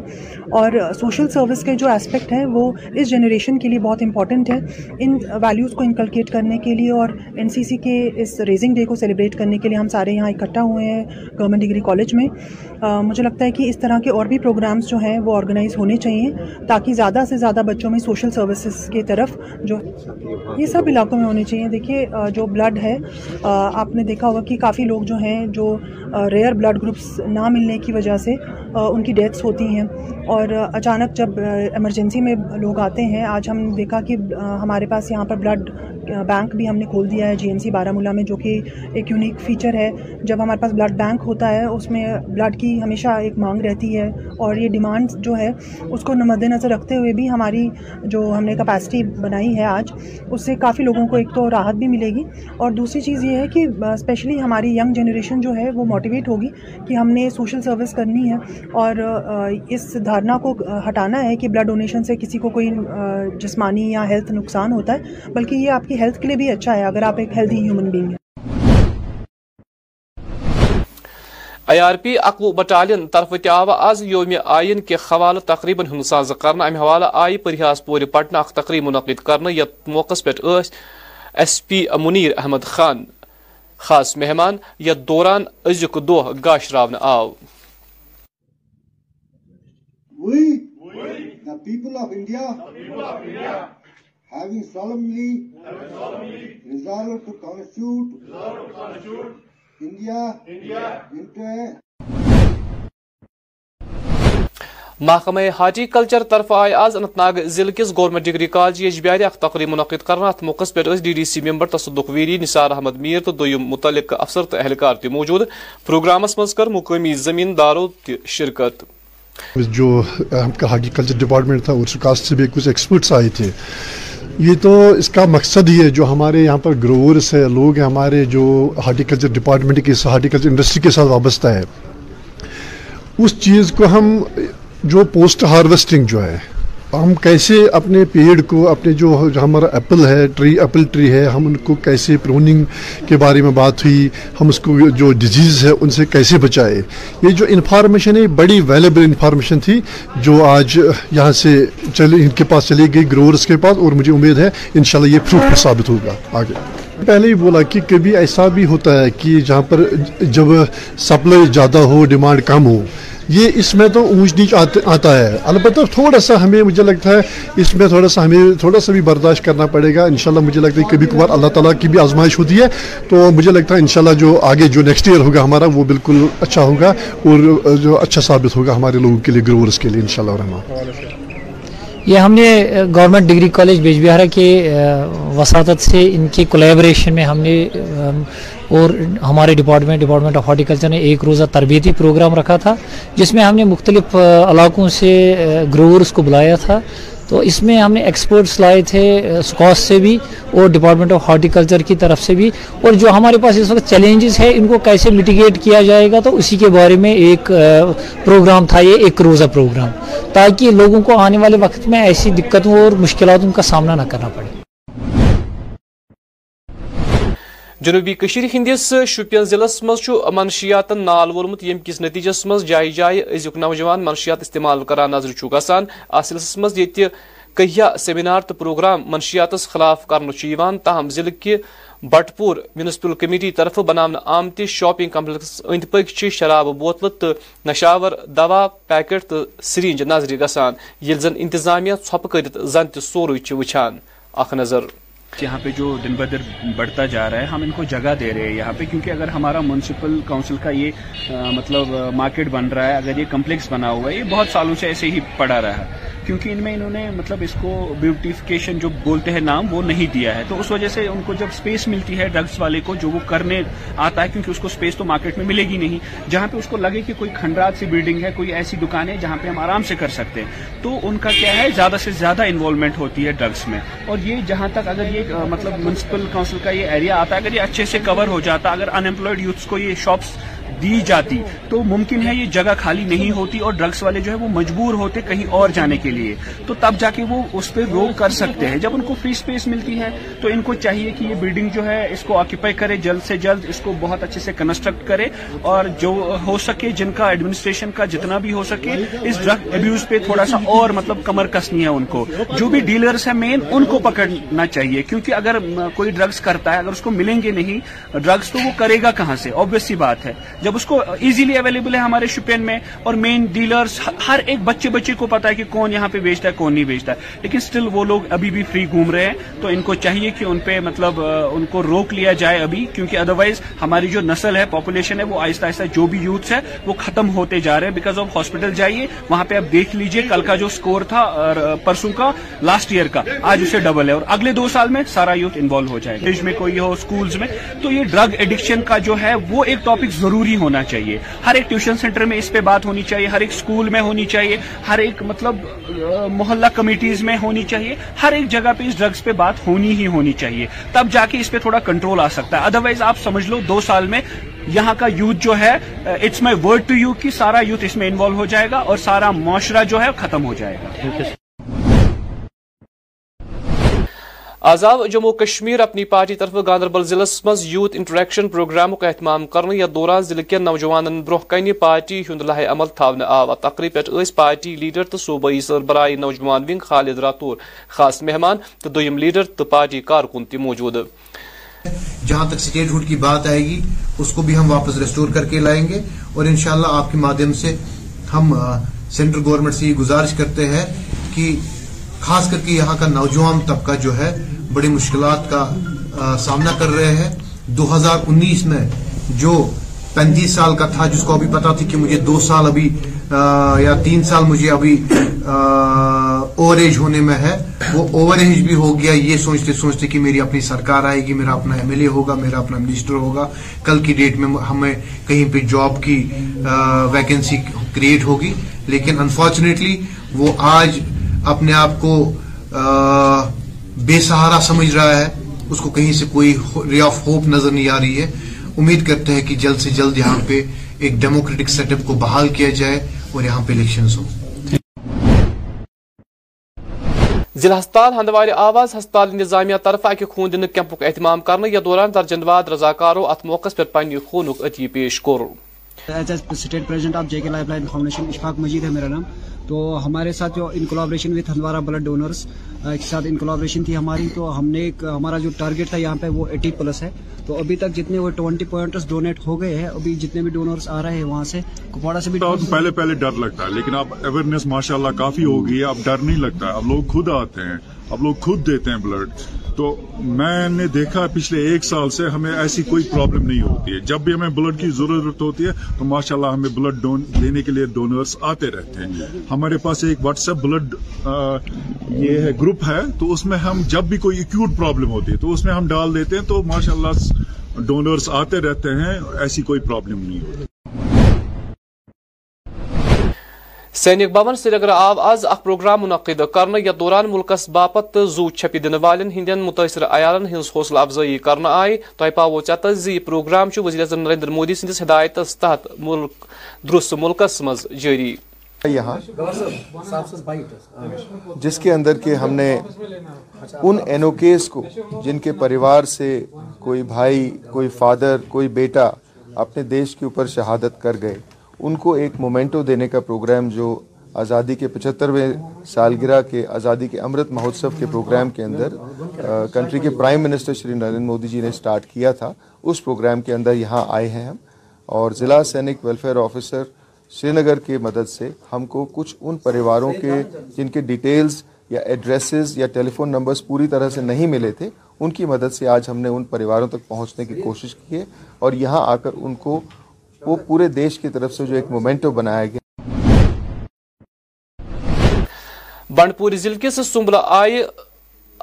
Speaker 49: اور سوشل سروس کے جو اسپیکٹ ہے وہ اس جنریشن کے لیے بہت امپورٹنٹ ہے ان ویلیوز کو انکلکیٹ کرنے کے لیے اور این سی سی کے اس ریزنگ ڈے کو سیلیبریٹ کرنے کے لیے ہم سارے یہاں اکٹھا ہوئے ہیں گورنمنٹ ڈگری کالج میں مجھے لگتا ہے کہ اس طرح کے اور بھی پروگرامز جو ہیں وہ آرگنائز ہونے چاہیے تاکہ زیادہ سے زیادہ بچوں میں سوشل سروسز کی طرف جو یہ سب علاقوں میں ہونے چاہیے دیکھیے جو بلڈ ہے آپ نے دیکھا ہوگا کہ کافی لوگ جو ہیں جو ریئر بلڈ گروپس نہ ملنے کی وجہ سے ان کی ڈیتھس ہوتی ہیں اور اچانک جب ایمرجنسی میں لوگ آتے ہیں آج ہم دیکھا کہ ہمارے پاس یہاں پر بلڈ بینک بھی ہم نے کھول دیا ہے جی ایم سی بارہ ملا میں جو کہ ایک یونیک فیچر ہے جب ہمارے پاس بلڈ بینک ہوتا ہے اس میں بلڈ کی ہمیشہ ایک مانگ رہتی ہے اور یہ ڈیمانڈ جو ہے اس کو مد نظر رکھتے ہوئے بھی ہماری جو ہم نے کپیسٹی بنائی ہے آج اس سے کافی لوگوں کو ایک تو راحت بھی ملے گی اور دوسری چیز یہ ہے کہ اسپیشلی ہماری ینگ جنریشن جو ہے وہ موٹیویٹ ہوگی کہ ہم نے سوشل سروس کرنی ہے اور اس دھارنا کو ہٹانا ہے کہ بلڈ ڈونیشن سے کسی کو کوئی جسمانی یا ہیلتھ نقصان ہوتا ہے بلکہ یہ آپ کی ہیلتھ کے لیے بھی اچھا ہے اگر آپ ایک ہیلدی ہیومن بینگ ہیں
Speaker 34: آئی آر پی اقوہ بٹالین طرف تیو آز یوم آئین کے حوالہ تقریباً ہند ساز کر امہ حوالہ آئی پریاس پور پٹنہ اخ تقریب منعقد کرنا یت موقع پہ ایس پی منیر احمد خان خاص مہمان یت دوران ازیک دہ گاش را آو people of India having solemnly resolved to constitute India into a محکمہ ہارٹی کلچر طرف آئے آز انت ناگ ضلع کس گورنمنٹ ڈگری کالج یجبیارِ جی اخ تقریب منعقد کرنا ات موقع پہ D D C member Tasaduq very نثار احمد میر تو دویم متعلق افسر تو اہلکار تہ موجود پروگرامس مز کر مقامی زمینداروں تی شرکت جو
Speaker 48: ہم کا ہاٹی کلچر ڈپارٹمنٹ تھا اس کاسٹ سے بھی کچھ ایکسپرٹس آئے تھے یہ تو اس کا مقصد ہی ہے جو ہمارے یہاں پر گروورس ہے لوگ ہیں ہمارے جو ہارٹیکلچر ڈپارٹمنٹ کے ہارٹیکلچر انڈسٹری کے ساتھ وابستہ ہے اس چیز کو ہم جو پوسٹ ہارویسٹنگ جو ہے ہم کیسے اپنے پیڑ کو اپنے جو ہمارا ایپل ہے ٹری ایپل ٹری ہے ہم ان کو کیسے پروننگ کے بارے میں بات ہوئی ہم اس کو جو ڈیزیز ہے ان سے کیسے بچائے یہ جو انفارمیشن ہے بڑی ویلیبل انفارمیشن تھی جو آج یہاں سے چلے ان کے پاس چلی گئی گروورس کے پاس اور مجھے امید ہے انشاءاللہ یہ فروٹفل ثابت ہوگا آگے پہلے ہی بولا کہ کبھی ایسا بھی ہوتا ہے کہ جہاں پر جب سپلائی زیادہ ہو ڈیمانڈ کم ہو یہ اس میں تو اونچ نیچ آتا ہے البتہ تھوڑا سا ہمیں مجھے لگتا ہے اس میں تھوڑا سا ہمیں تھوڑا سا بھی برداشت کرنا پڑے گا انشاءاللہ مجھے لگتا ہے کبھی کبھار اللہ تعالیٰ کی بھی آزمائش ہوتی ہے تو مجھے لگتا ہے انشاءاللہ جو آگے جو نیکسٹ ایئر ہوگا ہمارا وہ بالکل اچھا ہوگا اور جو اچھا ثابت ہوگا ہمارے لوگوں کے لیے گروورس کے لیے ان شاء اللہ
Speaker 50: یہ ہم نے government degree college Bijbehara کے وساطت سے ان کے کولیبریشن میں ہم نے اور ہمارے ڈپارٹمنٹ ڈپارٹمنٹ آف ہارٹیکلچر نے ایک روزہ تربیتی پروگرام رکھا تھا جس میں ہم نے مختلف علاقوں سے گروورس کو بلایا تھا تو اس میں ہم نے ایکسپرٹس لائے تھے اسکاس سے بھی اور ڈپارٹمنٹ آف ہارٹیکلچر کی طرف سے بھی اور جو ہمارے پاس اس وقت چیلنجز ہیں ان کو کیسے میٹیگیٹ کیا جائے گا تو اسی کے بارے میں ایک پروگرام تھا یہ ایک روزہ پروگرام تاکہ لوگوں کو آنے والے وقت میں ایسی دقتوں اور مشکلاتوں کا سامنا نہ کرنا پڑے
Speaker 34: جنوبی کشیر ہندس شپین ضلع مز منشیات نال وولمت کس نتیجس مز جائے جائے از نوجوان منشیات استعمال کران نظر گسان اس سلسلس مزہ کہیا سیمینار تو پروگرام منشیات خلاف كرنے تاہم ضلعہ بٹ پور میونسپل کمیٹی طرف بنانے آمت شاپنگ کمپلیکس اند پک شراب بوتل تو نشاور دوا پیکٹ تو سرنج نظر گسان یل انتظامیہ ثوپہ کرت زن تہ سور وچان
Speaker 51: جہاں پہ جو دن بہ دن بڑھتا جا رہا ہے ہم ان کو جگہ دے رہے ہیں یہاں پہ کیونکہ اگر ہمارا میونسپل کاؤنسل کا یہ مطلب مارکیٹ بن رہا ہے اگر یہ کمپلیکس بنا ہوا ہے یہ بہت سالوں سے ایسے ہی پڑا رہا ہے کیونکہ ان میں انہوں نے مطلب اس کو بیوٹیفکیشن جو بولتے ہیں نام وہ نہیں دیا ہے تو اس وجہ سے ان کو جب اسپیس ملتی ہے ڈرگس والے کو جو وہ کرنے آتا ہے کیونکہ اس کو اسپیس تو مارکیٹ میں ملے گی نہیں جہاں پہ اس کو لگے کہ کوئی کھنڈرات سی بلڈنگ ہے کوئی ایسی دکان ہے جہاں پہ ہم آرام سے کر سکتے ہیں تو ان کا کیا ہے زیادہ سے زیادہ انوالومنٹ ہوتی ہے ڈرگس میں اور یہ جہاں تک اگر یہ مطلب منسپل کاؤنسل کا یہ ایریا آتا ہے اگر یہ اچھے سے کور ہو جاتا اگر امپلائڈ یوتھس کو یہ شاپس دی جاتی تو ممکن ہے یہ جگہ خالی نہیں ہوتی اور ڈرگس والے جو ہے وہ مجبور ہوتے کہیں اور جانے کے لیے تو تب جا کے وہ اس پہ روک کر سکتے ہیں جب ان کو فری سپیس ملتی ہے تو ان کو چاہیے کہ یہ بلڈنگ جو ہے اس کو آکوپائی کرے جلد سے جلد اس کو بہت اچھے سے کنسٹرکٹ کرے اور جو ہو سکے جن کا ایڈمنسٹریشن کا جتنا بھی ہو سکے اس ڈرگ ابیوز پہ تھوڑا سا اور مطلب کمر کسنی ہے ان کو جو بھی ڈیلرز ہیں مین ان کو پکڑنا چاہیے کیونکہ اگر کوئی ڈرگز کرتا ہے اگر اس کو ملیں گے نہیں ڈرگز تو وہ کرے گا کہاں سے سی بات ہے جب اس کو ایزیلی اویلیبل ہے ہمارے شوپین میں اور مین ڈیلرز ہر ایک بچے بچے کو پتا ہے کہ کون یہاں پہ بیچتا ہے کون نہیں بیچتا لیکن سٹل وہ لوگ ابھی بھی فری گھوم رہے ہیں تو ان کو چاہیے کہ ان پہ مطلب ان کو روک لیا جائے ابھی کیونکہ ادروائز ہماری جو نسل ہے پاپولیشن ہے وہ آہستہ آہستہ جو بھی یوتھس ہے وہ ختم ہوتے جا رہے ہیں بیکاز آف ہاسپٹل جائیے وہاں پہ آپ دیکھ لیجئے کل کا جو سکور تھا پرسوں کا لاسٹ ایئر کا آج اسے ڈبل ہے اور اگلے دو سال میں سارا یوتھ انوالو ہو جائے میں کوئی ہو اسکولس میں تو یہ ڈرگ ایڈکشن کا جو ہے وہ ایک ٹاپک ضروری ہونا چاہیے ہر ایک ٹیوشن سینٹر میں اس پہ بات ہونی چاہیے ہر ایک اسکول میں ہونی چاہیے ہر ایک مطلب محلہ کمیٹیز میں ہونی چاہیے ہر ایک جگہ پہ اس ڈرگز پہ بات ہونی ہی ہونی چاہیے تب جا کے اس پہ تھوڑا کنٹرول آ سکتا ہے ادروائز آپ سمجھ لو دو سال میں یہاں کا یوتھ جو ہے it's my word to you کی سارا یوتھ اس میں انوالو ہو جائے گا اور سارا معاشرہ جو ہے ختم ہو جائے گا
Speaker 34: آزاد جموں کشمیر اپنی پارٹی طرف گاندربل ضلع مز یوتھ انٹریکشن پروگرام کا اہتمام کرنے یا دوران ضلع کے نوجوان برہ کن پارٹی ہند لاہ عمل آو تقریب پہ پارٹی لیڈر صوبائی سربراہ نوجوان ونگ خالد راتور خاص مہمان تو دویم لیڈر تو پارٹی کارکن تی موجود
Speaker 48: جہاں تک سٹیٹ کی بات آئے گی اس کو بھی ہم واپس ریسٹور کر کے لائیں گے اور کے مادم سے آپ کے مادھیم سے یہ گزارش کرتے ہیں کہ خاص کر کے یہاں کا نوجوان طبقہ جو ہے بڑی مشکلات کا سامنا کر رہے ہیں دو ہزار انیس میں جو پینتیس سال کا تھا جس کو ابھی پتا تھی کہ مجھے دو سال ابھی یا تین سال مجھے ابھی اوور ایج ہونے میں ہے وہ اوور ایج بھی ہو گیا یہ سوچتے سوچتے کہ میری اپنی سرکار آئے گی میرا اپنا ایم ایل اے ہوگا میرا اپنا منسٹر ہوگا کل کی ڈیٹ میں ہمیں کہیں پہ جاب کی ویکنسی کریٹ ہوگی لیکن انفارچونیٹلی وہ آج اپنے آپ کو بے سہارا سمجھ رہا ہے اس کو کہیں سے کوئی آف ہوپ نظر نہیں آ رہی ہے امید کرتے ہیں کہ جلد سے جلد یہاں پہ ایک ڈیموکریٹک سیٹ اپ کو بحال کیا جائے اور یہاں پہ الیکشنز ہوں
Speaker 34: ضلع ہندوار آواز ہسپتال انتظامیہ طرف اکہ خون دن کیمپ اہتمام کرنے یا دوران رضاکارو ات موقع پر پنہ خونک عطی پیش کرو
Speaker 52: as as state president of J K life line foundation Ashfaq مجید ہے میرا نام تو ہمارے ساتھ جو ان collaboration with Handwara blood donors کے ساتھ ان کولابریشن تھی ہماری تو ہم نے ایک ہمارا جو ٹارگیٹ تھا یہاں پہ وہ ایٹی پلس ہے تو ابھی تک جتنے وہ ٹوینٹی پوائنٹس ڈونیٹ ہو گئے ہیں ابھی جتنے بھی ڈونرس آ رہے ہیں وہاں سے کپواڑا سے بھی
Speaker 48: پہلے پہلے ڈر لگتا ہے لیکن اب اویئرنیس ماشاء اللہ کافی ہو گئی ہے اب ڈر نہیں لگتا ہے اب لوگ خود آتے ہیں اب لوگ خود دیتے ہیں بلڈ تو میں نے دیکھا پچھلے ایک سال سے ہمیں ایسی کوئی پرابلم نہیں ہوتی ہے جب بھی ہمیں بلڈ کی ضرورت ہوتی ہے تو ماشاء اللہ ہمیں بلڈ لینے کے لیے ڈونرس آتے رہتے ہیں ہمارے پاس ایک واٹس ایپ بلڈ یہ ہے گروپ ہے تو اس میں ہم جب بھی کوئی ایکوٹ پرابلم ہوتی ہے تو اس میں ہم ڈال دیتے ہیں تو ماشاء اللہ ڈونرس آتے رہتے ہیں ایسی کوئی پرابلم نہیں ہوتی
Speaker 34: سینک بھون سری نگر آو آز اخ پروگرام منعقد یا دوران ملکس باپت زو چھپی دن والن ہند متاثر عیالن ہز حوصلہ افزائی کرنا آئی تہ پاو چر زی پروگرام وزیر اعظم نریندر مودی سندس ہدایت تحت ملک درست ملکس مز جاری
Speaker 48: جس کے اندر کے ہم نے ان اینوکیز کو جن کے پریوار سے کوئی بھائی کوئی فادر کوئی بیٹا اپنے دیش کے اوپر شہادت کر گئے ان کو ایک مومینٹو دینے کا پروگرام جو آزادی کے پچہترویں سالگرہ کے آزادی کے امرت مہوتسو کے پروگرام کے اندر کنٹری کے پرائم منسٹر شری نریندر مودی جی نے اسٹارٹ کیا تھا اس پروگرام کے اندر یہاں آئے ہیں ہم اور ضلع سینک ویلفیئر آفیسر شری نگر کے مدد سے ہم کو کچھ ان پریواروں کے جن کے ڈیٹیلز یا ایڈریسز یا ٹیلی فون نمبرز پوری طرح سے نہیں ملے تھے ان کی مدد سے آج ہم نے ان پریواروں تک پہنچنے کی کوشش کیے اور یہاں آ کر ان کو وہ پورے دیش کی طرف سے جو ایک مومنٹو بنایا گیا
Speaker 34: بنڈپوری ضلع کس سمبل آئے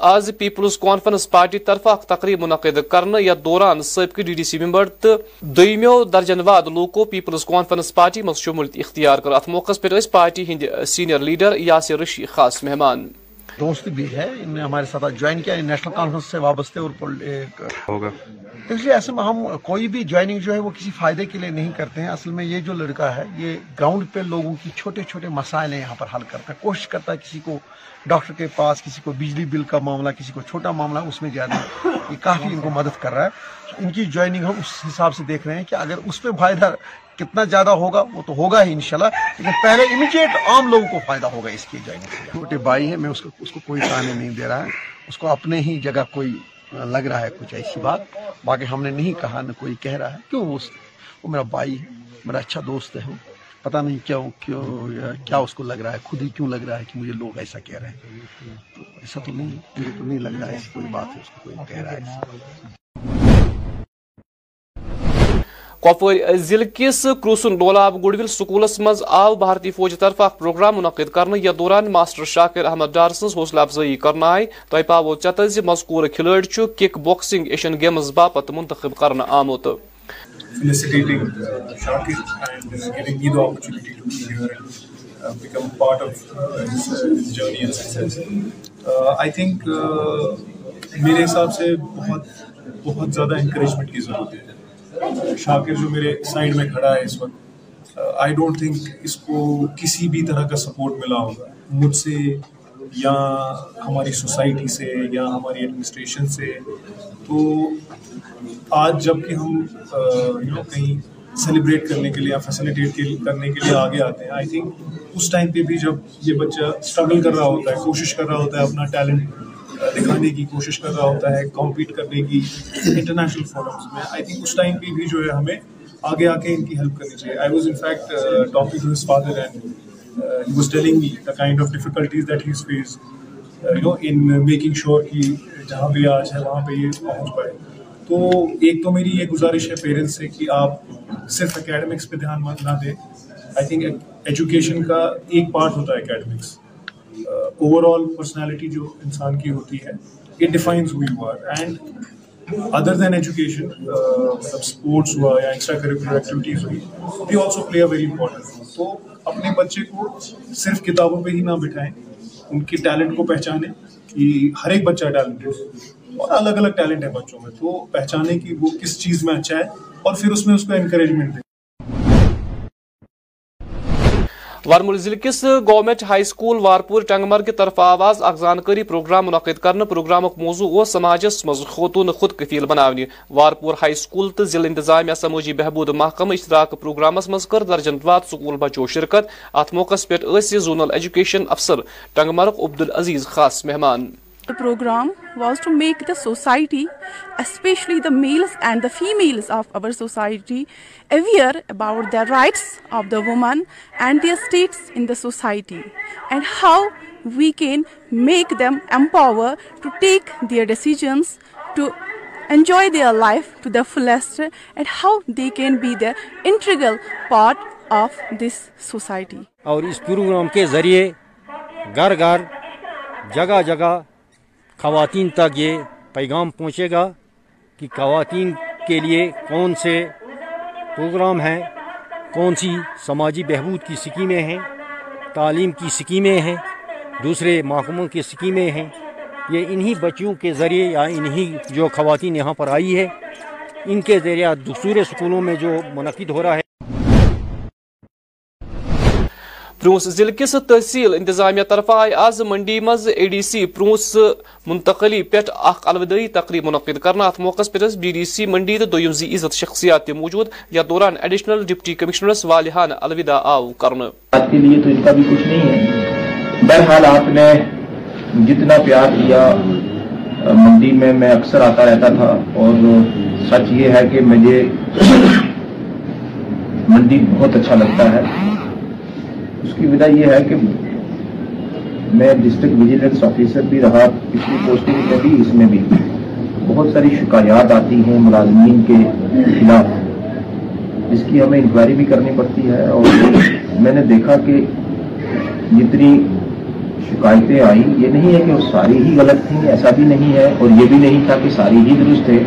Speaker 34: آج پیپلز کانفرنس پارٹی طرف اخ تقریب منعقد یا دوران ثابقہ ڈی ڈی سی ممبر تو درجن واد لوکو پیپلز کانفرنس پارٹی مز شمولیت اختیار موقع پہ پارٹی ہند سینئر لیڈر یاسر رشی خاص مہمان
Speaker 51: دوست بھی ہے نے ہمارے ساتھ جوائن کیا نیشنل کانفرنس سے اور ہوگا ہم کوئی بھی جوائننگ جو ہے وہ کسی فائدے کے لیے نہیں کرتے ہیں اصل میں یہ جو لڑکا ہے یہ گراؤنڈ پہ لوگوں کی چھوٹے چھوٹے مسائل ہیں یہاں پر حل کرتا ہے کوشش کرتا ہے کسی کو ڈاکٹر کے پاس کسی کو بجلی بل کا معاملہ کسی کو چھوٹا معاملہ اس میں جانا یہ کافی ان کو مدد کر رہا ہے ان کی جوائننگ ہم اس حساب سے دیکھ رہے ہیں کہ اگر اس پہ فائدہ کتنا زیادہ ہوگا وہ تو ہوگا ہی انشاءاللہ لیکن پہلے امیجیٹ عام لوگوں کو فائدہ ہوگا اس کی جائیں چھوٹے بھائی ہیں میں اس کو اس کو کوئی تانے نہیں دے رہا ہے اس کو اپنے ہی جگہ کوئی لگ رہا ہے کچھ ایسی بات باقی ہم نے نہیں کہا نہ کوئی کہہ رہا ہے کیوں وہ وہ میرا بھائی ہے میرا اچھا دوست ہے پتہ نہیں کیوں کیا اس کو لگ رہا ہے خود ہی کیوں لگ رہا ہے کہ مجھے لوگ ایسا کہہ رہے ہیں ایسا تو نہیں مجھے تو نہیں لگ رہا ہے کوئی بات ہے اس کو کوئی کہہ رہا ہے کپوار ضلع کس کروسن ڈولاب گڈول سکولس مز آو بھارتی فوج طرف اخ پروگرام منعقد کرنے یا دوران ماسٹر شاکر احمد ڈار سن حوصلہ افزائی کرنا آئی تہ پاو چی مذکور کھلاڑ کک بوکسنگ ایشین گیمز باپت منتخب کرنے آمت
Speaker 53: شاکر جو میرے سائڈ میں کھڑا ہے اس وقت آئی ڈونٹ تھنک اس کو کسی بھی طرح کا سپورٹ ملا ہوگا مجھ سے یا ہماری سوسائٹی سے یا ہماری ایڈمنسٹریشن سے تو آج جب کہ ہم یو نو کہیں سیلیبریٹ کرنے کے لیے یا فیسیلیٹیٹ کرنے کے لیے آگے آتے ہیں آئی تھنک اس ٹائم پہ بھی جب یہ بچہ اسٹرگل کر رہا ہوتا ہے کوشش کر رہا ہوتا ہے اپنا ٹیلنٹ دکھانے کی کوشش کر رہا ہوتا ہے کمپیٹ کرنے کی انٹرنیشنل فورمس میں آئی تھنک اس ٹائم پہ بھی جو ہے ہمیں آگے آ کے ان کی ہیلپ کرنی چاہیے I was in fact to his father and was telling me the kind of difficulties that has face you know in making sure کہ جہاں بھی آج ہے وہاں پہ یہ پہنچ پائے تو ایک تو میری یہ گزارش ہے پیرنٹس سے کہ آپ صرف اکیڈمکس پہ دھیان مت نہ دیں آئی تھنک ایجوکیشن کا ایک پارٹ ہوتا ہے اکیڈمکس اوور آل پرسنالٹی جو انسان کی ہوتی ہے اٹ ڈیفائنز ہوئی ہوا اینڈ ادر دین ایجوکیشن مطلب اسپورٹس ہوا یا ایکسٹرا کریکولر ایکٹیویٹیز ہوئی دی also play a very important role تو اپنے بچے کو صرف کتابوں پہ ہی نہ بٹھائیں ان کے ٹیلنٹ کو پہچانیں کہ ہر ایک بچہ ٹیلنٹڈ ہے اور الگ الگ ٹیلنٹ ہے بچوں میں تو پہچانیں کہ وہ کس چیز میں اچھا ہے اور پھر اس میں اس کو انکریجمنٹ دیں
Speaker 54: وارمول ضلع کس گورمینٹ ہائی سکول وارپور ٹنگمرگہ طرف آواز اخ زانکاری پروگرام منعقد کرنے کروگرامک موضوع سماجس مز خوتون خود کفیل بنانے وارپور ہائی سکول تو ضلع انتظامیہ سماجی بہبود محکمہ اشتراک پروگرامس مز کر درجن ضرور سکول بچو شرکت ات موقع پہ زونل ایجوکیشن افسر ٹنگمرگ مرک عبد العزیز خاص مہمان
Speaker 55: programme was to make the society especially the males and the females of our society aware about the rights of the women and this in society and how we can make them empower to take their decisions to enjoy their life fullest and how they can be the integral part of this society
Speaker 56: اور اس programme کے ذریعے گھر گھر جگہ جگہ خواتین تک یہ پیغام پہنچے گا کہ خواتین کے لیے کون سے پروگرام ہیں کون سی سماجی بہبود کی سکیمیں ہیں تعلیم کی سکیمیں ہیں دوسرے محکموں کی سکیمیں ہیں یہ انہی بچیوں کے ذریعے یا انہی جو خواتین یہاں پر آئی ہے ان کے ذریعہ دوسرے سکولوں میں جو منعقد ہو رہا ہے
Speaker 54: پرونس ضلع کس تحصیل انتظامیہ طرف آئے آز منڈی مز اے ڈی سی پرونس منتقلی پہ الوداعی تقریب منعقد کرنا ات موقع پر بی ڈی سی منڈی دو عزت شخصیات موجود یا دوران ایڈیشنل ڈپٹی کمشنرس وال الوداع آو کرنا
Speaker 57: آج کے لیے تو اس کا بھی کچھ نہیں ہے آپ نے جتنا پیار کیا منڈی میں میں اکثر آتا رہتا تھا اور سچ یہ ہے کہ مجھے منڈی بہت اچھا لگتا ہے اس کی وجہ یہ ہے کہ میں ڈسٹرکٹ وجیلنس آفیسر بھی رہا پچھلی پوسٹنگ میں بھی اس میں بھی بہت ساری شکایات آتی ہیں ملازمین کے خلاف اس کی ہمیں انکوائری بھی کرنی پڑتی ہے اور میں نے دیکھا کہ جتنی شکایتیں آئیں یہ نہیں ہے کہ وہ ساری ہی غلط تھیں ایسا بھی نہیں ہے اور یہ بھی نہیں تھا کہ ساری ہی درست تھے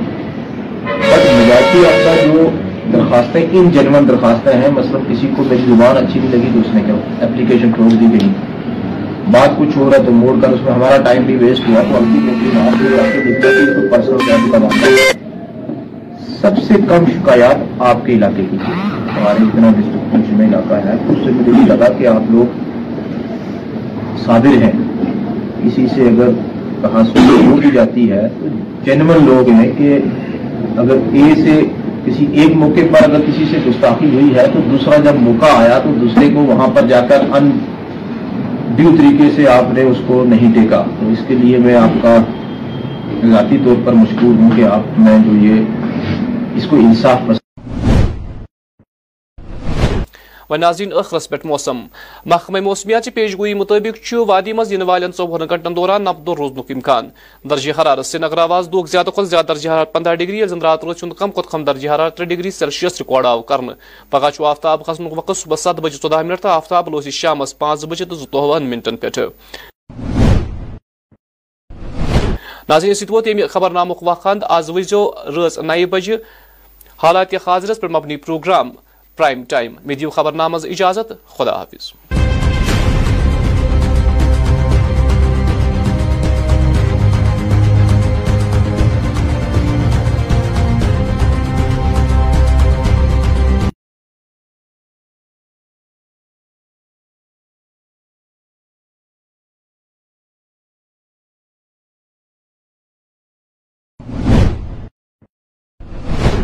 Speaker 57: آپ کا جو درخواستیں ان جنون درخواستیں ہیں مثلا کسی کو میری زبان اچھی نہیں لگی تو اس نے کیا اپلیکیشن تھرو دی گئی بات کچھ ہو رہا ہے تو موڑ کر اس میں ہمارا ٹائم بھی ویسٹ ہوا تو سب سے کم شکایات آپ کے علاقے کی ہمارے اتنا ڈسٹرکٹ پنچ میں علاقہ ہے اس سے مجھے یہ لگا کہ آپ لوگ صادر ہیں کسی سے اگر کہاں جاتی ہے جنور لوگ ہیں کہ اگر اے سے کسی ایک موقع پر اگر کسی سے گستاخی ہوئی ہے تو دوسرا جب موقع آیا تو دوسرے کو وہاں پر جا کر ان ڈیو طریقے سے آپ نے اس کو نہیں ٹیکا تو اس کے لیے میں آپ کا ذاتی طور پر مشکور ہوں کہ آپ میں جو یہ اس کو انصاف پسند
Speaker 54: و ناظرین ٲخرس پٮ۪ٹھ موسم محکمہ موسمیات چہِ پیش گویی مُطٲبِق چھُ وادی منٛز یِنہٕ والٮ۪ن ژۄوُہن گنٹن دوران نبدُ روزنُک اِمکان درجہِ حرارت سری نگر آواز دۄہ زیادٕ کھۄتہٕ زیادٕ درجہِ حرارت پنٛداہ ڈگری ییٚلہِ زن رات روز چھُنہٕ کم کھۄتہٕ کم درجہِ حرارت ترٛےٚ ڈگری سیلسیس رِکاڈ آو کرنہٕ پگہہ چھُ آفتاب کھسنُک وقت صبحس سَتھ بجے ژۄداہ منٹ تہٕ آفتاب لوسی شامس پانٛژھ بجے تہٕ زٕتووُہن منٹن پٮ۪ٹھ ناظرین سۭتۍ ووت ییٚمہِ خبر نامُک وقت ہند آز وٕچھ زیو رٲژ نَیہِ بجہِ حالات حاضرس پٮ۪ٹھ مبنی پروگرام پرائم ٹائم میں دیو خبر نام اجازت خدا حافظ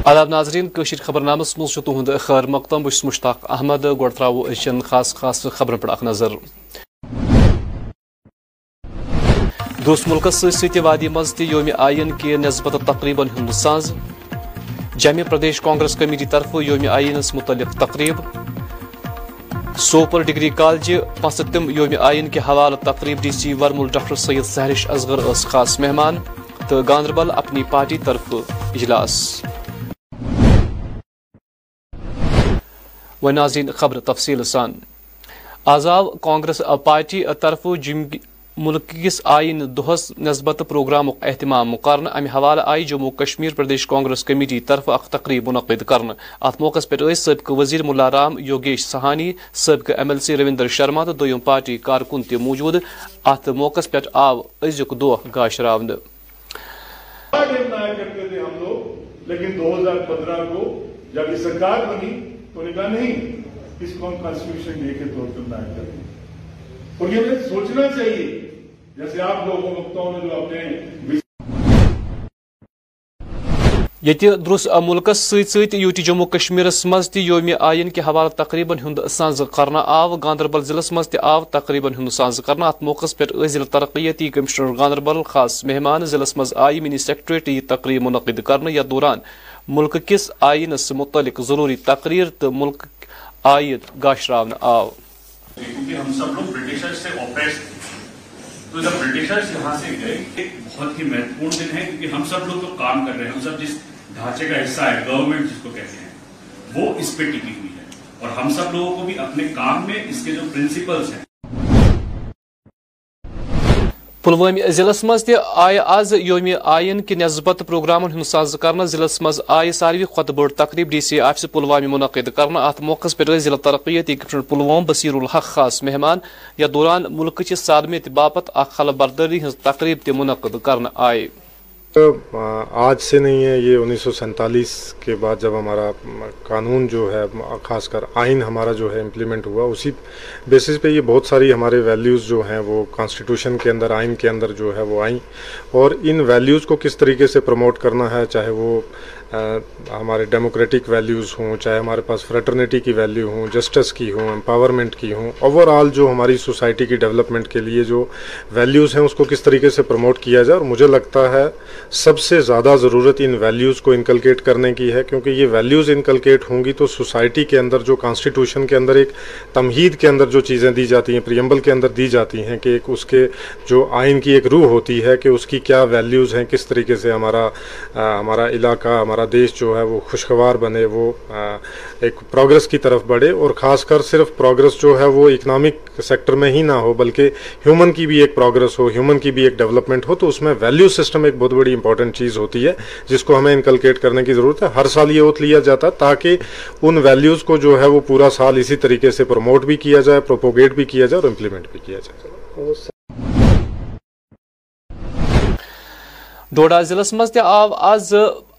Speaker 54: آداب ناظرین کشیر خبر نامس مز تہد خیر مقدم بس مشتاق احمد گو ترو اشن خاص خاص خبر اخ نظر دوس ملکس ست وادی مز یوم آئین کے نسبت ہند ساز جمع پردیش کانگریس کمیٹی طرف یوم آئینس متعلق تقریب سوپر ڈگری کالجہ پانچ تم یوم آئین کے حوالہ تقریب D C ورمل doctor Syed Sehrish Asghar اس خاص مہمان تو گاندربل اپنی پارٹی طرف اجلاس ناظرین خبر تفصیل سان آزاو کانگریس پارٹی طرف جم ملک کس آئین دہس نسبت پروگرام اہتمام امہ حوالہ آئی جموں کشمیر پردیش کانگریس کمیٹی طرف اخ تقریب منعقد ات موقع پہ سبقہ وزیر ملا رام یوگیش سہانی صہہ M L C Ravinder Sharma تو دم پارٹی کارکن تہ موجود ات موقع پہ آو ازیک دہ لیکن دو ہزار پندرہ کو جب یہ سرکار بنی تو نے کہا نہیں اس کو ہم کانسٹیٹیوشن ڈے کے طور پر لائن کریں اور یہ ہمیں سوچنا چاہیے جیسے آپ لوگوں وقتوں نے جو اپنے یہ درس ملکس ست ست یو ٹی جموں کشمیر مز یوم آئین کے حوالہ تقریباً ہند سانز کرنا آو گاندربل ضلع مز آو تقریباً ہند سانز کرنا ات موقع پہ ضلع ترقیتی کمشنر گاندربل خاص مہمان ضلع مز آئی منی سیکٹریٹ یہ تقریب منعقد کرنے یا دوران ملک کس آئین سے متعلق ضروری تقریر تو ملک آئین گاہ شراون آؤ ہم برٹشر
Speaker 58: سے واپس تو جب برٹشر یہاں سے گئے بہت ہی مہتوپورن دن ہے کیونکہ ہم سب لوگ تو کام کر رہے ہیں ہم سب جس ڈھانچے کا حصہ ہے گورنمنٹ جس کو کہتے ہیں وہ اس پہ ٹکی ہوئی ہے اور ہم سب لوگوں کو بھی اپنے کام میں اس کے جو پرنسپلز ہیں
Speaker 54: پلوامہ ضلع یوم آئین کہ نسبت پروگرامن ہند ساز کر ضلع مز آئے ساروی کھت بڑ تقریب ڈی سی آفس پلوامہ منعقد کرنا ات موقع پہ ضلع ترقی ٹیم پلوام بصیر الحق خاص مہمان یا دوران ملک ملكچہ صادمت باپت اخ اخل بردری ہز تقریب تہ منعقد کرنا آئے
Speaker 59: آج سے نہیں ہے یہ انیس سو سینتالیس کے بعد جب ہمارا قانون جو ہے خاص کر آئین ہمارا جو ہے امپلیمنٹ ہوا اسی بیسس پہ یہ بہت ساری ہمارے ویلیوز جو ہیں وہ کانسٹیٹیوشن کے اندر آئین کے اندر جو ہے وہ آئیں اور ان ویلیوز کو کس طریقے سے پروموٹ کرنا ہے چاہے وہ ہمارے ڈیموکریٹک ویلیوز ہوں چاہے ہمارے پاس فریٹرنیٹی کی ویلیو ہوں جسٹس کی ہوں امپاورمنٹ کی ہوں اوور آل جو ہماری سوسائٹی کی ڈیولپمنٹ کے لیے جو ویلیوز ہیں اس کو کس طریقے سے پروموٹ کیا جائے اور مجھے لگتا ہے سب سے زیادہ ضرورت ان ویلیوز کو انکلکیٹ کرنے کی ہے کیونکہ یہ ویلیوز انکلکیٹ ہوں گی تو سوسائٹی کے اندر جو کانسٹیٹیوشن کے اندر ایک تمہید کے اندر جو چیزیں دی جاتی ہیں پریمبل کے اندر دی جاتی ہیں کہ ایک اس کے جو آئین کی ایک روح ہوتی ہے کہ اس کی کیا ویلیوز ہیں کس طریقے سے ہمارا ہمارا علاقہ ہمارا ہمارا دیش جو ہے وہ خوشگوار بنے وہ ایک پروگرس کی طرف بڑھے اور خاص کر صرف پروگرس جو ہے وہ اکنامک سیکٹر میں ہی نہ ہو بلکہ ہیومن کی بھی ایک پروگرس ہو ہیومن کی بھی ایک ڈیولپمنٹ ہو تو اس میں ویلیو سسٹم ایک بہت بڑی امپورٹنٹ چیز ہوتی ہے جس کو ہمیں انکلکیٹ کرنے کی ضرورت ہے ہر سال یہ اوت لیا جاتا ہے تاکہ ان ویلیوز کو جو ہے وہ پورا سال اسی طریقے سے پروموٹ بھی کیا جائے پروپوگیٹ بھی کیا جائے اور امپلیمنٹ بھی کیا جائے
Speaker 54: آو آز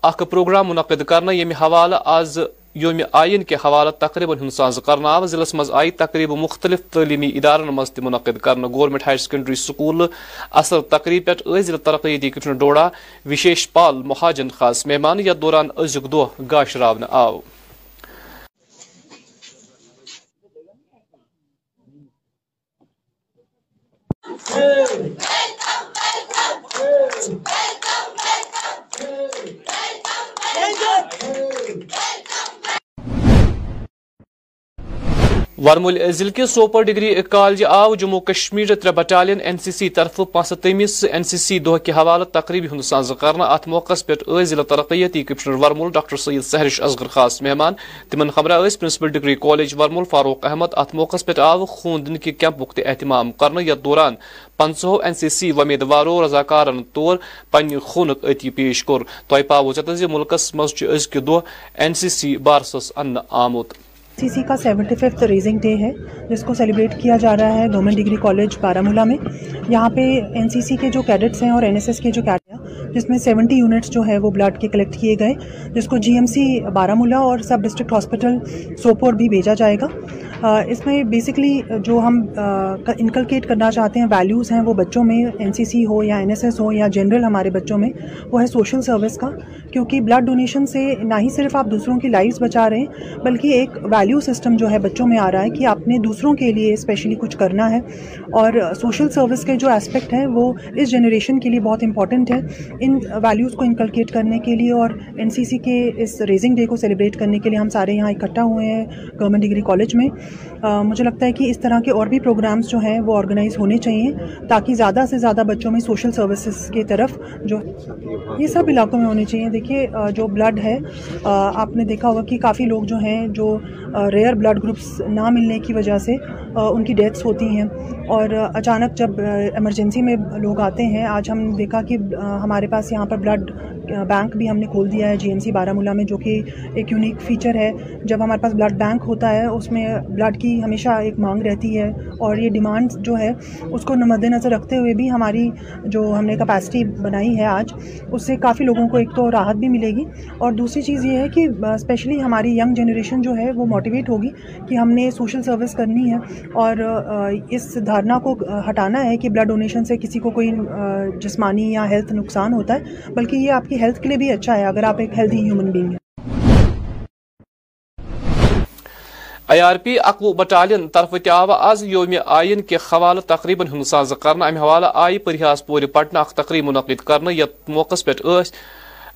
Speaker 54: اخ پروگرام منعقد کرنا یمہ حوالہ آز یوم آئین کے حوالہ ساز کرنا آو ضلع مز آئی تقریب مختلف تعلیمی ادارن تہ منعقد کرنا گورنمنٹ ہایر سیکنڈری سکول اصل تقریب پہ ضلع ترقی کمشنر کشن ڈوڑا وشیش پال مہاجن خاص مہمان یتھ دوران ازی دہ گاشر آو ورمول ضلع کے سوپر ڈگری کالج جی آو جموں کشمیر تر بٹالین این سی سی طرف پانچ ستمس این سی سی دہ حوالہ تقریبی ہند ساز موقع پہ ضلع ترقیتی کمشنر ورمل ڈاکٹر سید سہرش اصغر خاص مہمان تمن خبر عس principal degree college ورمل Farooq Ahmad ات موقع پہ آو خون دن کے کیمپک تہتمام کرنا یتھ دوران پنچو این سی سی ومیدوارو رضاکارن طور پنہ خونک عتی پیش تہ تہوہ پاؤ ملکس مز منچ دہ این سی سی بارسس ان آمت سی سی کا سیونٹی ففتھ ریزنگ ڈے ہے جس کو سیلیبریٹ کیا جا رہا ہے گورنمنٹ ڈگری کالج بارمولہ میں یہاں پہ این سی سی کے جو کیڈٹس ہیں اور این ایس ایس کے جو جس میں سیونٹی یونٹس جو ہے وہ بلڈ کے کلیکٹ کیے گئے جس کو G M C Baramulla اور سب ڈسٹرکٹ ہاسپٹل سوپور بھی بھیجا جائے گا اس میں بیسکلی جو ہم انکلکیٹ کرنا چاہتے ہیں ویلیوز ہیں وہ بچوں میں این سی سی ہو یا این ایس ایس ہو یا جنرل ہمارے بچوں میں وہ ہے سوشل سروس کا کیونکہ بلڈ ڈونیشن سے نہ ہی صرف آپ دوسروں کی لائفز بچا رہے ہیں بلکہ ایک ویلیو سسٹم جو ہے بچوں میں آ رہا ہے کہ آپ نے دوسروں کے لیے اسپیشلی کچھ کرنا ہے اور سوشل سروس کے جو اسپیکٹ ہیں وہ اس جنریشن کے لیے بہت امپورٹنٹ ہے ان ویلیوز کو انکلکیٹ کرنے کے لیے اور این سی سی کے اس ریزنگ ڈے کو سیلیبریٹ کرنے کے لیے ہم سارے یہاں اکٹھا ہوئے ہیں گورنمنٹ ڈگری کالج میں مجھے لگتا ہے کہ اس طرح کے اور بھی پروگرامز جو ہیں وہ آرگنائز ہونے چاہیے تاکہ زیادہ سے زیادہ بچوں میں سوشل سروسز کی طرف جو یہ سب علاقوں میں ہونے چاہیے دیکھیے جو بلڈ ہے آپ نے دیکھا ہوگا کہ کافی لوگ جو ہیں جو ریئر بلڈ گروپس نہ ملنے کی وجہ سے ان کی ڈیتھس ہوتی ہیں اور اچانک جب ایمرجنسی میں لوگ آتے ہیں آج ہم دیکھا کہ ہمارے پاس یہاں پر بلڈ بینک بھی ہم نے کھول دیا ہے جی ایم سی بارہ ملا میں جو کہ ایک یونیک فیچر ہے جب ہمارے پاس بلڈ بینک ہوتا ہے اس میں بلڈ کی ہمیشہ ایک مانگ رہتی ہے اور یہ ڈیمانڈ جو ہے اس کو مد نظر رکھتے ہوئے بھی ہماری جو ہم نے کپیسٹی بنائی ہے آج اس سے کافی لوگوں کو ایک تو راحت بھی ملے گی اور دوسری چیز یہ ہے کہ اسپیشلی ہماری ینگ جنریشن جو ہے وہ موٹیویٹ ہوگی کہ ہم نے سوشل سروس کرنی ہے اور اس دھارنا کو ہٹانا ہے کہ بلڈ ڈونیشن سے کسی کو کوئی جسمانی یا ہیلتھ نقصان ہوتا ہے بلکہ یہ آپ کی ہیلتھ کے لیے بھی اچھا ہے اگر آپ ایک ہیلدی ہیومن بینگ ہیں آئی آر پی اقوہ بٹالین طرف تیو آز یوم آئین کے حوالہ تقریباً ہند ساز کرنا ام حوالہ آئی پریاس پور پٹنہ اخ تقریب منعقد کرنا یت موقع پہ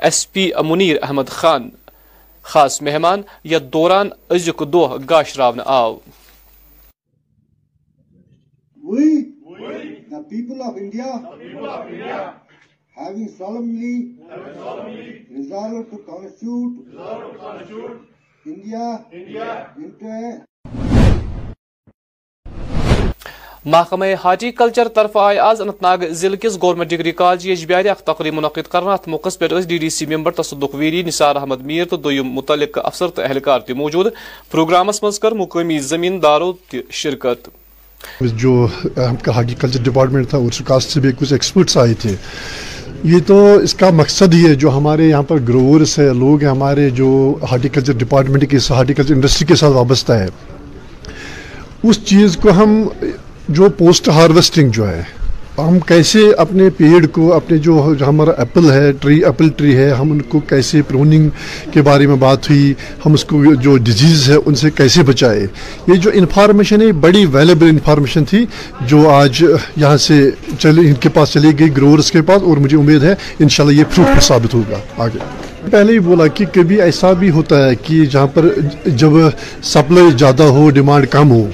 Speaker 54: ایس پی منیر احمد خان خاص مہمان یت دوران ازیک دوہ گاش راون آو we, we. The people of India. The people of India. having solemnly resolved to constitute India into a محکمہ ہارٹی کلچر طرف آئے آز انت ناگ ضلع کس گورنمنٹ ڈگری کالج یہ بیا اخ تقریب منعقد کرنا ات موقع پہ D D C member Tasaduq very نثار احمد میر تو دویم متعلق افسر تو اہلکار تھی موجود پروگرامس مز کر مقامی زمین داروں
Speaker 60: کی شرکت جو ہارٹی کلچر ڈپارٹمنٹ تھا اس کاسٹ سے بھی کچھ ایکسپرٹس آئے تھے یہ تو اس کا مقصد ہی ہے جو ہمارے یہاں پر گروورس ہے لوگ ہیں ہمارے جو ہارٹیکلچر ڈپارٹمنٹ کے ہارٹیکلچر انڈسٹری کے ساتھ وابستہ ہے اس چیز کو ہم جو پوسٹ ہارویسٹنگ جو ہے ہم کیسے اپنے پیڑ کو اپنے جو ہمارا ایپل ہے ٹری ایپل ٹری ہے ہم ان کو کیسے پروننگ کے بارے میں بات ہوئی ہم اس کو جو ڈیزیز ہے ان سے کیسے بچائے یہ جو انفارمیشن ہے بڑی ویلیبل انفارمیشن تھی جو آج یہاں سے چلے ان کے پاس چلی گئی گروورس کے پاس اور مجھے امید ہے انشاءاللہ یہ فروٹ یہ ثابت ہوگا آگے پہلے ہی بولا کہ کبھی ایسا بھی ہوتا ہے کہ جہاں پر جب سپلائی زیادہ ہو ڈیمانڈ کم ہو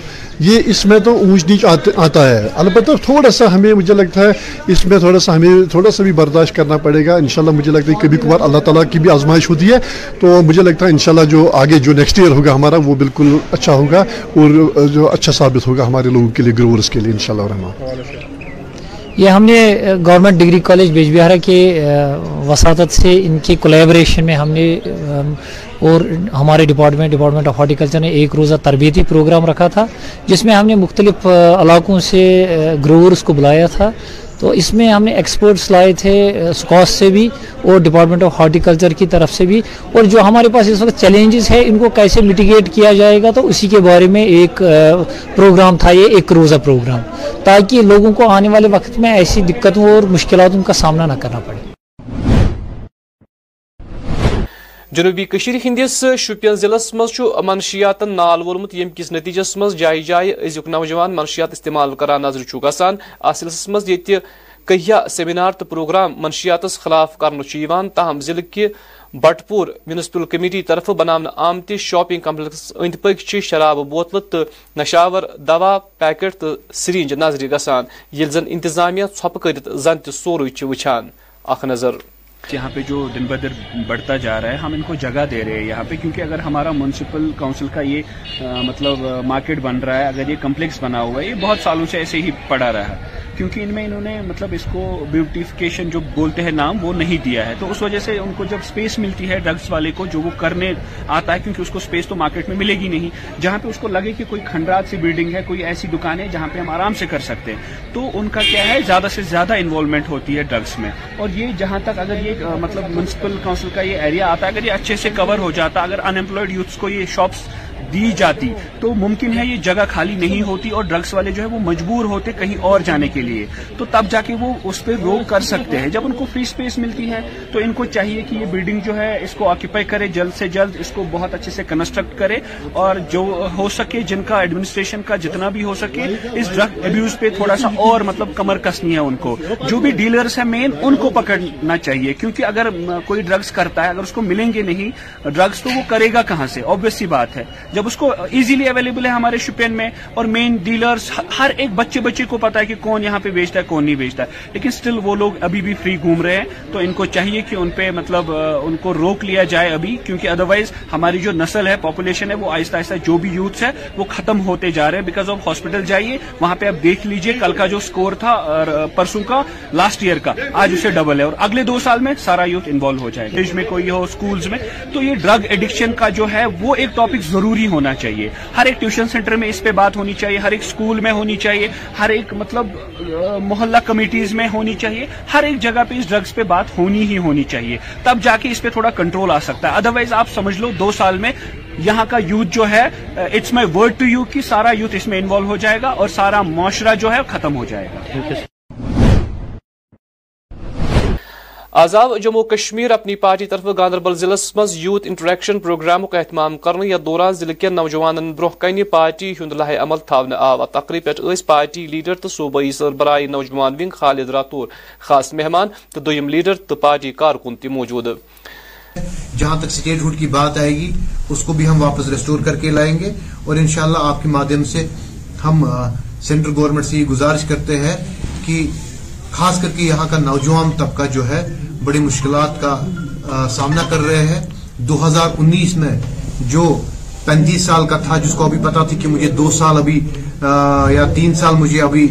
Speaker 60: یہ اس میں تو اونچ نیچ آتا ہے البتہ تھوڑا سا ہمیں مجھے لگتا ہے اس میں تھوڑا سا ہمیں تھوڑا سا بھی برداشت کرنا پڑے گا انشاءاللہ مجھے لگتا ہے کبھی کبھار اللہ تعالیٰ کی بھی آزمائش ہوتی ہے تو مجھے لگتا ہے انشاءاللہ جو آگے جو نیکسٹ ایئر ہوگا ہمارا وہ بالکل اچھا ہوگا اور جو اچھا ثابت ہوگا ہمارے لوگوں کے لیے گروورس کے لیے ان شاء اللہ
Speaker 61: یہ ہم نے government degree college Bijbehara کے وساطت سے ان کے کولیبریشن میں ہم نے اور ہمارے ڈپارٹمنٹ ڈپارٹمنٹ آف ہارٹیکلچر نے ایک روزہ تربیتی پروگرام رکھا تھا جس میں ہم نے مختلف علاقوں سے گروورس کو بلایا تھا تو اس میں ہم نے ایکسپرٹس لائے تھے اسکاس سے بھی اور ڈپارٹمنٹ آف ہارٹیکلچر کی طرف سے بھی اور جو ہمارے پاس اس وقت چیلنجز ہے ان کو کیسے میٹیگیٹ کیا جائے گا تو اسی کے بارے میں ایک پروگرام تھا یہ ایک روزہ پروگرام تاکہ لوگوں کو آنے والے وقت میں ایسی دقتوں اور مشکلاتوں کا سامنا نہ کرنا پڑے
Speaker 54: جنوبی کشیر ہندس شپین ضلع مز منشیاتن نال وولمت یم کس نتیجس مز جائے جائے از نوجوان منشیات استعمال کران نظر مز مزہ کہیا سیمینار تو پروگرام منشیات خلاف تاہم ضلع کہ بٹ پور میونسپل کمیٹی طرف بنانا آمتی شاپنگ کمپلیکس اند پک شراب بوتل تو نشاور دوا پیکٹ تو سرنج نظری گامہ ٹھوپ کر سوری وچان
Speaker 62: یہاں پہ جو دن بہ دن بڑھتا جا رہا ہے ہم ان کو جگہ دے رہے ہیں یہاں پہ کیونکہ اگر ہمارا میونسپل کاؤنسل کا یہ مطلب مارکیٹ بن رہا ہے اگر یہ کمپلیکس بنا ہوا ہے یہ بہت سالوں سے ایسے ہی پڑا رہا کیونکہ ان میں انہوں نے مطلب اس کو بیوٹیفکیشن جو بولتے ہیں نام وہ نہیں دیا ہے تو اس وجہ سے ان کو جب اسپیس ملتی ہے ڈرگس والے کو جو وہ کرنے آتا ہے کیونکہ اس کو اسپیس تو مارکیٹ میں ملے گی نہیں جہاں پہ اس کو لگے کہ کوئی کھنڈرات سی بلڈنگ ہے کوئی ایسی دکان ہے جہاں پہ ہم آرام سے کر سکتے ہیں تو ان کا کیا ہے زیادہ سے زیادہ انوالومنٹ ہوتی ہے ڈرگس میں اور یہ جہاں تک اگر یہ مطلب میونسپل کاؤنسل کا یہ ایریا آتا ہے اگر یہ اچھے سے کور ہو جاتا اگر انپلائڈ یوتھس کو یہ شاپس دی جاتی تو ممکن ہے یہ جگہ خالی نہیں ہوتی اور ڈرگس والے جو ہے وہ مجبور ہوتے کہیں اور جانے کے لیے تو تب جا کے وہ اس پہ روک کر سکتے ہیں جب ان کو فری سپیس ملتی ہے تو ان کو چاہیے کہ یہ بلڈنگ جو ہے اس کو آکوپائی کرے جلد سے جلد اس کو بہت اچھے سے کنسٹرکٹ کرے اور جو ہو سکے جن کا ایڈمنسٹریشن کا جتنا بھی ہو سکے اس ڈرگ ابیوز پہ تھوڑا سا اور مطلب کمر کسنی ہے ان کو جو بھی ڈیلرز ہیں مین ان کو پکڑنا چاہیے کیونکہ اگر کوئی ڈرگز کرتا ہے اگر اس کو ملیں گے نہیں ڈرگز تو وہ کرے گا کہاں سے آبیسلی بات ہے جب اس کو ایزیلی اویلیبل ہے ہمارے شوپین میں اور مین ڈیلرز ہر ایک بچے بچے کو پتا ہے کہ کون یہاں پہ بیچتا ہے کون نہیں بیچتا ہے لیکن سٹل وہ لوگ ابھی بھی فری گھوم رہے ہیں تو ان کو چاہیے کہ ان پہ مطلب ان کو روک لیا جائے ابھی کیونکہ ادروائز ہماری جو نسل ہے پاپولیشن ہے وہ آہستہ آہستہ جو بھی یوتھس ہے وہ ختم ہوتے جا رہے ہیں بیکاز آف ہاسپٹل جائیے وہاں پہ آپ دیکھ لیجئے کل کا جو اسکور تھا پرسوں کا لاسٹ ایئر کا آج اسے ڈبل ہے اور اگلے دو سال میں سارا یوتھ انوالو ہو جائے گا میں کوئی ہو اسکول میں تو یہ ڈرگ ایڈکشن کا جو ہے وہ ایک ٹاپک ضروری ہونا چاہیے ہر ایک ٹیوشن سینٹر میں اس پہ بات ہونی چاہیے ہر ایک اسکول میں ہونی چاہیے ہر ایک مطلب محلہ کمیٹیز میں ہونی چاہیے ہر ایک جگہ پہ اس ڈرگز پہ بات ہونی ہی ہونی چاہیے تب جا کے اس پہ تھوڑا کنٹرول آ سکتا ہے ادروائز آپ سمجھ لو دو سال میں یہاں کا یوتھ جو ہے it's my word to you کہ سارا یوتھ اس میں انوالو ہو جائے گا اور سارا معاشرہ جو ہے ختم ہو جائے گا
Speaker 54: آزاو جموں کشمیر اپنی پارٹی طرف گاندربل ضلع مز یوتھ انٹریکشن پروگرام کا اہتمام کرنے یا دوران ضلع کے نوجوان برہ کن پارٹی ہند لاہے عمل آو تقریب پہ پارٹی لیڈر تو صوبائی سربراہی نوجوان ونگ خالد راتور خاص مہمان دویم لیڈر پارٹی کارکن تی موجود جہاں تک سٹیٹ کی بات آئے گی اس کو بھی ہم واپس ریسٹور کر کے لائیں گے اور انشاءاللہ آپ کے مادھیم سے ہم سینٹرل گورنمنٹ سے یہ گزارش کرتے ہیں کہ خاص کر کے یہاں کا نوجوان طبقہ جو ہے بڑی مشکلات کا سامنا کر رہے ہیں دو ہزار انیس میں جو پینتیس سال کا تھا جس کو ابھی پتا تھی کہ مجھے دو سال ابھی یا تین سال مجھے ابھی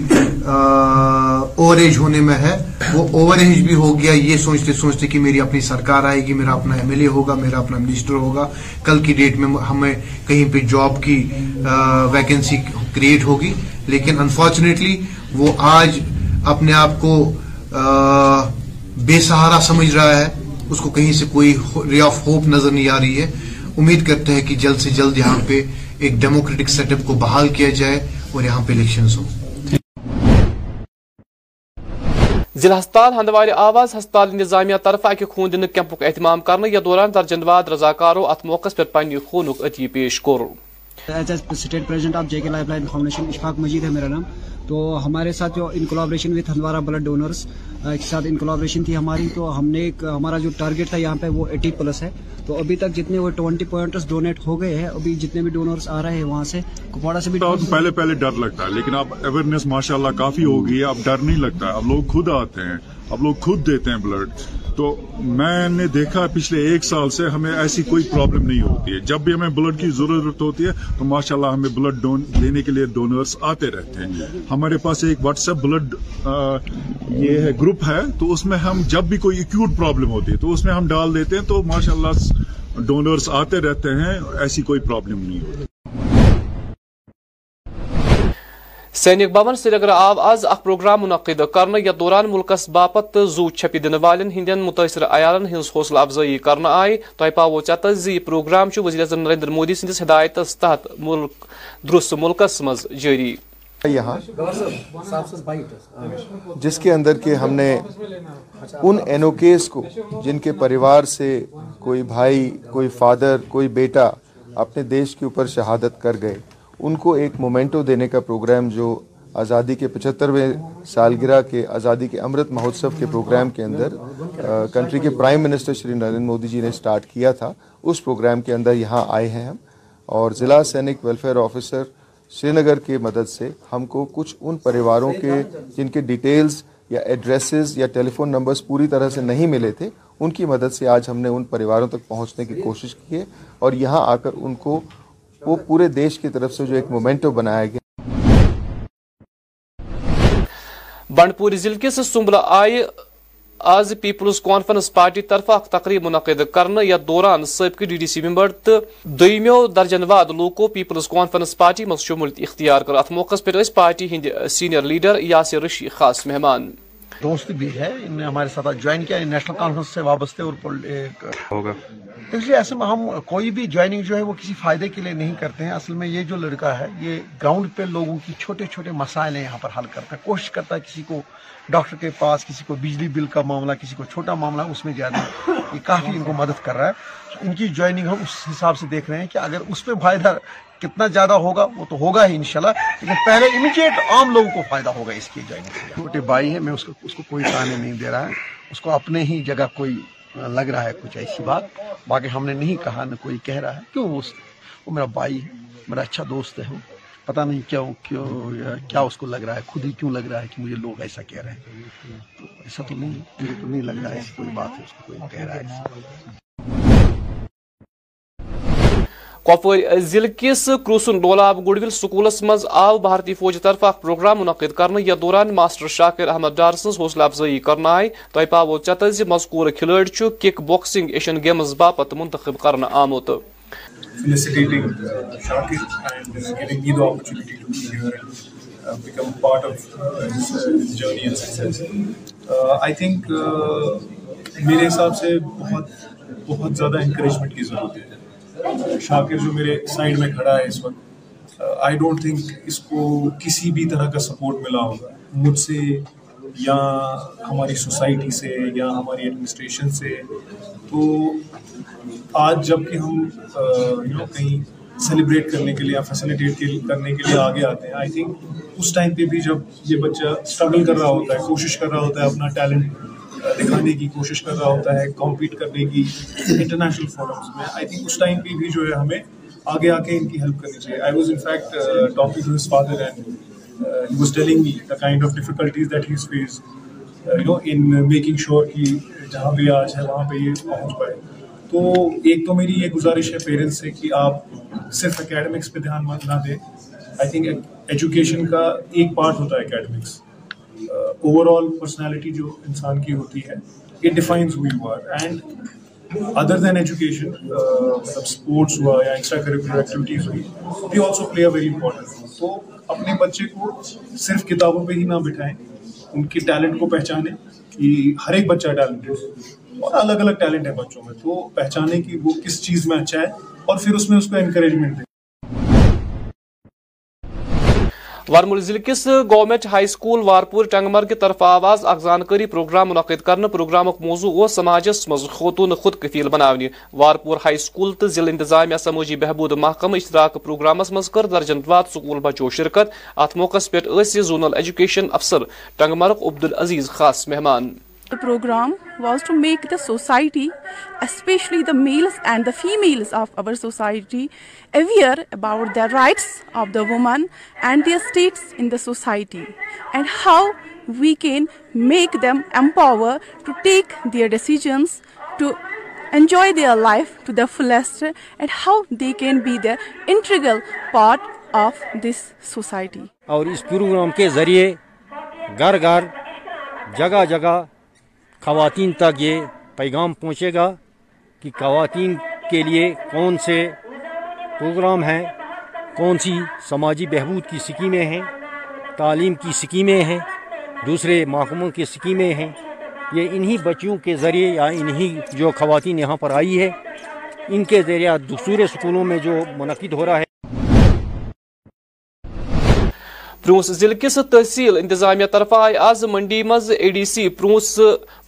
Speaker 54: اوور ایج ہونے میں ہے وہ اوور ایج بھی ہو گیا یہ سوچتے سوچتے کہ میری اپنی سرکار آئے گی میرا اپنا ایم ایل اے ہوگا میرا اپنا منسٹر ہوگا کل کی ڈیٹ میں ہمیں کہیں پہ جاب کی ویکنسی کریٹ ہوگی لیکن انفارچونیٹلی وہ آج اپنے آپ کو بے سہارا سمجھ رہا ہے اس کو کہیں سے کوئی ری آف ہوپ نظر نہیں آ رہی ہے امید کرتے ہیں کہ جلد سے جلد یہاں پہ ایک ڈیموکریٹک سیٹ اپ کو بحال کیا جائے اور یہاں پہ الیکشنز ہوں ضلع ہسپتال ہندوارے آواز ہسپتال انتظامیہ طرف اکہ خون دن کیمپک اہتمام کرنے یا دوران درجن واد رضاکارو ات موقع پر پنہ خونک عطی پیش کرو
Speaker 63: as state president of J K life line foundation Ashfaq مجید ہے میرا نام تو ہمارے ساتھ جو ان collaboration with Handwara blood donors کے ساتھ ان کولابریشن تھی ہماری تو ہم نے ایک ہمارا جو ٹارگیٹ تھا یہاں پہ وہ ایٹی پلس ہے تو ابھی تک جتنے وہ ٹوینٹی پوائنٹس ڈونیٹ ہو گئے ہیں ابھی جتنے بھی ڈونرس آ رہے ہیں وہاں سے کپواڑا سے بھی
Speaker 60: پہلے پہلے ڈر لگتا ہے لیکن اب اویئرنیس ماشاء اللہ کافی ہوگی اب ڈر نہیں لگتا ہے اب لوگ خود آتے ہیں اب لوگ خود دیتے ہیں بلڈ تو میں نے دیکھا پچھلے ایک سال سے ہمیں ایسی کوئی پرابلم نہیں ہوتی ہے جب بھی ہمیں بلڈ کی ضرورت ہوتی ہے تو ماشاء اللہ ہمیں بلڈ لینے کے لیے ڈونرس آتے رہتے ہیں ہمارے پاس ایک واٹس ایپ بلڈ یہ ہے گروپ ہے تو اس میں ہم جب بھی کوئی ایکوٹ پرابلم ہوتی ہے تو اس میں ہم ڈال دیتے ہیں تو ماشاء اللہ ڈونرس آتے رہتے ہیں ایسی کوئی پرابلم نہیں ہوتی
Speaker 54: سینک بھون سری نگر آو آز اخ پروگرام منعقد کر دوران ملکس باپت زو چھپی دن والے ہند متاثر عیالن ہز حوصلہ افزائی کرنا آئی تہ پاؤ زی پروگرام وزیر نریندر مودی سندس ہدایت تحت درست ملکس مز جاری
Speaker 59: جس کے اندر کے ہم نے ان این کو جن کے پریوار سے کوئی بھائی کوئی فادر کوئی بیٹا اپنے دیش کے اوپر شہادت کر گئے ان کو ایک مومنٹو دینے کا پروگرام جو آزادی کے پچہترویں سالگرہ کے آزادی کے امرت مہوتسو کے پروگرام کے اندر کنٹری کے پرائم منسٹر شری نریندر مودی جی نے سٹارٹ کیا تھا اس پروگرام کے اندر یہاں آئے ہیں ہم اور ضلع سینک ویلفیئر آفیسر سری نگر کے مدد سے ہم کو کچھ ان پریواروں کے جن کے ڈیٹیلز یا ایڈریسز یا ٹیلی فون نمبرز پوری طرح سے نہیں ملے تھے ان کی مدد سے آج ہم نے ان پریواروں تک پہنچنے کی کوشش کیے اور یہاں آ کر ان کو وہ پورے دیش کی طرف سے جو ایک مومنٹو بنایا گیا بنڈوری ضلع کے سمبلہ آئے آج پیپلز کانفرنس پارٹی طرف تقریب منعقد یا دوران صبکے ڈی ڈی سی ممبر تو دئیموں درجن واد لوکو پیپلز کانفرنس پارٹی مز شمول اختیار کر ات موقع پارٹی ہند سینئر لیڈر یاسر رشی خاص مہمان دوست بھی ہے ہمارے ساتھ جوائن کیا نیشنل کانفرنس سے اور
Speaker 64: لیے ایسے میں ہم کوئی بھی جوائننگ جو ہے وہ کسی فائدے کے لیے نہیں کرتے ہیں اصل میں یہ جو لڑکا ہے یہ گراؤنڈ پہ لوگوں کی چھوٹے چھوٹے مسائل ہیں یہاں پر حل کرتا ہے کوشش کرتا ہے کسی کو ڈاکٹر کے پاس کسی کو بجلی بل کا معاملہ کسی کو چھوٹا معاملہ اس میں زیادہ یہ کافی ان کو مدد کر رہا ہے ان کی جوائننگ ہم اس حساب سے دیکھ رہے ہیں کہ اگر اس پہ فائدہ کتنا زیادہ ہوگا وہ تو ہوگا ہی انشاءاللہ لیکن پہلے امیجیٹ عام لوگوں کو فائدہ ہوگا اس کی جوائننگ سے چھوٹے بھائی ہیں میں اس کو اس کو کوئی تانے نہیں دے رہا ہے اس کو اپنے ہی جگہ کوئی لگ رہا ہے کچھ ایسی بات باقی ہم نے نہیں کہا نہ کوئی کہہ رہا ہے کیوں وہ اس میرا بھائی ہے میرا اچھا دوست ہے وہ پتہ نہیں کیوں کیا اس کو لگ رہا ہے خود ہی کیوں لگ رہا ہے کہ مجھے لوگ ایسا کہہ رہے ہیں تو ایسا تو نہیں مجھے تو نہیں لگ رہا ہے ایسی کوئی بات ہے اس کو کوئی کہہ رہا ہے کپوار ضلع کس کروسن ڈولاب گڈویل سکولس مز آو بھارتی فوج طرف اخ پروگرام منعقد کرنے یا دوران ماسٹر شاکر احمد ڈار سن حوصلہ افزائی کرنائے تہ پاو چت مذکور کھلڑ کک باکسنگ ایشین گیمز باپت منتخب کرنے آمت
Speaker 65: میرے حساب سے بہت بہت زیادہ انکریجمنٹ کی ضرورت ہے شاکر جو میرے سائڈ میں کھڑا ہے اس وقت آئی ڈونٹ تھنک اس کو کسی بھی طرح کا سپورٹ ملا ہوگا مجھ سے یا ہماری سوسائٹی سے یا ہماری ایڈمنسٹریشن سے تو آج جب کہ ہم یو نو کہیں سیلیبریٹ کرنے کے لیے یا فیسلیٹیٹ کرنے کے لیے آگے آتے ہیں آئی تھنک اس ٹائم پہ بھی جب یہ بچہ اسٹرگل کر رہا ہوتا ہے کوشش کر رہا ہوتا ہے اپنا ٹیلنٹ کرنے کی کوشش کر رہا ہوتا ہے کمپیٹ کرنے کی انٹرنیشنل فورمس میں آئی تھنک اس ٹائم پہ بھی جو ہے ہمیں آگے آ کے ان کی ہیلپ کرنی چاہیے I was in fact talking to his father and he was telling me the kind of difficulties that has face you know in making sure کہ جہاں بھی آج ہے وہاں پہ یہ پہنچ پائے تو ایک تو میری یہ گزارش ہے پیرنٹس سے کہ آپ صرف اکیڈمکس پہ دھیان نہ دیں آئی تھنک ایجوکیشن کا ایک پارٹ ہوتا ہے اکیڈمکس اوور آل پرسنالٹی جو انسان کی ہوتی ہے اٹ ڈیفائنز ہوئی ہوا اینڈ ادر دین ایجوکیشن مطلب اسپورٹس ہوا یا ایکسٹرا کریکولر ایکٹیویٹیز ہوئی we also play a very important role تو اپنے بچے کو صرف کتابوں پہ ہی نہ بٹھائیں ان کے ٹیلنٹ کو پہچانیں کہ ہر ایک بچہ ٹیلنٹڈ اور الگ الگ ٹیلنٹ ہے بچوں میں تو پہچانیں کہ وہ کس چیز میں اچھا ہے اور پھر اس میں اس کو انکریجمنٹ دیں
Speaker 64: وارمول ضلع کس گورنمنٹ ہائی سکول وارپور کی طرف آواز اخ زانکاری پروگرام منعقد كر پروگرام موضوع سماجس خوتون خود کفیل بناونی وارپور ہائی سکول تو ضلع انتظامیہ سموجی بہبود محکمہ اشتراک پروگرامس مز کر درجن واد سکول بچو شرکت ات موقع پہ زونل ایجوکیشن افسر ٹنگمرك عبدالعزیز خاص مہمان
Speaker 66: programme was to make the society especially the males and the females of our society aware about the rights of the women and their status in the society and how we can make them empower to take their decisions to enjoy their life fullest and how they can be the integral part of this society
Speaker 67: اور اس programme کے ذریعے گھر گھر جگہ جگہ خواتین تک یہ پیغام پہنچے گا کہ خواتین کے لیے کون سے پروگرام ہیں کون سی سماجی بہبود کی سکیمیں ہیں تعلیم کی سکیمیں ہیں دوسرے محکموں کی سکیمیں ہیں یہ انہی بچیوں کے ذریعے یا انہی جو خواتین یہاں پر آئی ہے ان کے ذریعہ دوسرے سکولوں میں جو منعقد ہو
Speaker 64: رہا ہے پرونس ضلع کس تحصیل انتظامیہ طرف آئے آز منڈی مز اے ڈی سی پرونس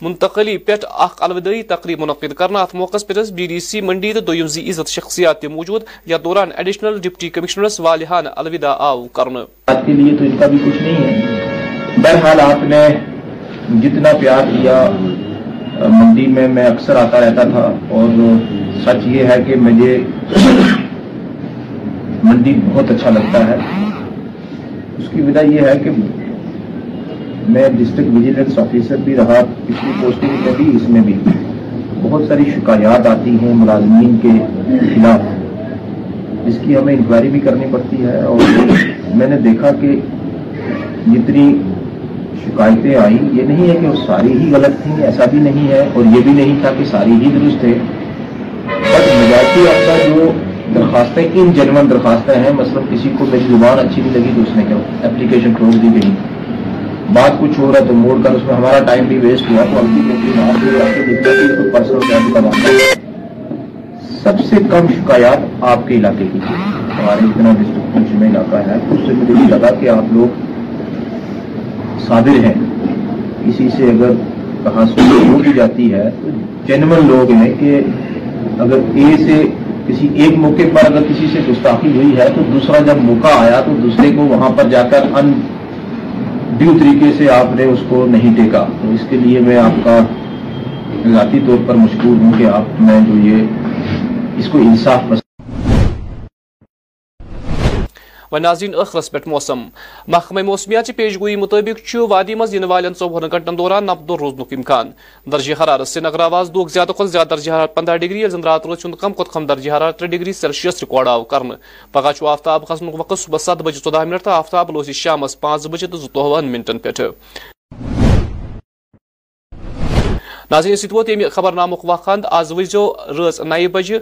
Speaker 64: منتقلی پہ اخ الوداعی تقریب منعقد کرنا ات موقع پہ بی ڈی سی منڈی دو عزت شخصیات موجود یا دوران ایڈیشنل ڈپٹی کمشنرس والحان الوداع آو کرنا
Speaker 68: آج کے لیے تو اس کا بھی کچھ نہیں ہے بہرحال آپ نے جتنا پیار دیا منڈی میں میں اکثر آتا رہتا تھا اور سچ یہ ہے کہ مجھے منڈی بہت اچھا لگتا ہے اس کی وجہ یہ ہے کہ میں ڈسٹرکٹ ویجیلنس آفیسر بھی رہا پچھلی پوسٹنگ میں بھی اس میں بھی بہت ساری شکایات آتی ہیں ملازمین کے خلاف اس کی ہمیں انکوائری بھی کرنی پڑتی ہے اور میں نے دیکھا کہ جتنی شکایتیں آئیں یہ نہیں ہے کہ وہ ساری ہی غلط تھیں ایسا بھی نہیں ہے اور یہ بھی نہیں تھا کہ ساری ہی درست تھے بٹ مجاتی آپ کا جو درخواستیں ان جنون درخواستیں ہیں مثلا کسی کو میری زبان اچھی نہیں لگی تو اس نے کیا اپلیکیشن ٹھوک دی گئی بات کچھ ہو رہا تو موڑ کر اس میں ہمارا ٹائم بھی ویسٹ ہوا تو سب سے کم شکایات آپ کے علاقے کی ہمارے اتنا ڈسٹرکٹ میں علاقہ ہے اس سے مجھے لگا کہ آپ لوگ صادر ہیں اسی سے اگر درخواست ہو بھی جاتی ہے جنون لوگ ہیں کہ اگر اے سے کسی ایک موقع پر اگر کسی سے گستاخی ہوئی ہے تو دوسرا جب موقع آیا تو دوسرے کو وہاں پر جا کر ان ڈیو طریقے سے آپ نے اس کو نہیں دیکھا تو اس کے لیے میں آپ کا ذاتی طور پر مشکور ہوں کہ آپ میں جو یہ اس کو انصاف پسند
Speaker 64: و ناظرین ٲخرس پٮ۪ٹھ موسم محکمہٕ موسمیاتچہِ پیش گویی مُطٲبِق چھُ وادی منٛز یِنہٕ والٮ۪ن ژۄوُہن گنٹن دوران نبدو روزنُک اِمکان درجہِ حرارت سری نگر آواز دۄہ زیادٕ کھۄتہٕ زیادٕ درجہِ حرارت پنٛداہ ڈگری ییٚلہِ زن رات روز ہُنٛد کم کھۄتہٕ کم درجہِ حرارت ترٛےٚ ڈگری سیلسیس رِکاڈ آو کرنہٕ پگہہ چھُ آفتاب کھسنُک وقت صبحس سَتھ بجے ژۄداہ منٹ تہٕ آفتاب لوسی شامس پانٛژھ بجے تہٕ زٕتووُہن منٹن پٮ۪ٹھ ناظرین سۭتۍ ووت ییٚمہِ خبر نامُک وقت آز وٕچھ زیو رٲژ نَیہِ بجہِ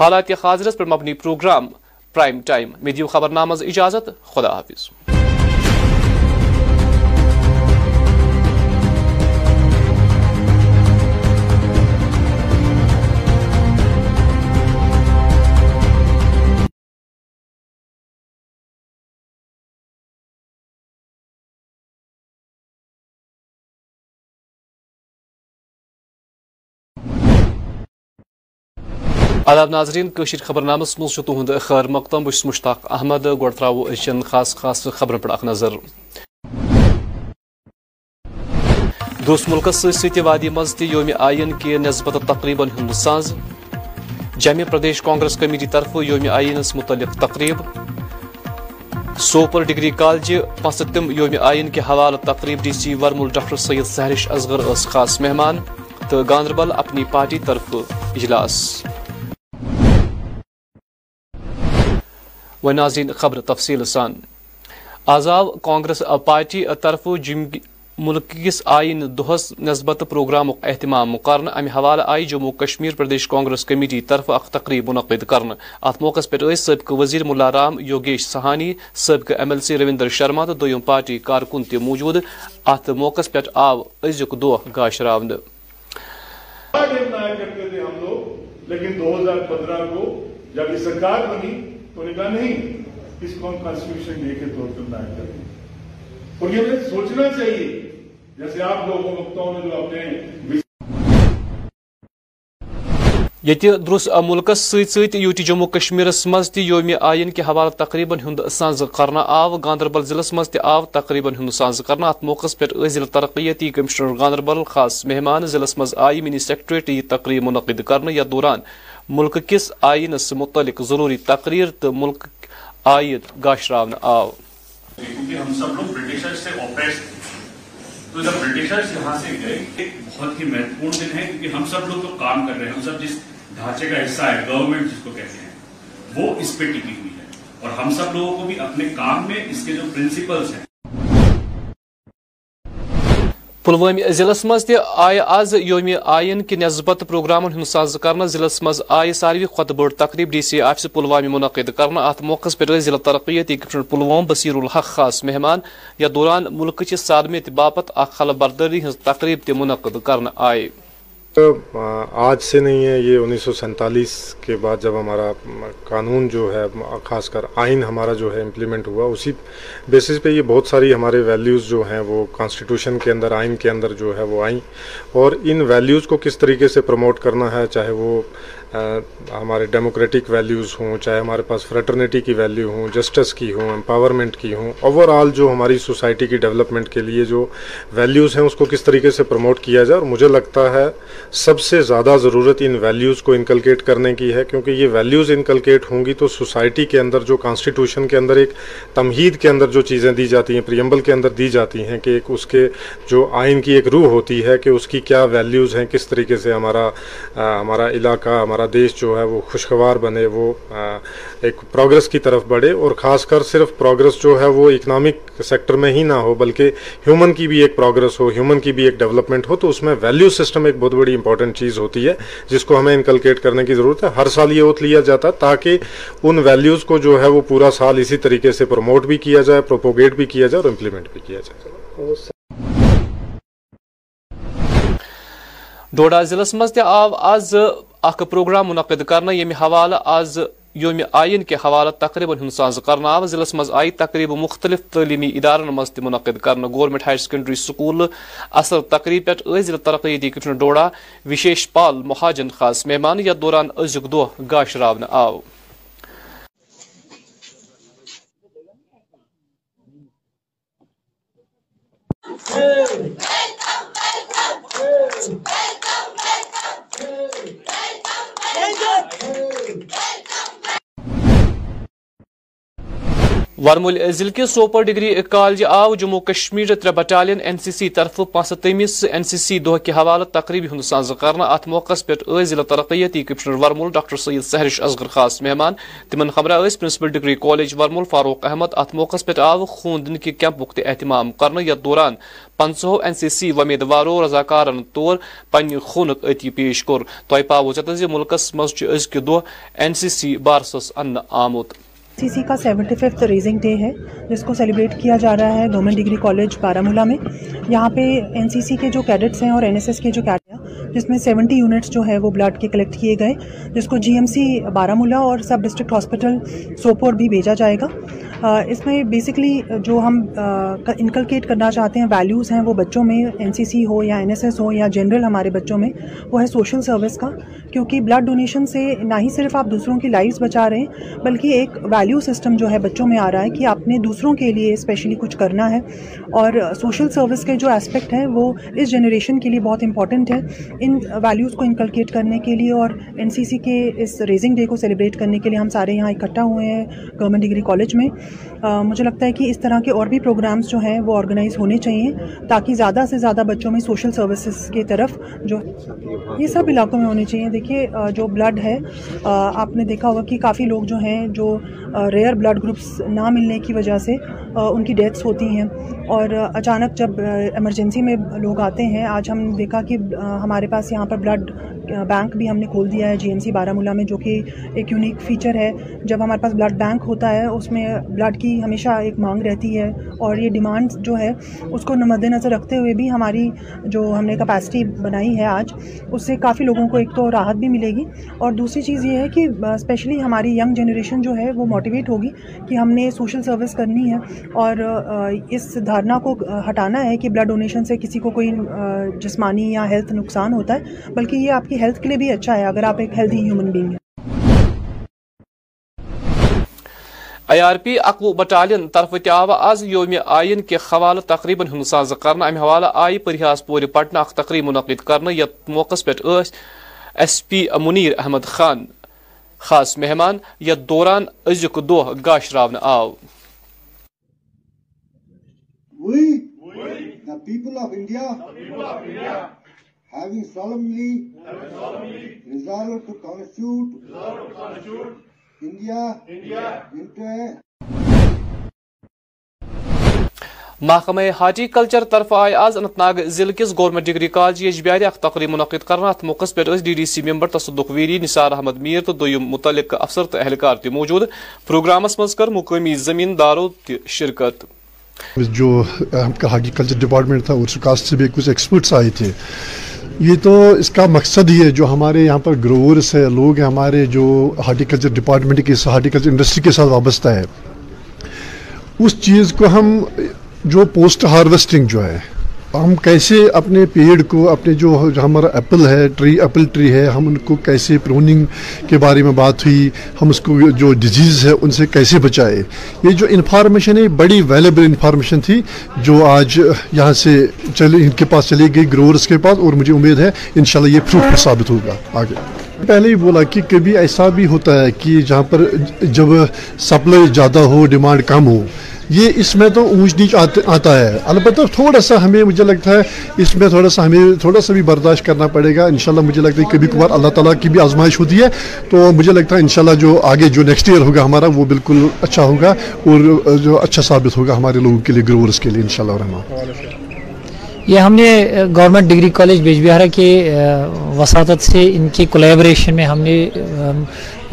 Speaker 64: حالات حاضرس پٮ۪ٹھ مبنی پروگرام پرائم ٹائم میں دبرنہ مز اجازت خدا حافظ آداب ناظرین کشیر خبر نامس مز خیر مقدم بس مشتاق احمد گو ترو اچن خاص خاص خبر اخ نظر دوس ملکس وادی مز تہ یوم آئین کے نسبت ہند ساز جمع پردیش کانگریس کمیٹی طرف یوم آئینس متعلق تقریب سوپر ڈگری کالجہ پستم تم یوم آئین کے حوالہ تقریب D C ورمل doctor Syed Sehrish Asghar اس خاص مہمان تو گاندربل اپنی پارٹی طرف اجلاس ناظرین خبر تفصیل سان آزاو کانگریس پارٹی طرف جم ملک کس آئین دہس نسبت پروگرام اہتمام امہ حوالہ آئی جموں کشمیر پردیش کانگریس کمیٹی طرف اخ تقریب منعقد ات موقع پہ سبقہ وزیر ملا رام یوگیش سہانی سابق M L C Ravinder Sharma تو دم پارٹی کارکن تہ موجود ات موقع پہ آو از دہ بنی تو نے کہا نہیں اس کو ہم کانسٹیٹیوشن ڈے کے طور پر لائن کریں اور یہ ہمیں سوچنا چاہیے جیسے آپ لوگوں وقتوں میں جو اپنے یہ درس ملکس ست یوٹی جموں کشمیر مز تہ یوم آئین کہ حوالہ تقریبن ہند ساز کرنا آو گاندربل ضلع مز تہ آو تقریبن ہند ساز کرنا ات موقع پر ضلع ترقیتی کمشنر گاندربل خاص مہمان ضلع مز آئی منی سیکٹریٹ یہ تقریب منعقد کرنے یا دوران ملک کس آئین سے متعلق ضروری تقریر تو ملک آئین
Speaker 69: آو کیونکہ ہم سب لوگ برٹشر سے تو جب برٹشر یہاں سے گئے بہت ہی مہتوپورن دن ہے کیونکہ ہم سب لوگ تو کام کر رہے ہیں ہم سب جس ڈھانچے کا حصہ ہے گورنمنٹ جس کو کہتے ہیں وہ اس پہ ٹکی ہوئی ہے اور ہم سب لوگوں کو بھی اپنے کام میں اس کے جو پرنسپلز ہیں
Speaker 64: پلوامہ ضلع مس تئہ آز یوم آئین کہ کسبت پروگرامن ساز کر ضلع منزہ ساروی کھت بڑ تقریب ڈی سی آفس پلوامہ منعقد کرنا ات موقع پہ ضلع ترقی پلوام بصیر الحق خاص مہمان یا دوران ملک چہ سالمیت باپت اخ خل برداری ہز تقریب تہ منعقد کرنا آئے
Speaker 70: آج سے نہیں ہے یہ انیس سو سینتالیس کے بعد جب ہمارا قانون جو ہے خاص کر آئین ہمارا جو ہے امپلیمنٹ ہوا اسی بیسس پہ یہ بہت ساری ہمارے ویلیوز جو ہیں وہ کانسٹیٹیوشن کے اندر آئین کے اندر جو ہے وہ آئیں اور ان ویلیوز کو کس طریقے سے پروموٹ کرنا ہے چاہے وہ ہمارے ڈیموکریٹک ویلیوز ہوں چاہے ہمارے پاس فریٹرنیٹی کی ویلیو ہوں جسٹس کی ہوں امپاورمنٹ کی ہوں اوور آل جو ہماری سوسائٹی کی ڈیولپمنٹ کے لیے جو ویلیوز ہیں اس کو کس طریقے سے پروموٹ کیا جائے اور مجھے لگتا ہے سب سے زیادہ ضرورت ان ویلیوز کو انکلکیٹ کرنے کی ہے کیونکہ یہ ویلیوز انکلکیٹ ہوں گی تو سوسائٹی کے اندر جو کانسٹیٹیوشن کے اندر ایک تمہید کے اندر جو چیزیں دی جاتی ہیں پریمبل کے اندر دی جاتی ہیں کہ ایک اس کے جو آئین کی ایک روح ہوتی ہے کہ اس کی کیا ویلیوز ہیں کس طریقے سے ہمارا ہمارا علاقہ ہمارا دیش جو ہے وہ خوشگوار بنے وہ ایک پروگرس کی طرف بڑھے اور خاص کر صرف پروگرس جو ہے وہ اکنامک سیکٹر میں ہی نہ ہو بلکہ ہیومن کی بھی ایک پروگرس ہو ہیومن کی بھی ایک ڈیولپمنٹ ہو تو اس میں ویلیو سسٹم ایک بہت بڑی امپورٹنٹ چیز ہوتی ہے جس کو ہمیں انکلکیٹ کرنے کی ضرورت ہے ہر سال یہ اوت لیا جاتا تاکہ ان ویلیوز کو جو ہے وہ پورا سال اسی طریقے سے پروموٹ بھی کیا جائے پروپوگیٹ بھی کیا جائے اور امپلیمنٹ بھی کیا جائے
Speaker 64: ڈوڈا ضلع مز آو آز اخ پروگرام منعقد کرنا یمہ حوالہ آز یوم آئین کے حوالہ تقریباً کرنا آو ضلع مز آئی تقریب مختلف تعلیمی ادارن ادار تنعدد کر گورنمنٹ ہائر سکنڈری سکول اصل تقریب پہ ضلع ترقی کمشنر ڈوڈا وشیش پال مہاجن خاص مہمان یا دوران ازیک دہ گاشر آو Hey! Yeah. ورمل ضلع کے سوپر ڈگری کالج آو جموں کشمیر ترے بٹالین این سی سی طرف پانچہ سی این دہ حوالہ تقریبی ہند ات موقع پہ ضلع ترقیتی کمشنر ورمول ڈاکٹر سید سہرش اصغر خاص مہمان تمن خبرہ یس principal degree college Varmul Farooq Ahmad ات موقع پہ آو خون دن کے کیمپ تہ اہتمام کرنا یتھ دوران پنچو این سی سی ومیدوارو رضاکارن طور پنہ خون عتی پیش کور تہ پاو چتن ضہ ملكس منچ دہ این بارسس ان آمت سی سی کا سیونٹی ففتھ ریزنگ ڈے ہے جس کو سیلیبریٹ کیا جا رہا ہے گورنمنٹ ڈگری کالج بارہ میں یہاں پہ این سی سی کے جو کیڈٹس ہیں اور این ایس ایس کے جو ہیں جس میں سیونٹی یونٹس جو ہے وہ بلڈ کے کلیکٹ کیے گئے جس کو جی ایم سی بارہ اور سب ڈسٹرکٹ ہاسپٹل سوپور بھی بھیجا جائے گا اس میں بیسکلی جو ہم انکلکیٹ کرنا چاہتے ہیں ویلیوز ہیں وہ بچوں میں این سی سی ہو یا این ایس ایس ہو یا جنرل ہمارے بچوں میں وہ ہے سوشل سروس کا کیونکہ بلڈ ڈونیشن سے نہ ہی صرف آپ دوسروں کی لائف بچا رہے ہیں بلکہ ایک ویلیو سسٹم جو ہے بچوں میں آ رہا ہے کہ آپ نے دوسروں کے لیے اسپیشلی کچھ کرنا ہے اور سوشل سروس کے جو اسپیکٹ ہے وہ اس جنریشن کے لیے بہت امپورٹنٹ ہے ان ویلیوز کو انکلکیٹ کرنے کے لیے اور این سی سی کے اس ریزنگ ڈے کو سیلیبریٹ کرنے کے لیے ہم سارے یہاں اکٹھا ہوئے ہیں گورنمنٹ ڈگری کالج میں مجھے لگتا ہے کہ اس طرح کے اور بھی پروگرامس جو ہیں وہ آرگنائز ہونے چاہئیں تاکہ زیادہ سے زیادہ بچوں میں سوشل سروسز کی طرف جو یہ سب علاقوں میں ہونے چاہیے دیکھیے جو بلڈ ہے آپ نے دیکھا ہوگا کہ کافی لوگ جو ہیں جو ریئر بلڈ گروپس نہ ملنے کی وجہ سے ان کی ڈیتھس ہوتی ہیں اور اچانک جب ایمرجنسی میں لوگ آتے ہیں آج ہم دیکھا کہ ہمارے پاس یہاں پر بلڈ بینک بھی ہم نے کھول دیا ہے جی ایم سی بارہ مولہ میں جو کہ ایک یونیک فیچر ہے جب ہمارے پاس بلڈ بینک ہوتا ہے اس میں بلڈ کی ہمیشہ ایک مانگ رہتی ہے اور یہ ڈیمانڈ جو ہے اس کو مد نظر رکھتے ہوئے بھی ہماری جو ہم نے کپیسٹی بنائی ہے آج اس سے کافی لوگوں کو ایک تو راحت بھی ملے گی اور دوسری چیز یہ ہے کہ اسپیشلی ہماری ینگ جنریشن جو ہے وہ موٹیویٹ ہوگی کہ ہم نے سوشل سروس کرنی ہے اور اس دھارنا کو ہٹانا ہے کہ بلڈ ڈونیشن سے کسی کو کوئی جسمانی یا ہیلتھ نقصان ہوتا ہے بلکہ یہ آپ کی ہیلتھ کے لیے بھی اچھا ہے اگر آپ ایک ہیلدی ہیومن بینگ ہیں آئی آر پی اقوہ بٹالین طرف تیو آز یوم آئین کے حوالہ تقریباً ہند ساز کرنا امہ حوالہ آئی پریاس پور پٹنہ اخ تقریب منعقد کرنا یت موقع پہ ایس پی منیر احمد خان خاص مہمان یتھ دوران از دہ گاشر آو
Speaker 71: پیپل آف انڈیا انڈیا
Speaker 64: محکمہ ہارٹی کلچر طرف آئے آز انت ناگ ضلع کس گورنمنٹ ڈگری کالج یجبار جی اخ تقریب منعقد کرنا ات موقع پہ D D C member Tasaduq very نثار احمد میر تو دم متعلق افسر تو اہلکار موجود پروگرامس مز کر مقامی زمینداروں شرکت جو ہارٹی کلچر ڈپارٹمنٹ
Speaker 72: تھا اس کاسٹ سے بھی کچھ ایکسپرٹس آئے تھے یہ تو اس کا مقصد ہی ہے جو ہمارے یہاں پر گروورس ہے لوگ ہیں ہمارے جو ہارٹی کلچر ڈپارٹمنٹ کے ہارٹی کلچر انڈسٹری کے ساتھ وابستہ ہے اس چیز کو ہم جو پوسٹ ہارویسٹنگ جو ہے ہم کیسے اپنے پیڑ کو اپنے جو ہمارا ایپل ہے ٹری ایپل ٹری ہے ہم ان کو کیسے پروننگ کے بارے میں بات ہوئی ہم اس کو جو ڈیزیز ہے ان سے کیسے بچائے یہ جو انفارمیشن ہے بڑی ویلیبل انفارمیشن تھی جو آج یہاں سے چلے ان کے پاس چلی گئی گروورس کے پاس اور مجھے امید ہے انشاءاللہ یہ فروٹفل ثابت ہوگا آگے پہلے ہی بولا کہ کبھی ایسا بھی ہوتا ہے کہ جہاں پر جب سپلائی زیادہ ہو ڈیمانڈ کم ہو یہ اس میں تو اونچ نیچ آتا ہے البتہ تھوڑا سا ہمیں مجھے لگتا ہے اس میں تھوڑا سا ہمیں تھوڑا سا بھی برداشت کرنا پڑے گا انشاءاللہ مجھے لگتا ہے کبھی کبھار اللہ تعالیٰ کی بھی آزمائش ہوتی ہے تو مجھے لگتا ہے انشاءاللہ جو آگے جو نیکسٹ ایئر ہوگا ہمارا وہ بالکل اچھا ہوگا اور جو اچھا ثابت ہوگا ہمارے لوگوں کے لیے گروورس کے لیے انشاءاللہ شاء
Speaker 73: یہ ہم نے government degree college Bijbehara کے وساطت سے ان کے کولیبریشن میں ہم نے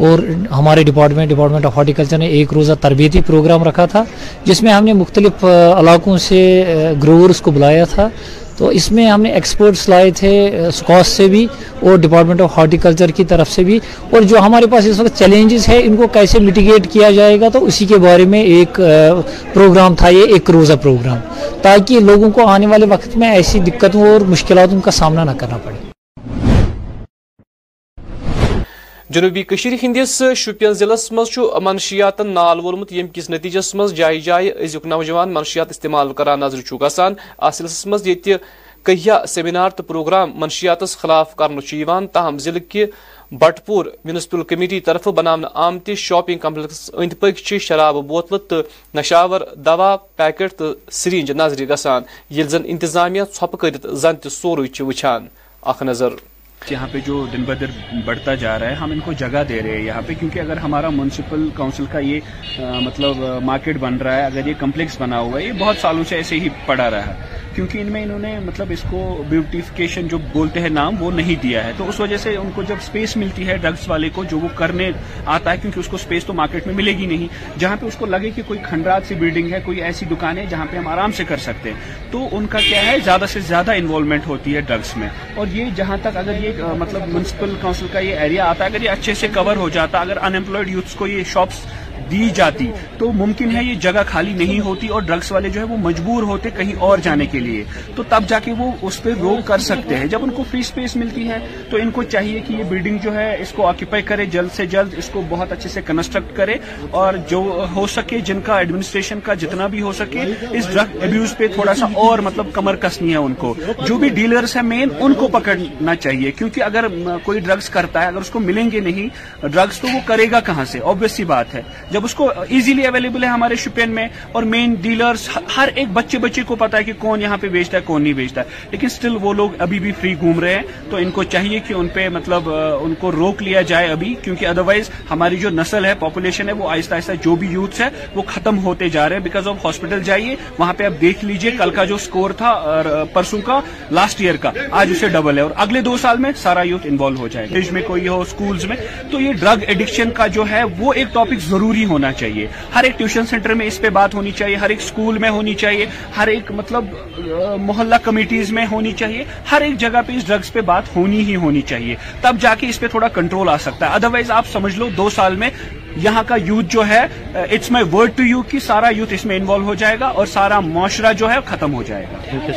Speaker 73: اور ہمارے ڈپارٹمنٹ ڈپارٹمنٹ آف ہارٹیکلچر نے ایک روزہ تربیتی پروگرام رکھا تھا جس میں ہم نے مختلف علاقوں سے گروورس کو بلایا تھا تو اس میں ہم نے ایکسپرٹس لائے تھے اسکاس سے بھی اور ڈپارٹمنٹ آف ہارٹیکلچر کی طرف سے بھی اور جو ہمارے پاس اس وقت چیلنجز ہیں ان کو کیسے میٹیگیٹ کیا جائے گا تو اسی کے بارے میں ایک پروگرام تھا یہ ایک روزہ پروگرام تاکہ لوگوں کو آنے والے وقت میں ایسی دقتوں اور مشکلاتوں کا سامنا نہ کرنا پڑے
Speaker 64: جنوبی کشیر ہندس شپین ضلع مز منشیاتن نال وولمت کس نتیجس مز جائے جائے از نوجوان منشیات استعمال کران نظر گسان اس سلسلس مزہ کہیا سیمینار تو پروگرام منشیات خلاف كرنے تاہم ضلع كہ بٹ پور کمیٹی طرف طرفہ بنانا آمتہ شاپنگ کمپلیکس اند پک شراب بوتل تو نشاور دوا پیکٹ تو سرینج نظر گسان زن انتظامیہ ٹوپ کرت زن تہ
Speaker 74: نظر جہاں پہ جو دن بدر بڑھتا جا رہا ہے ہم ان کو جگہ دے رہے ہیں یہاں پہ کیونکہ اگر ہمارا منسپل کاؤنسل کا یہ مطلب مارکیٹ بن رہا ہے اگر یہ کمپلیکس بنا ہوا ہے یہ بہت سالوں سے ایسے ہی پڑا رہا ہے کیونکہ ان میں انہوں نے مطلب اس کو بیوٹیفکیشن جو بولتے ہیں نام وہ نہیں دیا ہے تو اس وجہ سے ان کو جب اسپیس ملتی ہے ڈرگس والے کو جو وہ کرنے آتا ہے کیونکہ اس کو اسپیس تو مارکیٹ میں ملے گی نہیں جہاں پہ اس کو لگے کہ کوئی کھنڈرات سی بلڈنگ ہے کوئی ایسی دکان ہے جہاں پہ ہم آرام سے کر سکتے ہیں تو ان کا کیا ہے زیادہ سے زیادہ انوالومنٹ ہوتی ہے ڈرگس میں اور یہ جہاں تک اگر یہ مطلب منسپل کاؤنسل کا یہ ایریا آتا ہے اگر یہ اچھے سے کور ہو جاتا اگر انوائڈ یوتھس کو یہ شاپس دی جاتی تو ممکن ہے یہ جگہ خالی نہیں ہوتی اور ڈرگس والے جو ہے وہ مجبور ہوتے کہیں اور جانے کے لیے تو تب جا کے وہ اس پہ روک کر سکتے ہیں جب ان کو فری سپیس ملتی ہے تو ان کو چاہیے کہ یہ بلڈنگ جو ہے اس کو آکیپائی کرے جلد سے جلد اس کو بہت اچھے سے کنسٹرکٹ کرے اور جو ہو سکے جن کا ایڈمنسٹریشن کا جتنا بھی ہو سکے اس ڈرگ ابیوز پہ تھوڑا سا اور مطلب کمر کسنی ہے ان کو جو بھی ڈیلرس ہیں مین ان کو پکڑنا چاہیے کیونکہ اگر کوئی ڈرگس کرتا ہے اگر اس کو ملیں گے نہیں ڈرگس تو وہ کرے گا کہاں سے سی بات ہے جب اس کو ایزیلی اویلیبل ہے ہمارے شپین میں اور مین ڈیلرز ہر ایک بچے بچے کو پتا ہے کہ کون یہاں پہ بیچتا ہے کون نہیں بیچتا ہے لیکن سٹل وہ لوگ ابھی بھی فری گھوم رہے ہیں تو ان کو چاہیے کہ ان پہ مطلب ان کو روک لیا جائے ابھی کیونکہ ادروائز ہماری جو نسل ہے پاپولیشن ہے وہ آہستہ آہستہ جو بھی یوتھس ہے وہ ختم ہوتے جا رہے ہیں بیکاز آف ہاسپٹل جائیے وہاں پہ آپ دیکھ لیجئے کل کا جو اسکور تھا پرسوں کا لاسٹ ایئر کا آج اسے ڈبل ہے اور اگلے دو سال میں سارا یوتھ انوالو ہو جائے میں کوئی ہو اسکول میں تو یہ ڈرگ ایڈکشن کا جو ہے وہ ایک ٹاپک ضرور ضروری ہونا چاہیے ہر ایک ٹیوشن سینٹر میں اس پہ بات ہونی چاہیے ہر ایک اسکول میں ہونی چاہیے ہر ایک مطلب محلہ کمیٹیز میں ہونی چاہیے ہر ایک جگہ پہ اس ڈرگز پہ بات ہونی ہی ہونی چاہیے تب جا کے اس پہ تھوڑا کنٹرول آ سکتا ہے ادروائز آپ سمجھ لو دو سال میں یہاں کا یوتھ جو ہے it's my word to you کی سارا یوتھ اس میں انوالو ہو جائے گا اور سارا معاشرہ جو ہے ختم ہو جائے گا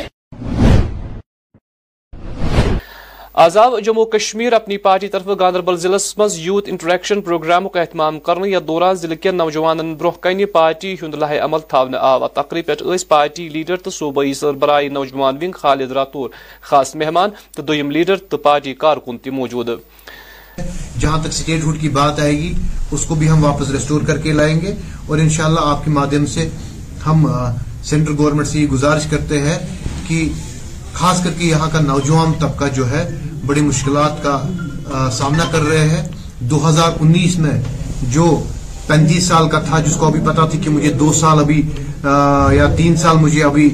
Speaker 64: آزاد جموں کشمیر اپنی پارٹی طرف گاندربل ضلع مز یوتھ انٹریکشن پروگرام کا اہتمام کرنے یا دوران ضلع کے نوجوان برہ کن پارٹی ہند لاہ عمل آو تقریب پہ پارٹی لیڈر تو صوبائی سربراہ نوجوان ونگ خالد راتور خاص مہمان دویم لیڈر تو پارٹی کارکن تی موجود
Speaker 72: جہاں تک سٹیٹ ہوڈ کی بات آئے گی اس کو بھی ہم واپس ریسٹور کر کے لائیں گے اور انشاءاللہ آپ کے مادھیم سے ہم سینٹر گورنمنٹ سے یہ گزارش کرتے ہیں کہ خاص کر کے یہاں کا نوجوان طبقہ جو ہے بڑی مشکلات کا سامنا کر رہے ہیں دو ہزار انیس میں جو پینتیس سال کا تھا جس کو ابھی پتا تھی کہ مجھے دو سال ابھی یا تین سال مجھے ابھی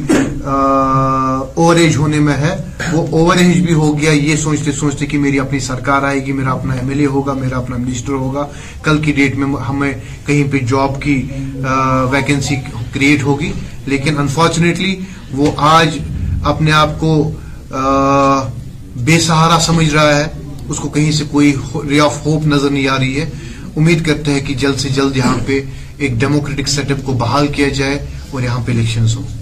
Speaker 72: اوور ایج ہونے میں ہے وہ اوور ایج بھی ہو گیا یہ سوچتے سوچتے کہ میری اپنی سرکار آئے گی میرا اپنا ایم ایل اے ہوگا میرا اپنا منسٹر ہوگا کل کی ڈیٹ میں ہمیں کہیں پہ جاب کی ویکنسی کریٹ ہوگی لیکن انفارچونیٹلی وہ آج اپنے آپ کو بے سہارا سمجھ رہا ہے اس کو کہیں سے کوئی ری آف ہوپ نظر نہیں آ رہی ہے امید کرتے ہیں کہ جلد سے جلد یہاں پہ ایک ڈیموکریٹک سیٹ اپ کو بحال کیا جائے اور یہاں پہ الیکشنز ہوں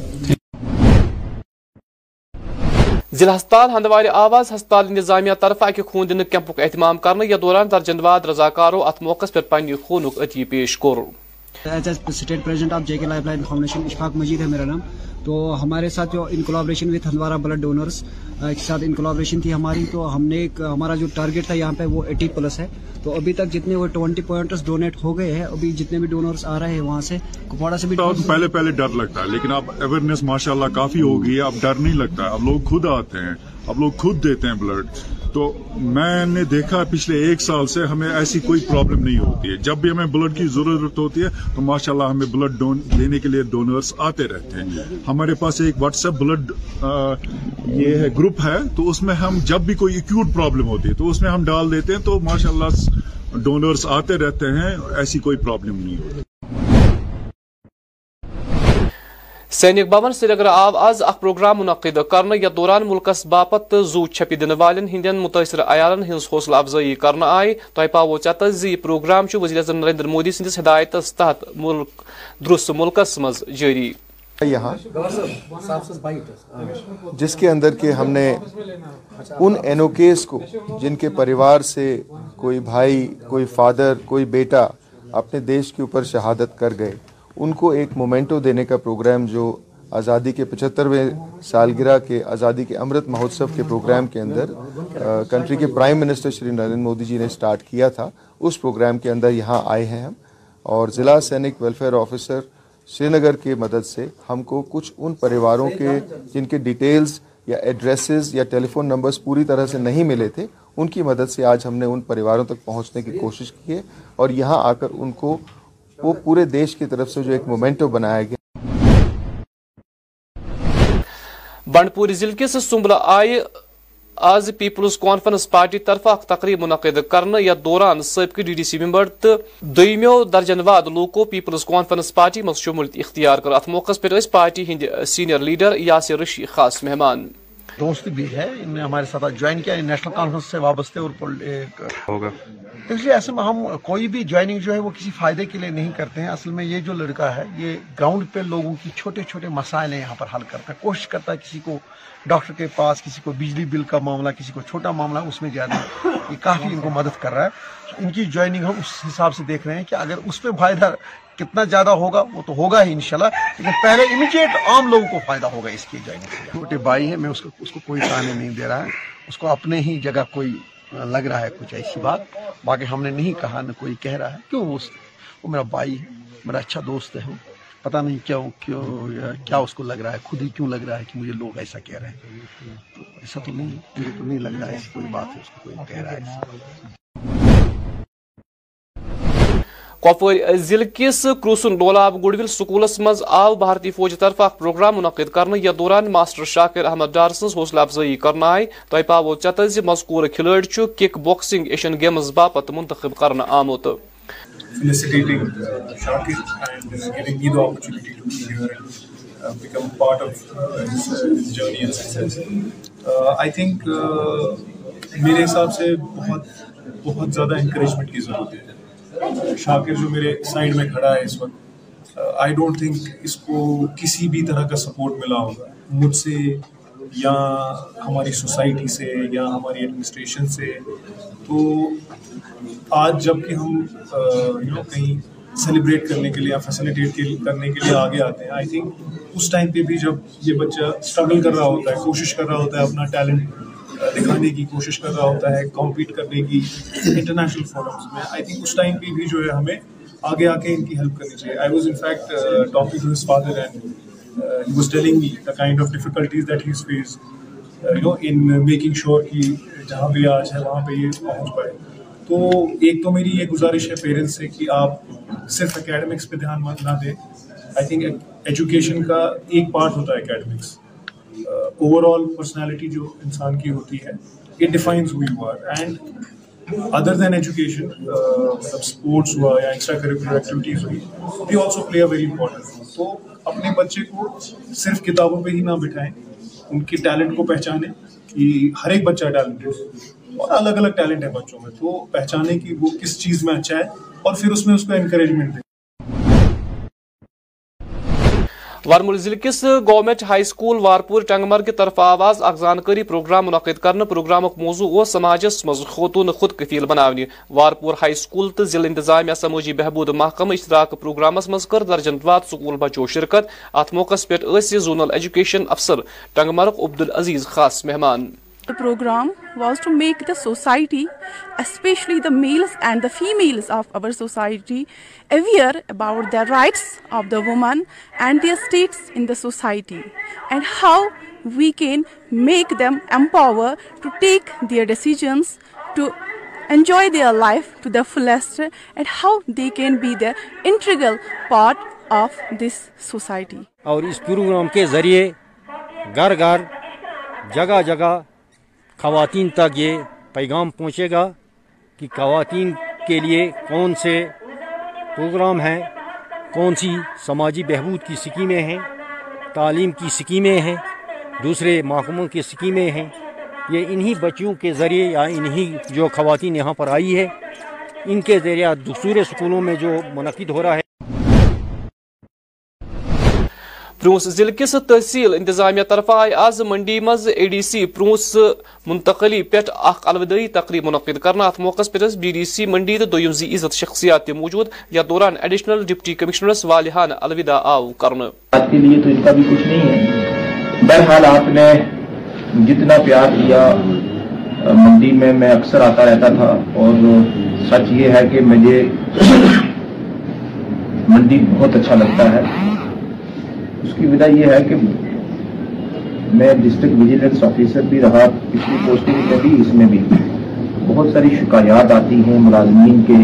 Speaker 64: ضلع ہسپتال ہندوار آواز ہسپتال انتظامیہ طرف اکہ خون دن کیمپ اہتمام کرنے یا دوران درجن واد رضاکارو ات موقع پر پن خون عطی پیش کور as as state president of J K
Speaker 75: life line foundation Ashfaq مجید ہے میرا نام تو ہمارے ساتھ جو collaboration with Handwara blood donors کے ساتھ کولابریشن تھی ہماری تو ہم نے ایک ہمارا جو ٹارگیٹ تھا یہاں پہ وہ ایٹی پلس ہے تو ابھی تک جتنے وہ ٹوئنٹی پوائنٹس ڈونیٹ ہو گئے ہیں ابھی جتنے بھی ڈونرس آ رہے ہیں وہاں سے کپواڑا سے بھی پہلے پہلے ڈر لگتا ہے لیکن اب اویئرنیس ماشاء اللہ کافی ہوگی اب ڈر نہیں لگتا ہے اب لوگ خود آتے ہیں اب لوگ خود دیتے ہیں بلڈ تو میں نے دیکھا پچھلے ایک سال سے ہمیں ایسی کوئی پرابلم نہیں ہوتی ہے جب بھی ہمیں بلڈ کی ضرورت ہوتی ہے تو ماشاء اللہ ہمیں بلڈ دینے کے لیے ڈونرس آتے رہتے ہیں ہمارے پاس ایک واٹس ایپ بلڈ یہ ہے گروپ ہے تو اس میں ہم جب بھی کوئی ایکوٹ پرابلم ہوتی ہے تو اس میں ہم ڈال دیتے ہیں تو ماشاء اللہ ڈونرس آتے رہتے ہیں ایسی کوئی پرابلم نہیں ہوتی سینک بھون سری نگر آو آز اخ پروگرام منعقد کر دوران ملکس باپت زو چھپی دینے ہندین متاثر عیالن ہز حوصلہ
Speaker 76: افزائی کرنا آئے تہ پاو چتر زی وزیر اعظم نریندر مودی سندس ہدایت تحت ملک درست ملکس مز جاری جس کے اندر کہ ہم نے ان اینوکیز کو جن کے پریوار سے کوئی بھائی کوئی فادر کوئی بیٹا اپنے دیش کے اوپر شہادت کر گئے ان کو ایک مومنٹو دینے کا پروگرام جو آزادی کے پچہترویں سالگرہ کے آزادی کے امرت مہوتسو کے پروگرام کے اندر کنٹری کے پرائم منسٹر شری نریندر مودی جی نے اسٹارٹ کیا تھا اس پروگرام کے اندر یہاں آئے ہیں ہم اور ضلع سینک ویلفیئر آفیسر سری نگر کے مدد سے ہم کو کچھ ان پریواروں کے جن کے ڈیٹیلز یا ایڈریسز یا ٹیلی فون نمبرز پوری طرح سے نہیں ملے تھے ان کی مدد سے آج ہم نے ان پریواروں تک پہنچنے کی کوشش کیے اور یہاں آ کر ان کو وہ پورے دیش کی طرف سے جو ایک مومنٹو بنایا گیا
Speaker 77: بنڈپوری ضلع کس سمبل آئی آج پیپلز کانفرنس پارٹی طرف اخ تقریب منعقد کرنے یا دوران سابقہ ڈی ڈی سی ممبر تو درجن واد لوکو پیپلز کانفرنس پارٹی مز شمولیت اختیار کر ات موقع پہ پارٹی ہند سینئر لیڈر یاسر رشی خاص مہمان دوست بھی ہے انہوں نے ہمارے ساتھ جوائن کیا نیشنل
Speaker 75: کانفرنس سے اور ہوگا اس لیے ایسے میں ہم کوئی بھی جوائننگ جو ہے وہ کسی فائدے کے لیے نہیں کرتے ہیں اصل میں یہ جو لڑکا ہے یہ گراؤنڈ پہ لوگوں کی چھوٹے چھوٹے مسائل یہاں پر حل کرتا ہے کوشش کرتا ہے کسی کو ڈاکٹر کے پاس کسی کو بجلی بل کا معاملہ کسی کو چھوٹا معاملہ اس میں جانا یہ کافی ان کو مدد کر رہا ہے ان کی جوائننگ ہم اس حساب سے دیکھ رہے ہیں کہ اگر اس پہ فائدہ کتنا زیادہ ہوگا وہ تو ہوگا ہی انشاءاللہ لیکن پہلے امیجیٹ عام لوگوں کو فائدہ ہوگا اس کی جائیں چھوٹے بھائی ہیں میں اس کو اس کو کوئی تانے نہیں دے رہا ہے اس کو اپنے ہی جگہ کوئی لگ رہا ہے کچھ ایسی بات باقی ہم نے نہیں کہا نہ کوئی کہہ رہا ہے کیوں وہ وہ میرا بھائی ہے میرا اچھا دوست ہے پتہ نہیں کیوں کیا اس کو لگ رہا ہے خود ہی کیوں لگ رہا ہے کہ مجھے لوگ ایسا کہہ رہے ہیں تو ایسا تو نہیں مجھے تو نہیں لگ رہا ہے ایسی کوئی بات کو کپوار ضلع
Speaker 78: کس کروسن ڈولاب گڑوی سکولس مز آو بھارتی فوج طرف پروگرام منعقد کرنے یا دوران ماسٹر شاکر احمد ڈار سن حوصلہ افزائی کرنا آئی تہ پاو مز مذکور کھل کک باکسنگ ایشین گیمز باپت منتخب کرنے آمت شاکر جو میرے سائڈ میں کھڑا ہے اس وقت آئی ڈونٹ تھنک اس کو کسی بھی طرح کا سپورٹ ملا ہوگا مجھ سے یا ہماری سوسائٹی سے یا ہماری ایڈمنسٹریشن سے تو آج جب کہ ہم یو نو کہیں سیلیبریٹ کرنے کے لیے یا فیسلیٹیٹ کرنے کے لیے آگے آتے ہیں آئی تھنک اس ٹائم پہ بھی جب یہ بچہ اسٹرگل کر رہا ہوتا ہے کوشش کر رہا ہوتا ہے اپنا ٹیلنٹ دکھانے کی کوشش کر رہا ہوتا ہے کمپیٹ کرنے کی انٹرنیشنل فورمس میں آئی تھنک اس ٹائم پہ بھی جو ہے ہمیں آگے آ کے ان کی ہیلپ کرنی چاہیے I was in fact topic to his father and he was telling me the kind of difficulties that has face you know in making sure کہ جہاں بھی آج ہے وہاں پہ یہ پہنچ پائے تو ایک تو میری یہ گزارش ہے پیرنٹس سے کہ آپ صرف اکیڈمکس پہ دھیان مت نہ دیں آئی تھنک ایجوکیشن کا ایک پارٹ ہوتا ہے اکیڈمکس اوور آل پرسنالٹی جو انسان کی ہوتی ہے اٹ ڈیفائنز ہوئی ہوا اینڈ ادر دین ایجوکیشن مطلب اسپورٹس ہوا یا ایکسٹرا کریکولر ایکٹیویٹیز ہوئی دی also play a very important role تو اپنے بچے کو صرف کتابوں پہ ہی نہ بٹھائیں ان کے ٹیلنٹ کو پہچانیں کہ ہر ایک بچہ ٹیلنٹڈ ہے اور الگ الگ ٹیلنٹ ہے بچوں میں تو پہچانے کہ وہ کس چیز میں اچھا ہے اور پھر اس میں اس کو انکریجمنٹ دیں
Speaker 77: وارمول ضلع کس گورمنٹ ہائی سکول وارپور ٹنگمر کی طرف آواز اخ زانکاری پروگرام منعقد کرنے پروگرام كوضوع سماجس مز خوتون خود کفیل بناونی وارپور ہائی سکول تو ضلع انتظامیہ سماجی بہبود محکمہ اشتراک پروگرامس مز کر درجن وعد سکول بچو شرکت ات موقع پہ زونل ایجوکیشن افسر ٹنگمرك
Speaker 79: عبدالعزیز خاص مہمان programme was to make the society especially the males and the females of our society aware about the rights of the women and this in society and how we can make them empower to take their decisions to enjoy their life to the fullest and how they can be the inter part of this
Speaker 80: society اور اس programme کے ذریعے گھر گھر جگہ جگہ خواتین تک یہ پیغام پہنچے گا کہ خواتین کے لیے کون سے پروگرام ہیں کون سی سماجی بہبود کی سکیمیں ہیں تعلیم کی سکیمیں ہیں دوسرے محکموں کی سکیمیں ہیں یہ انہی بچیوں کے ذریعے یا انہی جو خواتین یہاں پر آئی ہے ان کے ذریعہ دوسرے سکولوں میں جو منعقد ہو رہا ہے
Speaker 77: پرونس ضلع کس تحصیل انتظامیہ طرف آئے آز منڈی مز اے ڈی سی پرونس منتقلی پہ اخوداعی تقریب منعقد کرنا ات موقع پر بی ڈی سی دویم دو عزت شخصیات موجود یا دوران ایڈیشنل ڈپٹی کمشنرس وال
Speaker 81: الوداع آو کرنا تو کا بھی کچھ نہیں ہے آپ نے جتنا پیار دیا منڈی میں میں اکثر آتا رہتا تھا اور سچ یہ ہے کہ مجھے منڈی بہت اچھا لگتا ہے اس کی وجہ یہ ہے کہ میں ڈسٹرکٹ ویجیلنس آفیسر بھی رہا پچھلی پوسٹنگ میں بھی اس میں بھی بہت ساری شکایات آتی ہیں ملازمین کے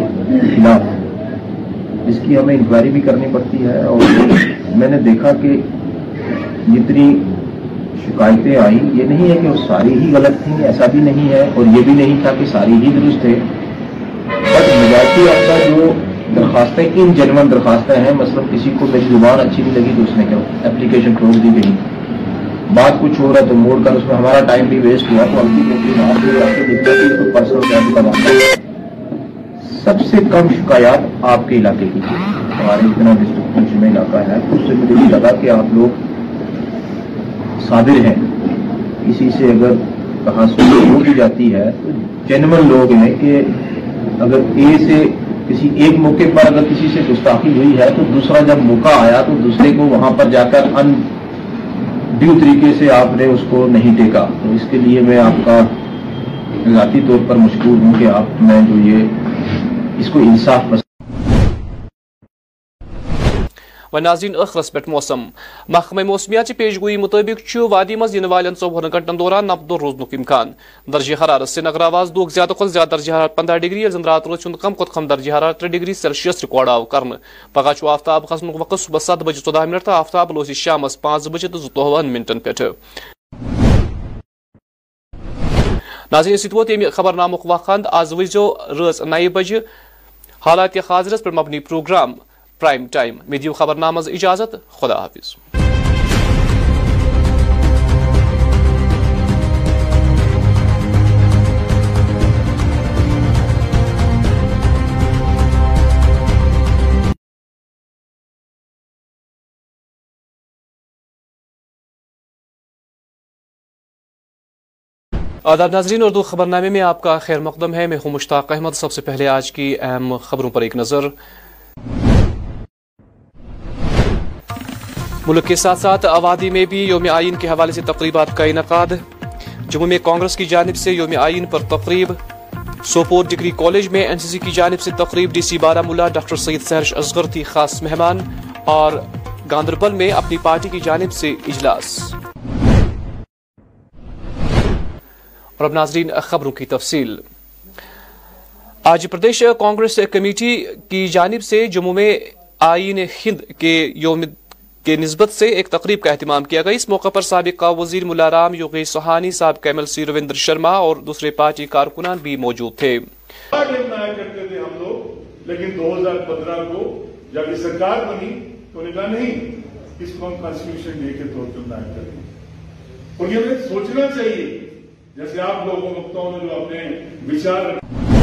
Speaker 81: خلاف اس کی ہمیں انکوائری بھی کرنی پڑتی ہے اور میں نے دیکھا کہ جتنی شکایتیں آئیں یہ نہیں ہے کہ وہ ساری ہی غلط تھیں ایسا بھی نہیں ہے اور یہ بھی نہیں تھا کہ ساری ہی درست تھے آپ کا جو درخواستیں ان جنون درخواستیں ہیں مثلا کسی کو میری زبان اچھی نہیں لگی تو اس نے کیا اپلیکیشن ٹھوک دی گئی بات کچھ ہو رہا تو موڑ کر اس میں ہمارا ٹائم بھی ویسٹ ہوا تو سب سے کم شکایات آپ کے علاقے کی ہمارے اتنا ڈسٹرکٹ میں علاقہ ہے اس سے مجھے لگا کہ آپ لوگ صادر ہیں اسی سے اگر کہاں سے ہو بھی جاتی ہے تو جنمن لوگ ہیں کہ اگر اے سے کسی ایک موقع پر اگر کسی سے گستاخی ہوئی ہے تو دوسرا جب موقع آیا تو دوسرے کو وہاں پر جا کر ان ڈیو طریقے سے آپ نے اس کو نہیں ٹیکا تو اس کے لیے میں آپ کا ذاتی طور پر مشکور ہوں کہ آپ میں جو یہ اس کو انصاف پسند
Speaker 77: و ناظرین ٲخرس پٮ۪ٹھ موسم محکمہ موسمیات چہِ پیش گویی مُطٲبِق چھُ وادی منٛز یِنہٕ والٮ۪ن ژۄوُہن گنٹن دوران نبدو روزنُک اِمکان درجہِ حرارت سری نگر آواز دۄہ زیادٕ کھۄتہٕ زیادٕ درجہِ حرارت پنٛداہ ڈگری ییٚلہِ زن رات روز ہُنٛد کم کھۄتہٕ کم درجہِ حرارت ترٛےٚ ڈگری سیلسیس رِکارڈ آو کرنہٕ پگہہ چھُ آفتاب کھسنُک وقت صبحس سَتھ بجے ژۄداہ منٹ تہٕ آفتاب لوسی شامس پانٛژھ بجے تہٕ زٕتووُہن منٹن پٮ۪ٹھ ناظرین سۭتۍ ووت ییٚمہِ خبر نامُک وق ہند آز وٕچھ زیو رٲژ نَیہِ بجہِ حالات حاضرس پٮ۪ٹھ مبنی پروگرام پرائم ٹائم میں دیو خبر نامز اجازت خدا حافظ آداب ناظرین اردو خبر نامے میں آپ کا خیر مقدم ہے میں ہوں مشتاق احمد سب سے پہلے آج کی اہم خبروں پر ایک نظر ملک کے ساتھ ساتھ آبادی میں بھی یوم آئین کے حوالے سے تقریبات کا انعقاد جموں میں کانگریس کی جانب سے یوم آئین پر تقریب سوپور ڈگری کالج میں این سی سی کی جانب سے تقریب ڈی سی بارہ ملا ڈاکٹر سید سہرش اصغر تھی خاص مہمان اور گاندربل میں اپنی پارٹی کی جانب سے اجلاس اور اب ناظرین خبروں کی تفصیل آج پردیش کانگریس کمیٹی کی جانب سے جموں میں آئین ہند کے یوم کے نسبت سے ایک تقریب کا اہتمام کیا گیا اس موقع پر سابق وزیر ملارام یوگی سوہانی صاحب کیمل سی رویندر شرما اور دوسرے پارٹی کارکنان بھی موجود تھے کرتے تھے ہم لوگ لیکن دوہزار پندرہ کو جب یہ سرکار بنی تو نے کہا نہیں اس کو ہم کانسٹیٹیوشن لے کے طور پر نائم کریں اور یہ ہمیں سوچنا چاہیے جیسے آپ لوگوں مکتوں نے جو اپنے وچار رکھے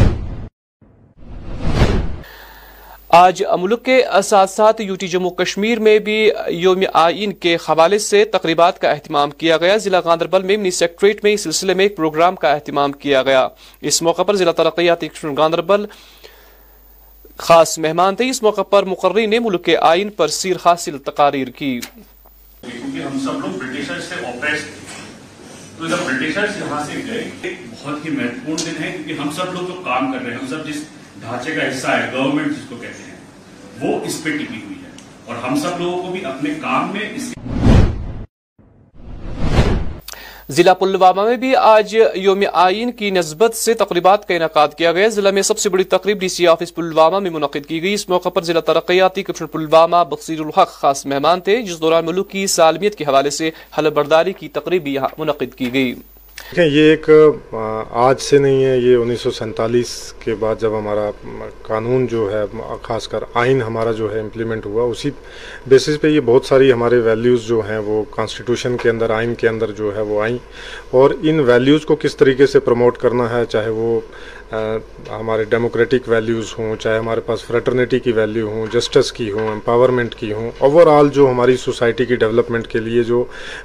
Speaker 77: آج ملک کے ساتھ ساتھ یوٹی جمہو جموں کشمیر میں بھی یوم آئین کے حوالے سے تقریبات کا اہتمام کیا گیا ضلع گاندربل میں منی سیکٹریٹ میں اس سلسلے میں ایک پروگرام کا اہتمام کیا گیا اس موقع پر ضلع ترقیاتی گاندربل خاص مہمان تھے اس موقع پر مقرری نے ملک کے آئین پر سیر حاصل تقاریر کی کیونکہ ہم ہم ہم سب سب سب لوگ لوگ سے سے تو جب یہاں گئے بہت ہی دن ہے کام کر رہے ہیں جس ڈھانچے کا حصہ ہے ہے گورنمنٹ جس کو کو کہتے ہیں وہ اس اس پہ ٹکی ہوئی اور ہم سب لوگوں بھی اپنے کام میں ضلع پلوامہ میں بھی آج یوم آئین کی نسبت سے تقریبات کا انعقاد کیا گیا ضلع میں سب سے بڑی تقریب ڈی سی آفس پلوامہ میں منعقد کی گئی اس موقع پر ضلع ترقیاتی کپڑ پلوامہ بخصیر الحق خاص مہمان تھے جس دوران ملک کی سالمیت کے حوالے سے حل برداری کی تقریب یہاں منعقد کی گئی
Speaker 82: دیکھیں یہ ایک آج سے نہیں ہے یہ انیس سو سینتالیس کے بعد جب ہمارا قانون جو ہے خاص کر آئین ہمارا جو ہے امپلیمنٹ ہوا اسی بیسس پہ یہ بہت ساری ہمارے ویلیوز جو ہیں وہ کانسٹیٹیوشن کے اندر آئین کے اندر جو ہے وہ آئیں اور ان ویلیوز کو کس طریقے سے پروموٹ کرنا ہے چاہے وہ ہمارے ڈیموکریٹک ویلیوز ہوں چاہے ہمارے پاس فریٹرنیٹی کی ویلیو ہوں جسٹس کی ہوں امپاورمنٹ کی ہوں اوور آل جو ہماری سوسائٹی کی ڈیولپمنٹ کے لیے جو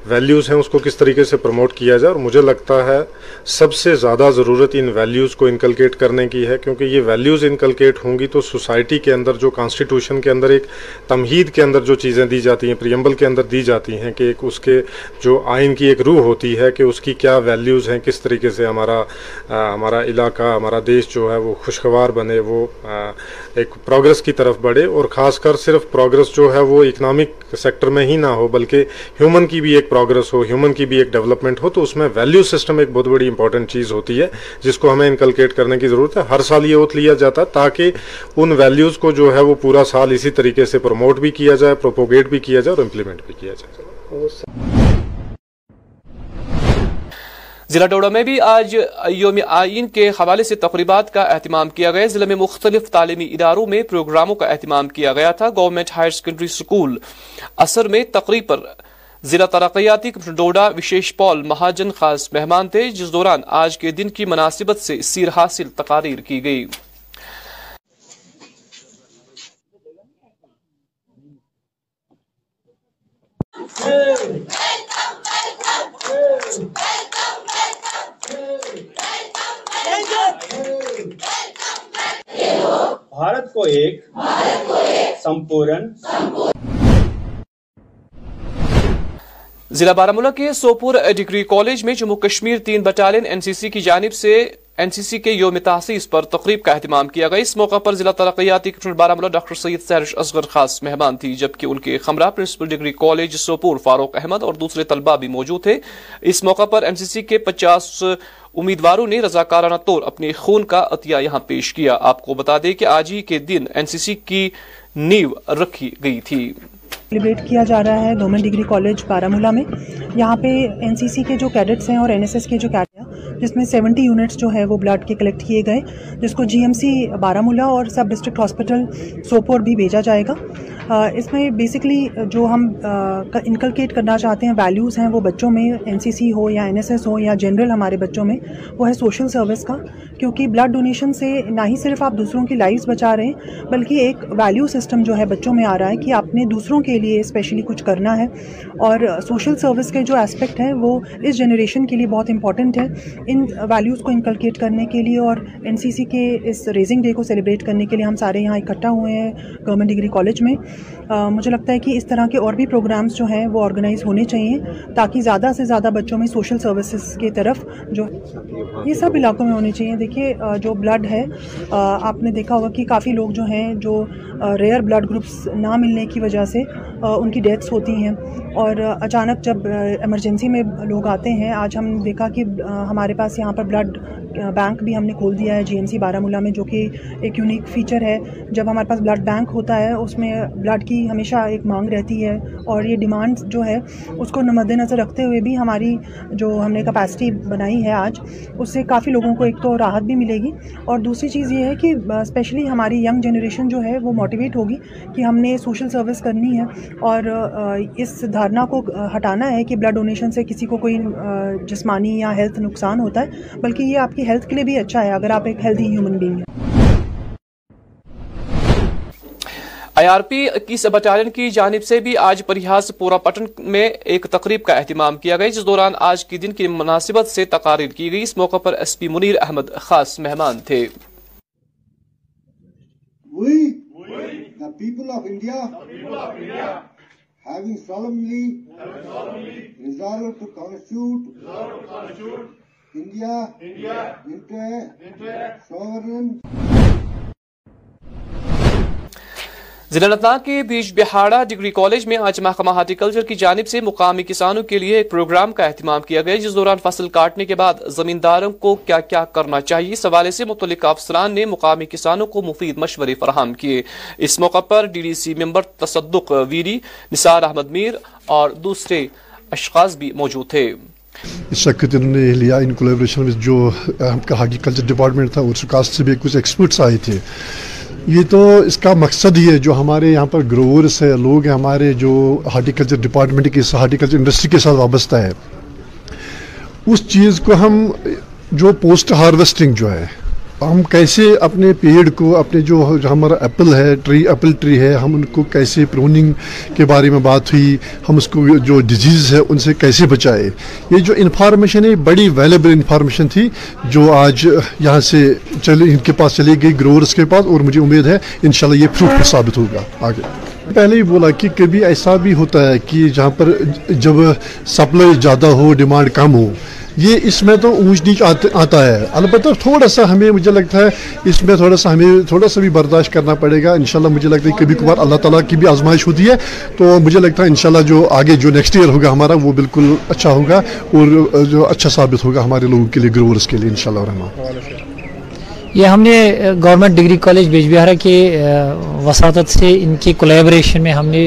Speaker 82: ویلیوز ہیں اس کو کس طریقے سے پروموٹ کیا جائے اور مجھے لگتا ہے سب سے زیادہ ضرورت ان ویلیوز کو انکلکیٹ کرنے کی ہے کیونکہ یہ ویلیوز انکلکیٹ ہوں گی تو سوسائٹی کے اندر جو کانسٹیٹیوشن کے اندر ایک تمہید کے اندر جو چیزیں دی جاتی ہیں پریمبل کے اندر دی جاتی ہیں کہ ایک اس کے جو آئین کی ایک روح ہوتی ہے کہ اس کی کیا ویلیوز ہیں کس طریقے سے ہمارا ہمارا علاقہ ہمارا دیش جو ہے وہ خوشگوار بنے وہ ایک پروگرس کی طرف بڑھے اور خاص کر صرف پروگرس جو ہے وہ اکنامک سیکٹر میں ہی نہ ہو بلکہ ہیومن کی بھی ایک پروگرس ہو ہیومن کی بھی ایک ڈیولپمنٹ ہو تو اس میں ویلیو سسٹم ایک بہت بڑی امپورٹنٹ چیز ہوتی ہے جس کو ہمیں انکلکیٹ کرنے کی ضرورت ہے ہر سال یہ اوت لیا جاتا ہے تاکہ ان ویلیوز کو جو ہے وہ پورا سال اسی طریقے سے پروموٹ بھی کیا جائے پروپوگیٹ بھی کیا جائے اور امپلیمنٹ بھی کیا جائے
Speaker 77: ضلع ڈوڑا میں بھی آج یوم آئین کے حوالے سے تقریبات کا اہتمام کیا گیا ضلع میں مختلف تعلیمی اداروں میں پروگراموں کا اہتمام کیا گیا تھا گورنمنٹ ہائر سیکنڈری اسکول اثر میں تقریب پر ضلع ترقیاتی ڈوڈا وشیش پال مہاجن خاص مہمان تھے جس دوران آج کے دن کی مناسبت سے سیر حاصل تقاریر کی گئی Hey!
Speaker 83: بھارت کو ایک سمپورن
Speaker 77: ضلع بارہ ملک کے سوپور ڈگری کالج میں جموں کشمیر تین بٹالین این سی سی کی جانب سے این سی سی کے یوم تحسیس پر تقریب کا اہتمام کیا گیا اس موقع پر ضلع ترقیاتی کمشنر بارہ ڈاکٹر سید سہرش اصغر خاص مہمان تھی جبکہ ان کے خمرہ پرنسپل ڈگری سوپور فاروق احمد اور دوسرے طلبہ بھی موجود تھے اس موقع پر سی سی کے پچاس امیدواروں نے رضاکارانہ طور اپنے خون کا عطیہ یہاں پیش کیا آپ کو بتا دیں کہ آج ہی کے دن این سی سی کی نیو رکھی گئی تھی سیلیبریٹ کیا جا رہا ہے یہاں پہ جو جس میں سیونٹی یونٹس جو ہے وہ بلڈ کے کلیکٹ کیے گئے جس کو G M C Baramulla اور سب ڈسٹرکٹ ہاسپٹل سوپور بھی بھیجا جائے گا اس میں بیسکلی جو ہم انکلکیٹ کرنا چاہتے ہیں ویلیوز ہیں وہ بچوں میں این سی سی ہو یا این ایس ایس ہو یا جنرل ہمارے بچوں میں وہ ہے سوشل سروس کا کیونکہ بلڈ ڈونیشن سے نہ ہی صرف آپ دوسروں کی لائفز بچا رہے ہیں بلکہ ایک ویلیو سسٹم جو ہے بچوں میں آ رہا ہے کہ آپ نے دوسروں کے لیے اسپیشلی کچھ کرنا ہے اور سوشل سروس کے جو اسپیکٹ ہے وہ اس جنریشن کے لیے بہت امپورٹنٹ ہے ان ویلیوز کو انکلکیٹ کرنے کے لیے اور این سی سی کے اس ریزنگ ڈے کو سیلیبریٹ کرنے کے لیے ہم سارے یہاں اکٹھا ہوئے ہیں گورنمنٹ ڈگری کالج میں مجھے لگتا ہے کہ اس طرح کے اور بھی پروگرامز جو ہیں وہ آرگنائز ہونے چاہیے تاکہ زیادہ سے زیادہ بچوں میں سوشل سروسز کی طرف جو یہ سب علاقوں میں ہونے چاہیے دیکھیے جو بلڈ ہے آپ نے دیکھا ہوگا کہ کافی لوگ جو ہیں جو ریئر بلڈ گروپس نہ ملنے کی وجہ سے ان کی ڈیتھس ہوتی ہیں اور اچانک جب ایمرجنسی میں لوگ آتے ہیں آج ہم دیکھا کہ ہمارے پاس یہاں پر بلڈ بینک بھی ہم نے کھول دیا ہے جی ایم سی بارہ مولہ میں جو کہ ایک یونیک فیچر ہے جب ہمارے پاس بلڈ بینک ہوتا ہے اس میں بلڈ کی ہمیشہ ایک مانگ رہتی ہے اور یہ ڈیمانڈ جو ہے اس کو مد نظر رکھتے ہوئے بھی ہماری جو ہم نے کپیسٹی بنائی ہے آج اس سے کافی لوگوں کو ایک تو راحت بھی ملے گی اور دوسری چیز یہ ہے کہ اسپیشلی ہماری ینگ جنریشن جو ہے وہ موٹیویٹ ہوگی کہ ہم نے سوشل سروس کرنی ہے اور اس دھارنا کو ہٹانا ہے کہ بلڈ ڈونیشن سے کسی کو کوئی جسمانی یا ہیلتھ نقصان ہوتا ہے بلکہ یہ آپ کی ہیلتھ کے لیے بھی اچھا ہے اگر آپ ایک ہیلدی ہیومن بینگ ہیں آئی آر پی کی بٹالین کی جانب سے بھی آج پریاس پورا پٹن میں ایک تقریب کا اہتمام کیا گیا جس دوران آج کی دن کی مناسبت سے تقاریر کی گئی اس موقع پر ایس پی منیر احمد خاص مہمان تھے having solemnly resolve to constitute ضلع کے بیچ بہاڑا ڈگری کالج میں آج محکمہ کلچر کی جانب سے مقامی کسانوں کے لیے ایک پروگرام کا اہتمام کیا گیا جس دوران فصل کاٹنے کے بعد زمینداروں کو کیا کیا کرنا چاہیے اس حوالے سے متعلق افسران نے مقامی کسانوں کو مفید مشورے فراہم کیے اس موقع پر D D C member Tasaduq very نثار احمد میر اور دوسرے اشخاص بھی موجود تھے اس شکت انہوں نے یہ لیا ان کولیبریشن میں جو ہم کا ہارٹیکلچر ڈپارٹمنٹ تھا اس کاسٹ سے بھی کچھ ایکسپرٹس آئے تھے یہ تو اس کا مقصد ہی ہے جو ہمارے یہاں پر گروورس ہے لوگ ہیں ہمارے جو ہارٹیکلچر ڈپارٹمنٹ کے ہارٹیکلچر انڈسٹری کے ساتھ وابستہ ہے اس چیز کو ہم جو پوسٹ ہارویسٹنگ جو ہے ہم کیسے اپنے پیڑ کو اپنے جو ہمارا ایپل ہے ٹری ایپل ٹری ہے ہم ان کو کیسے پروننگ کے بارے میں بات ہوئی ہم اس کو جو ڈیزیز ہے ان سے کیسے بچائے یہ جو انفارمیشن ہے بڑی ویلیبل انفارمیشن تھی جو آج یہاں سے چلے ان کے پاس چلی گئی گروورس کے پاس اور مجھے امید ہے انشاءاللہ یہ فروٹفل ثابت ہوگا آگے پہلے ہی بولا کہ کبھی ایسا بھی ہوتا ہے کہ جہاں پر جب سپلائی زیادہ ہو ڈیمانڈ کم ہو یہ اس میں تو اونچ نیچ آتا ہے البتہ تھوڑا سا ہمیں مجھے لگتا ہے اس میں تھوڑا سا ہمیں تھوڑا سا بھی برداشت کرنا پڑے گا انشاءاللہ مجھے لگتا ہے کبھی کبھار اللہ تعالیٰ کی بھی آزمائش ہوتی ہے تو مجھے لگتا ہے انشاءاللہ جو آگے جو نیکسٹ ایئر ہوگا ہمارا وہ بالکل اچھا ہوگا اور جو اچھا ثابت ہوگا ہمارے لوگوں کے لیے گروورس کے لیے ان شاء اللہ
Speaker 84: یہ ہم نے government degree college Bijbehara کے وساطت سے ان کے کولیبریشن میں ہم نے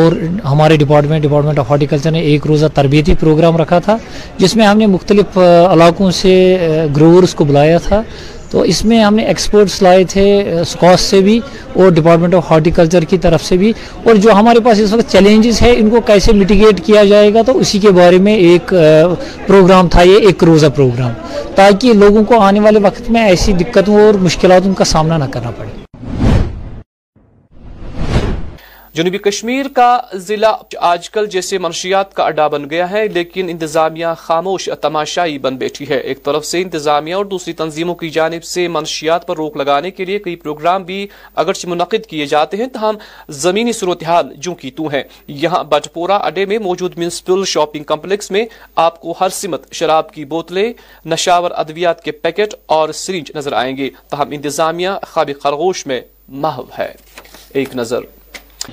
Speaker 84: اور ہمارے ڈپارٹمنٹ ڈپارٹمنٹ آف ہارٹیکلچر نے ایک روزہ تربیتی پروگرام رکھا تھا جس میں ہم نے مختلف علاقوں سے گروورس کو بلایا تھا تو اس میں ہم نے ایکسپرٹس لائے تھے اسکاس سے بھی اور ڈپارٹمنٹ آف ہارٹیکلچر کی طرف سے بھی اور جو ہمارے پاس اس وقت چیلنجز ہیں ان کو کیسے مٹیگیٹ کیا جائے گا تو اسی کے بارے میں ایک پروگرام تھا یہ ایک روزہ پروگرام تاکہ لوگوں کو آنے والے وقت میں ایسی دقتوں اور مشکلاتوں کا سامنا نہ کرنا پڑے جنوبی کشمیر کا ضلع آج کل جیسے منشیات کا اڈا بن گیا ہے لیکن انتظامیہ خاموش تماشائی بن بیٹھی ہے ایک طرف سے انتظامیہ اور دوسری تنظیموں کی جانب سے منشیات پر روک لگانے کے لیے کئی پروگرام بھی اگرچہ منعقد کیے جاتے ہیں تاہم زمینی صورتحال جو تو ہیں یہاں بٹ پورا اڈے میں موجود میونسپل شاپنگ کمپلیکس میں آپ کو ہر سمت شراب کی بوتلیں نشاور ادویات کے پیکٹ اور سرنج نظر آئیں گے تاہم انتظامیہ خواب خرگوش میں محو ہے ایک نظر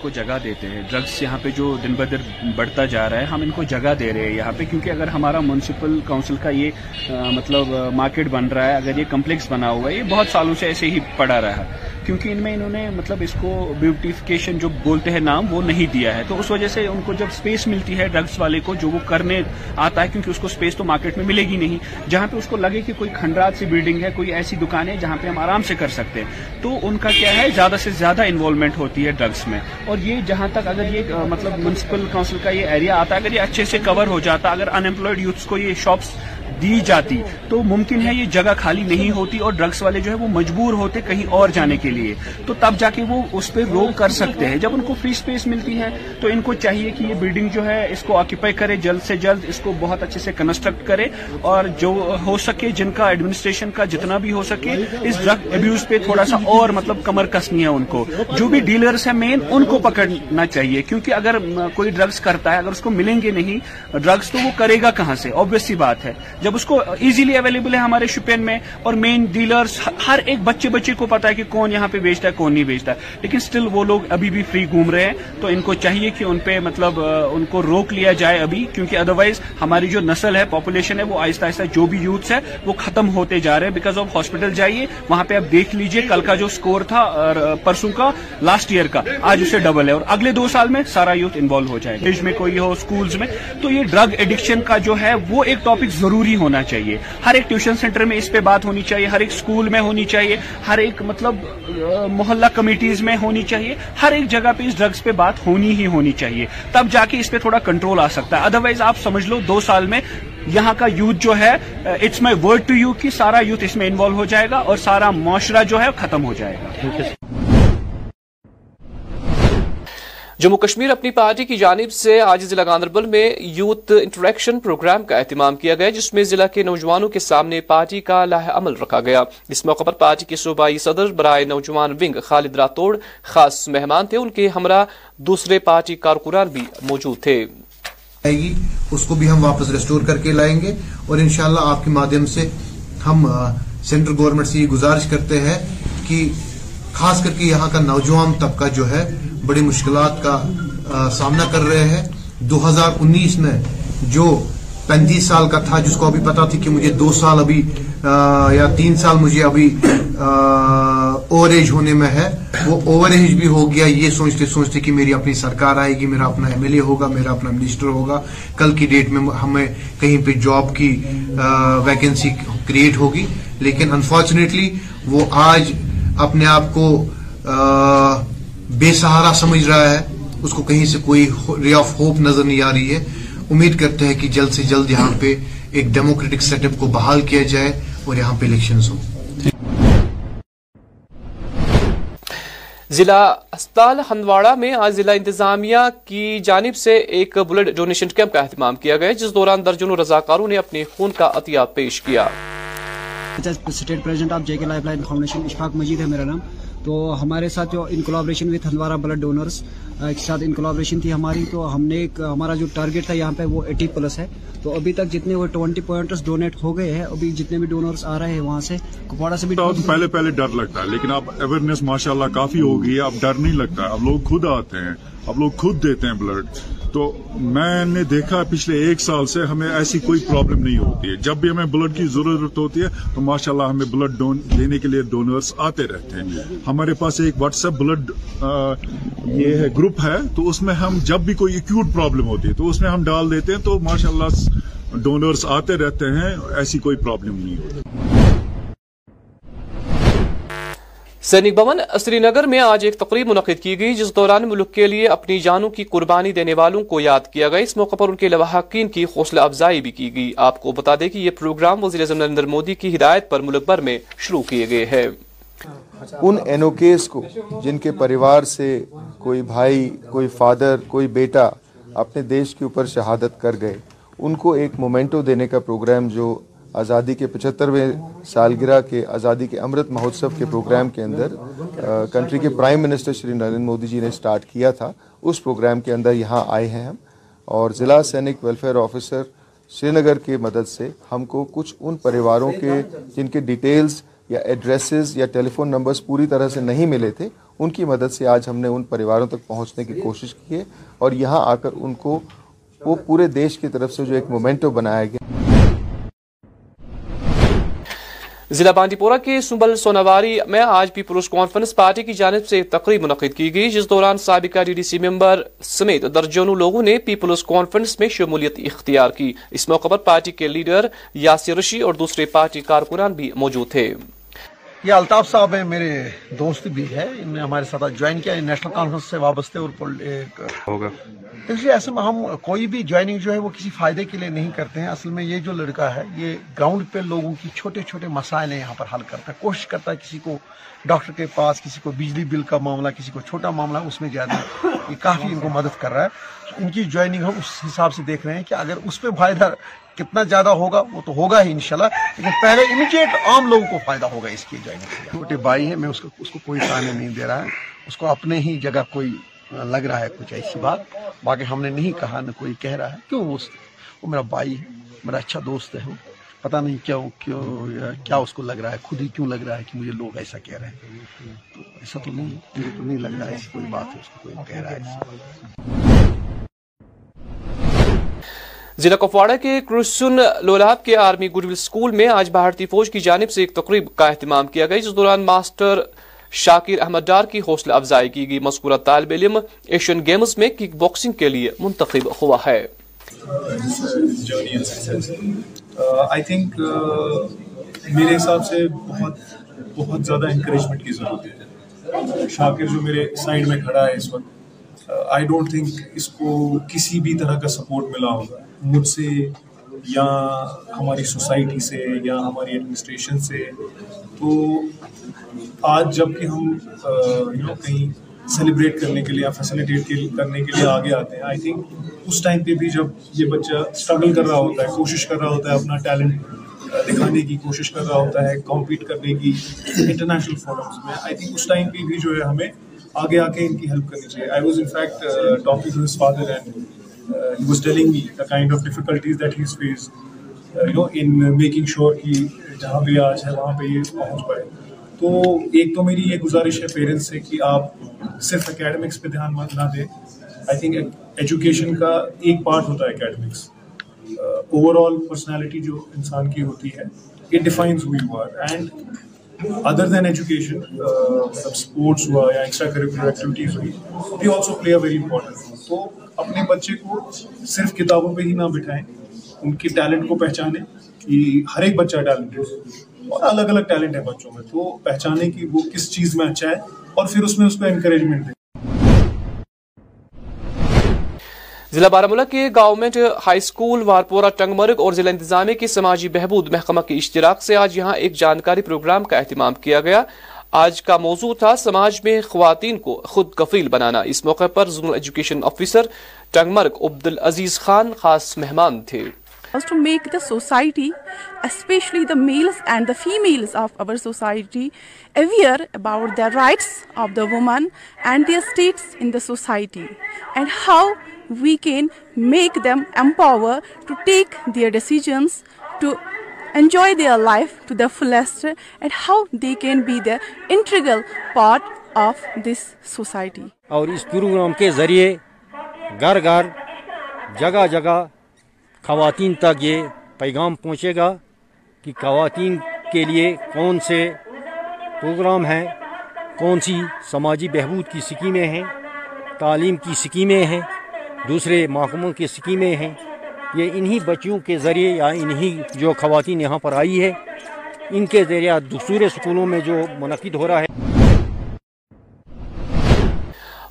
Speaker 84: کو جگہ دیتے ہیں ڈرگس یہاں پہ جو دن بدر بڑھتا جا رہا ہے ہم ان کو جگہ دے رہے ہیں یہاں پہ کیونکہ اگر ہمارا میونسپل کاؤنسل کا یہ مطلب مارکیٹ بن رہا ہے اگر یہ کمپلیکس بنا ہوا ہے یہ بہت سالوں سے ایسے ہی پڑا رہا کیونکہ ان میں انہوں نے مطلب اس کو بیوٹیفکیشن جو بولتے ہیں نام وہ نہیں دیا ہے تو اس وجہ سے ان کو جب اسپیس ملتی ہے ڈرگس والے کو جو وہ کرنے آتا ہے کیونکہ اس کو اسپیس تو مارکیٹ میں ملے گی نہیں جہاں پہ اس کو لگے کہ کوئی کھنڈرات سی بلڈنگ ہے کوئی ایسی دکان ہے جہاں پہ ہم آرام سے کر سکتے ہیں تو ان کا کیا ہے زیادہ سے زیادہ انوالومنٹ ہوتی ہے ڈرگس میں اور یہ جہاں تک اگر یہ مطلب منسپل کاؤنسل کا یہ ایریا آتا ہے اگر یہ اچھے سے کور ہو جاتا اگر انائڈ یوتھس کو یہ شاپس دی جاتی تو ممکن ہے یہ جگہ خالی نہیں ہوتی اور ڈرگس والے جو ہے وہ مجبور ہوتے کہیں اور جانے کے لیے تو تب جا کے وہ اس پہ روک کر سکتے ہیں جب ان کو فری سپیس ملتی ہے تو ان کو چاہیے کہ یہ بلڈنگ جو ہے اس کو آکیپائی کرے جلد سے جلد اس کو بہت اچھے سے کنسٹرکٹ کرے اور جو ہو سکے جن کا ایڈمنسٹریشن کا جتنا بھی ہو سکے اس ڈرگ ابیوز پہ تھوڑا سا اور مطلب کمر کسنی ہے ان کو جو بھی ڈیلرز ہیں مین ان کو پکڑنا چاہیے کیونکہ اگر کوئی ڈرگس کرتا ہے اگر اس کو ملیں گے نہیں ڈرگس تو وہ کرے گا کہاں سے آبویسلی بات ہے جب اس کو ایزیلی اویلیبل ہے ہمارے شپین میں اور مین ڈیلرز ہر ایک بچے بچے کو پتا ہے کہ کون یہاں پہ بیچتا ہے کون نہیں بیچتا ہے لیکن اسٹل وہ لوگ ابھی بھی فری گھوم رہے ہیں تو ان کو چاہیے کہ ان پہ مطلب ان کو روک لیا جائے ابھی کیونکہ ادروائز ہماری جو نسل ہے پاپولیشن ہے وہ آہستہ آہستہ جو بھی یوتھس ہے وہ ختم ہوتے جا رہے ہیں بیکاز آپ ہاسپٹل جائیے وہاں پہ آپ دیکھ لیجئے کل کا جو اسکور تھا پرسوں کا لاسٹ ایئر کا آج اسے ڈبل ہے اور اگلے دو سال میں سارا یوتھ انوالو ہو جائے گا میں کوئی ہو اسکول میں تو یہ ڈرگ ایڈکشن کا جو ہے وہ ایک ٹاپک ضروری ضروری ہونا چاہیے ہر ایک ٹیوشن سینٹر میں اس پہ بات ہونی چاہیے ہر ایک اسکول میں ہونی چاہیے ہر ایک مطلب محلہ کمیٹیز میں ہونی چاہیے ہر ایک جگہ پہ اس ڈرگز پہ بات ہونی ہی ہونی چاہیے تب جا کے اس پہ تھوڑا کنٹرول آ سکتا ہے ادروائز آپ سمجھ لو دو سال میں یہاں کا یوتھ جو ہے it's my word to you کہ سارا یوتھ انوالو ہو جائے گا اور سارا معاشرہ جو ہے ختم ہو جائے گا جموں کشمیر اپنی پارٹی کی جانب سے آج ضلع گاندربل میں یوتھ انٹریکشن پروگرام کا اہتمام کیا گیا جس میں ضلع کے نوجوانوں کے سامنے پارٹی کا لاہ عمل رکھا گیا اس موقع پر پارٹی کے صوبائی صدر برائے نوجوان ونگ خالد راتوڑ خاص مہمان تھے ان کے ہمراہ دوسرے پارٹی کارکنان بھی موجود تھے اس کو بھی ہم واپس ریسٹور کر کے لائیں گے اور انشاءاللہ آپ کے مادھیم سے ہم سینٹرل گورنمنٹ سے یہ گزارش کرتے ہیں کہ خاص کر کے یہاں کا نوجوان طبقہ جو ہے بڑی مشکلات کا سامنا کر رہے ہیں دو ہزار انیس میں جو پینتیس سال کا تھا جس کو ابھی ابھی ابھی پتا تھی کہ مجھے مجھے دو سال سال یا تین ایج ہونے میں ہے وہ اوور ایج بھی ہو گیا یہ سوچتے سوچتے کہ میری اپنی سرکار آئے گی میرا اپنا ایم ایل اے ہوگا میرا اپنا منسٹر ہوگا کل کی ڈیٹ میں ہمیں کہیں پہ جاب کی ویکنسی کریٹ ہوگی لیکن انفارچونیٹلی وہ آج اپنے آپ کو بے سہارا سمجھ رہا ہے اس کو کہیں سے کوئی آف ہوپ نظر نہیں آ رہی ہے امید کرتے ہیں کہ جلد سے جلد یہاں پہ ایک ڈیموکریٹک سیٹ اپ کو بحال کیا جائے اور یہاں پہ الیکشنز ہوں ضلع ہندواڑہ میں آج ضلع انتظامیہ کی جانب سے ایک بلڈ ڈونیشن کیمپ کا اہتمام کیا گیا جس دوران درجنوں رضاکاروں نے اپنے خون کا عطیہ پیش کیا J K life line Ashfaq مجید ہے میرا نام تو ہمارے ساتھ جو ان collaboration with Handwara blood donors کے ساتھ کولابریشن تھی ہماری تو ہم نے ایک ہمارا جو ٹارگیٹ تھا یہاں پہ وہ ایٹی پلس ہے تو ابھی تک جتنے وہ ٹوئنٹی پوائنٹس ڈونیٹ ہو گئے ہیں ابھی جتنے بھی ڈونرس آ رہے ہیں وہاں سے کپواڑا سے بھی پہلے پہلے ڈر لگتا ہے لیکن اب اویئرنیس ماشاء اللہ کافی ہوگی اب ڈر نہیں لگتا اب لوگ خود آتے ہیں اب لوگ خود دیتے ہیں بلڈ تو میں نے دیکھا پچھلے ایک سال سے ہمیں ایسی کوئی پرابلم نہیں ہوتی ہے جب بھی ہمیں بلڈ کی ضرورت ہوتی ہے تو ماشاء اللہ ہمیں بلڈ دینے کے لیے ڈونرس آتے رہتے ہیں ہمارے پاس ایک واٹس ایپ بلڈ یہ ہے گروپ ہے تو اس میں ہم جب بھی کوئی ایکوٹ پرابلم ہوتی ہے تو اس میں ہم ڈال دیتے ہیں تو ماشاء اللہ ڈونرس آتے رہتے ہیں ایسی کوئی پرابلم نہیں ہوتی سینک بھون سری نگر میں آج ایک تقریب منعقد کی گئی جس دوران ملک کے لیے اپنی جانوں کی قربانی دینے والوں کو یاد کیا گیا اس موقع پر ان کے کی حوصلہ افزائی بھی کی گئی آپ کو بتا دے کہ یہ پروگرام وزیر اعظم نریندر مودی کی ہدایت پر ملک بھر میں شروع کیے گئے ہیں ان اینوکیس کو جن کے پریوار سے کوئی بھائی کوئی فادر کوئی بیٹا اپنے دیش کے اوپر شہادت کر گئے ان کو ایک مومنٹو دینے کا پروگرام جو آزادی کے پچہترویں سالگرہ کے آزادی کے امرت مہوتسو کے پروگرام کے اندر کنٹری کے پرائم منسٹر شری نریندر مودی جی نے اسٹارٹ کیا تھا اس پروگرام کے اندر یہاں آئے ہیں ہم اور ضلع سینک ویلفیئر آفیسر سری نگر کے مدد سے ہم کو کچھ ان پریواروں کے جن کے ڈیٹیلز یا ایڈریسز یا ٹیلی فون نمبرز پوری طرح سے نہیں ملے تھے ان کی مدد سے آج ہم نے ان پریواروں تک پہنچنے کی کوشش کیے اور یہاں آ کر ان کو وہ پورے دیش کی طرف سے جو ایک مومنٹو بنایا گیا ضلع پورہ کے سنبل سوناواری میں آج پروس کانفرنس پارٹی کی جانب سے تقریب منعقد کی گئی جس دوران سابقہ ڈی ڈی سی ممبر سمیت درجنوں لوگوں نے پیپلز کانفرنس میں شمولیت اختیار کی اس موقع پر پارٹی کے لیڈر یاسر رشی اور دوسرے پارٹی کارکنان بھی موجود تھے یہ الطاف صاحب ہیں میرے دوست بھی ہے انہوں نے ہمارے ساتھ جوائن کیا نیشنل کانفرنس سے اور ایسے میں ہم کوئی بھی جوائننگ جو ہے وہ کسی فائدے کے لیے نہیں کرتے ہیں اصل میں یہ جو لڑکا ہے یہ گراؤنڈ پہ لوگوں کی چھوٹے چھوٹے مسائل یہاں پر حل کرتا ہے کوشش کرتا ہے کسی کو ڈاکٹر کے پاس کسی کو بجلی بل کا معاملہ کسی کو چھوٹا معاملہ اس میں یہ کافی ان کو مدد کر رہا ہے ان کی جوائننگ ہم اس حساب سے دیکھ رہے ہیں کہ اگر اس پہ فائدہ کتنا زیادہ ہوگا وہ تو ہوگا ہی انشاءاللہ لیکن پہلے امیڈیٹ عام لوگوں کو فائدہ ہوگا اس کی جائیں چھوٹے بھائی ہیں میں اس کو اس کو کوئی تانے نہیں دے رہا اس کو اپنے ہی جگہ کوئی لگ رہا ہے کچھ ایسی بات باقی ہم نے نہیں کہا نہ کوئی کہہ رہا ہے کیوں وہ میرا بھائی ہے میرا اچھا دوست ہے وہ پتہ نہیں کیوں کیا اس کو لگ رہا ہے خود ہی کیوں لگ رہا ہے کہ مجھے لوگ ایسا کہہ رہے ہیں تو ایسا تو نہیں مجھے تو نہیں لگ رہا ہے ہے ایسی کوئی کوئی بات اس کو کہہ رہا ہے ضلع کپواڑہ کے کرسن لولاب کے آرمی گڈویل سکول میں آج بھارتی فوج کی جانب سے ایک تقریب کا اہتمام کیا گیا جس دوران ماسٹر شاکر احمد ڈار کی حوصلہ افزائی کی گئی مذکورہ طالب علم ایشین گیمز میں کک باکسنگ کے لیے منتخب ہوا ہے میرے حساب سے بہت بہت زیادہ انکریجمنٹ کی ضرورت ہے شاکر جو میرے سائیڈ میں کھڑا ہے اس وقت آئی ڈونٹ تھنک اس کو کسی بھی طرح کا سپورٹ ملا ہوگا مجھ سے یا ہماری سوسائٹی سے یا ہماری ایڈمنسٹریشن سے تو آج جب کہ ہم یو نو کہیں سیلیبریٹ کرنے کے لیے یا فیسیلیٹیٹ کرنے کے لیے آگے آتے ہیں آئی تھنک اس ٹائم پہ بھی جب یہ بچہ اسٹرگل کر رہا ہوتا ہے کوشش کر رہا ہوتا ہے اپنا ٹیلنٹ دکھانے کی کوشش کر رہا ہوتا ہے کمپیٹ کرنے کی انٹرنیشنل فورمس میں آئی تھنک اس ٹائم پہ بھی جو ہے ہمیں آگے آ کے ان کی ہیلپ کرنی چاہیے I was was in in fact talking to his father and he telling me the kind of difficulties that has face you know making sure کہ جہاں بھی آج ہے وہاں پہ یہ پہنچ پائے تو ایک تو میری یہ گزارش ہے پیرنٹس سے کہ آپ صرف اکیڈمکس پہ دھیان نہ دیں آئی تھنک ایجوکیشن کا ایک پارٹ ہوتا ہے اکیڈمکس اوور آل پرسنالٹی جو انسان کی ہوتی ہے اٹ ڈیفائنز ہوئی ہوا اینڈ ادر دین ایجوکیشن مطلب اسپورٹس ہوا یا ایکسٹرا کریکولر ایکٹیویٹیز ہوئی دی also play a very important role تو اپنے بچے کو صرف کتابوں پہ ہی نہ بٹھائیں ان کے ٹیلنٹ کو پہچانیں کہ ہر ایک بچہ ہے اور الگ الگ ٹیلنٹ ہے بچوں میں تو پہچانیں کہ وہ کس چیز میں اچھا ہے اور پھر اس میں اس کو انکریجمنٹ دیں ضلع ملک کے government high school Warpora Tangmarg اور ضلع انتظامیہ کے سماجی بہبود محکمہ کے اشتراک سے آج یہاں ایک جانکاری پروگرام کا اہتمام کیا گیا آج کا موضوع تھا سماج میں خواتین کو خود کفیل بنانا اس موقع پر zonal education officer Tangmarg Abdul Aziz Khan خاص مہمان تھے to make the society especially the males and the families of our society aware about the rights of the women and their status in the society and how we can make them empower to take their decisions to enjoy their life to the fullest and how they can be the inter part of this society اور اس programme کے ذریعے گھر گھر جگہ جگہ خواتین تک یہ پیغام پہنچے گا کہ خواتین کے لیے کون سے پروگرام ہیں کون سی سماجی بہبود کی سکیمیں ہیں تعلیم کی سکیمیں ہیں دوسرے محکموں کی سکیمیں ہیں یہ انہی بچیوں کے ذریعے یا انہی جو خواتین یہاں پر آئی ہے ان کے ذریعہ دوسرے سکولوں میں جو منعقد ہو رہا ہے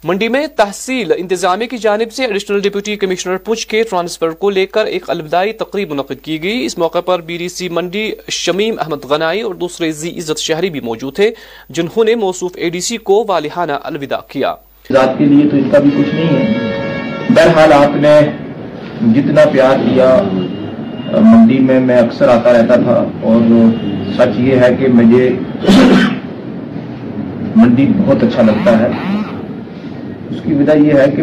Speaker 84: منڈی میں تحصیل انتظامیہ کی جانب سے ایڈیشنل ڈپٹی کمشنر پوچھ کے ٹرانسفر کو لے کر ایک الوداعی تقریب منعقد کی گئی اس موقع پر بی ڈی سی منڈی شمیم احمد غنائی اور دوسرے زی عزت شہری بھی موجود تھے جنہوں نے موصوف اے ڈی سی کو والانہ الوداع کیا ذات کے لیے تو اس کا بھی کچھ نہیں ہے بہرحال آپ نے جتنا پیار کیا منڈی میں میں اکثر آتا رہتا تھا اور سچ یہ ہے کہ مجھے منڈی بہت اچھا لگتا ہے اس کی وجہ یہ ہے کہ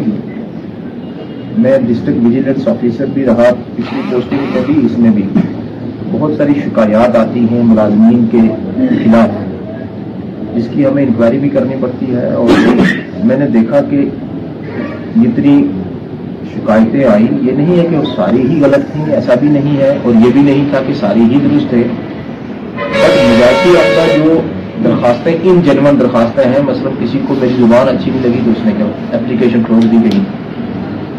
Speaker 84: میں ڈسٹرکٹ ویجیلنس آفیسر بھی رہا پچھلی پوسٹنگ میں بھی اس میں بھی بہت ساری شکایات آتی ہیں ملازمین کے خلاف جس کی ہمیں انکوائری بھی کرنی پڑتی ہے اور میں نے دیکھا کہ جتنی شکایتیں آئیں یہ نہیں ہے کہ وہ ساری ہی غلط تھیں ایسا بھی نہیں ہے اور یہ بھی نہیں تھا کہ ساری ہی درست تھے مواقع آپ کا جو درخواستیں ان جنون درخواستیں ہیں مثلا کسی کو میری زبان اچھی نہیں لگی تو اس نے کیا اپلیکیشن ٹھوک دی گئی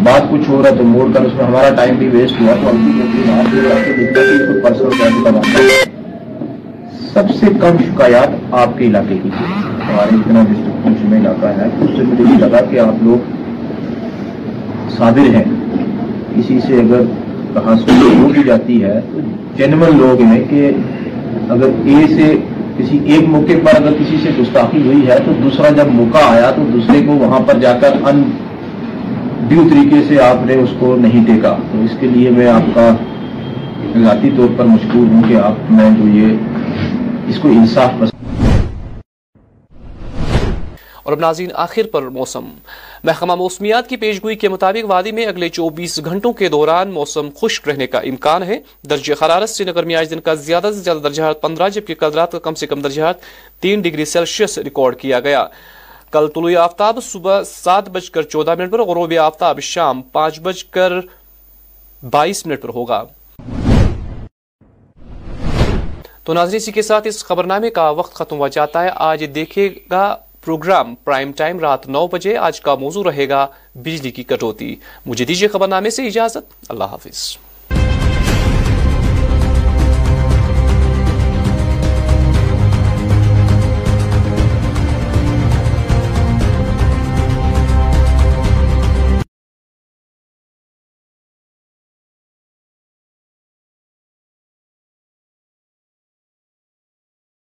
Speaker 84: بات کچھ ہو رہا تو موڑ کر اس میں ہمارا ٹائم بھی ویسٹ ہوا تو سب سے کم شکایات آپ کے علاقے کی ہمارے اتنا ڈسٹرکٹ میں علاقہ ہے اس سے مجھے یہ لگا کہ آپ لوگ صابر ہیں کسی سے اگر کہاں سے ہو بھی جاتی ہے تو جنرل لوگ ہیں کہ اگر اے سے کسی ایک موقع پر اگر کسی سے گستاخی ہوئی ہے تو دوسرا جب موقع آیا تو دوسرے کو وہاں پر جا کر ان ڈیو طریقے سے آپ نے اس کو نہیں دیکھا تو اس کے لیے میں آپ کا ذاتی طور پر مشکور ہوں کہ آپ میں جو یہ اس کو انصاف پسند اور اب ناظرین آخر پر موسم محکمہ موسمیات کی پیشگوئی کے مطابق وادی میں اگلے چوبیس گھنٹوں کے دوران موسم خشک رہنے کا امکان ہے درجہ حرارت سے نگر میں آج دن کا زیادہ سے زیادہ درجہ پندرہ جبکہ کل رات کا کم سے کم درجہ حرارت تین ڈگری سیلسیس ریکارڈ کیا گیا کل طلوع آفتاب صبح سات بج کر چودہ منٹ پر غروب آفتاب شام پانچ کر بائیس منٹ پر ہوگا تو ناظرین کے ساتھ اس خبرنامے کا وقت ختم ہو جاتا ہے آج دیکھے گا پروگرام پرائم ٹائم رات نو بجے آج کا موضوع رہے گا بجلی کی کٹوتی مجھے دیجیے خبر نامے سے اجازت اللہ حافظ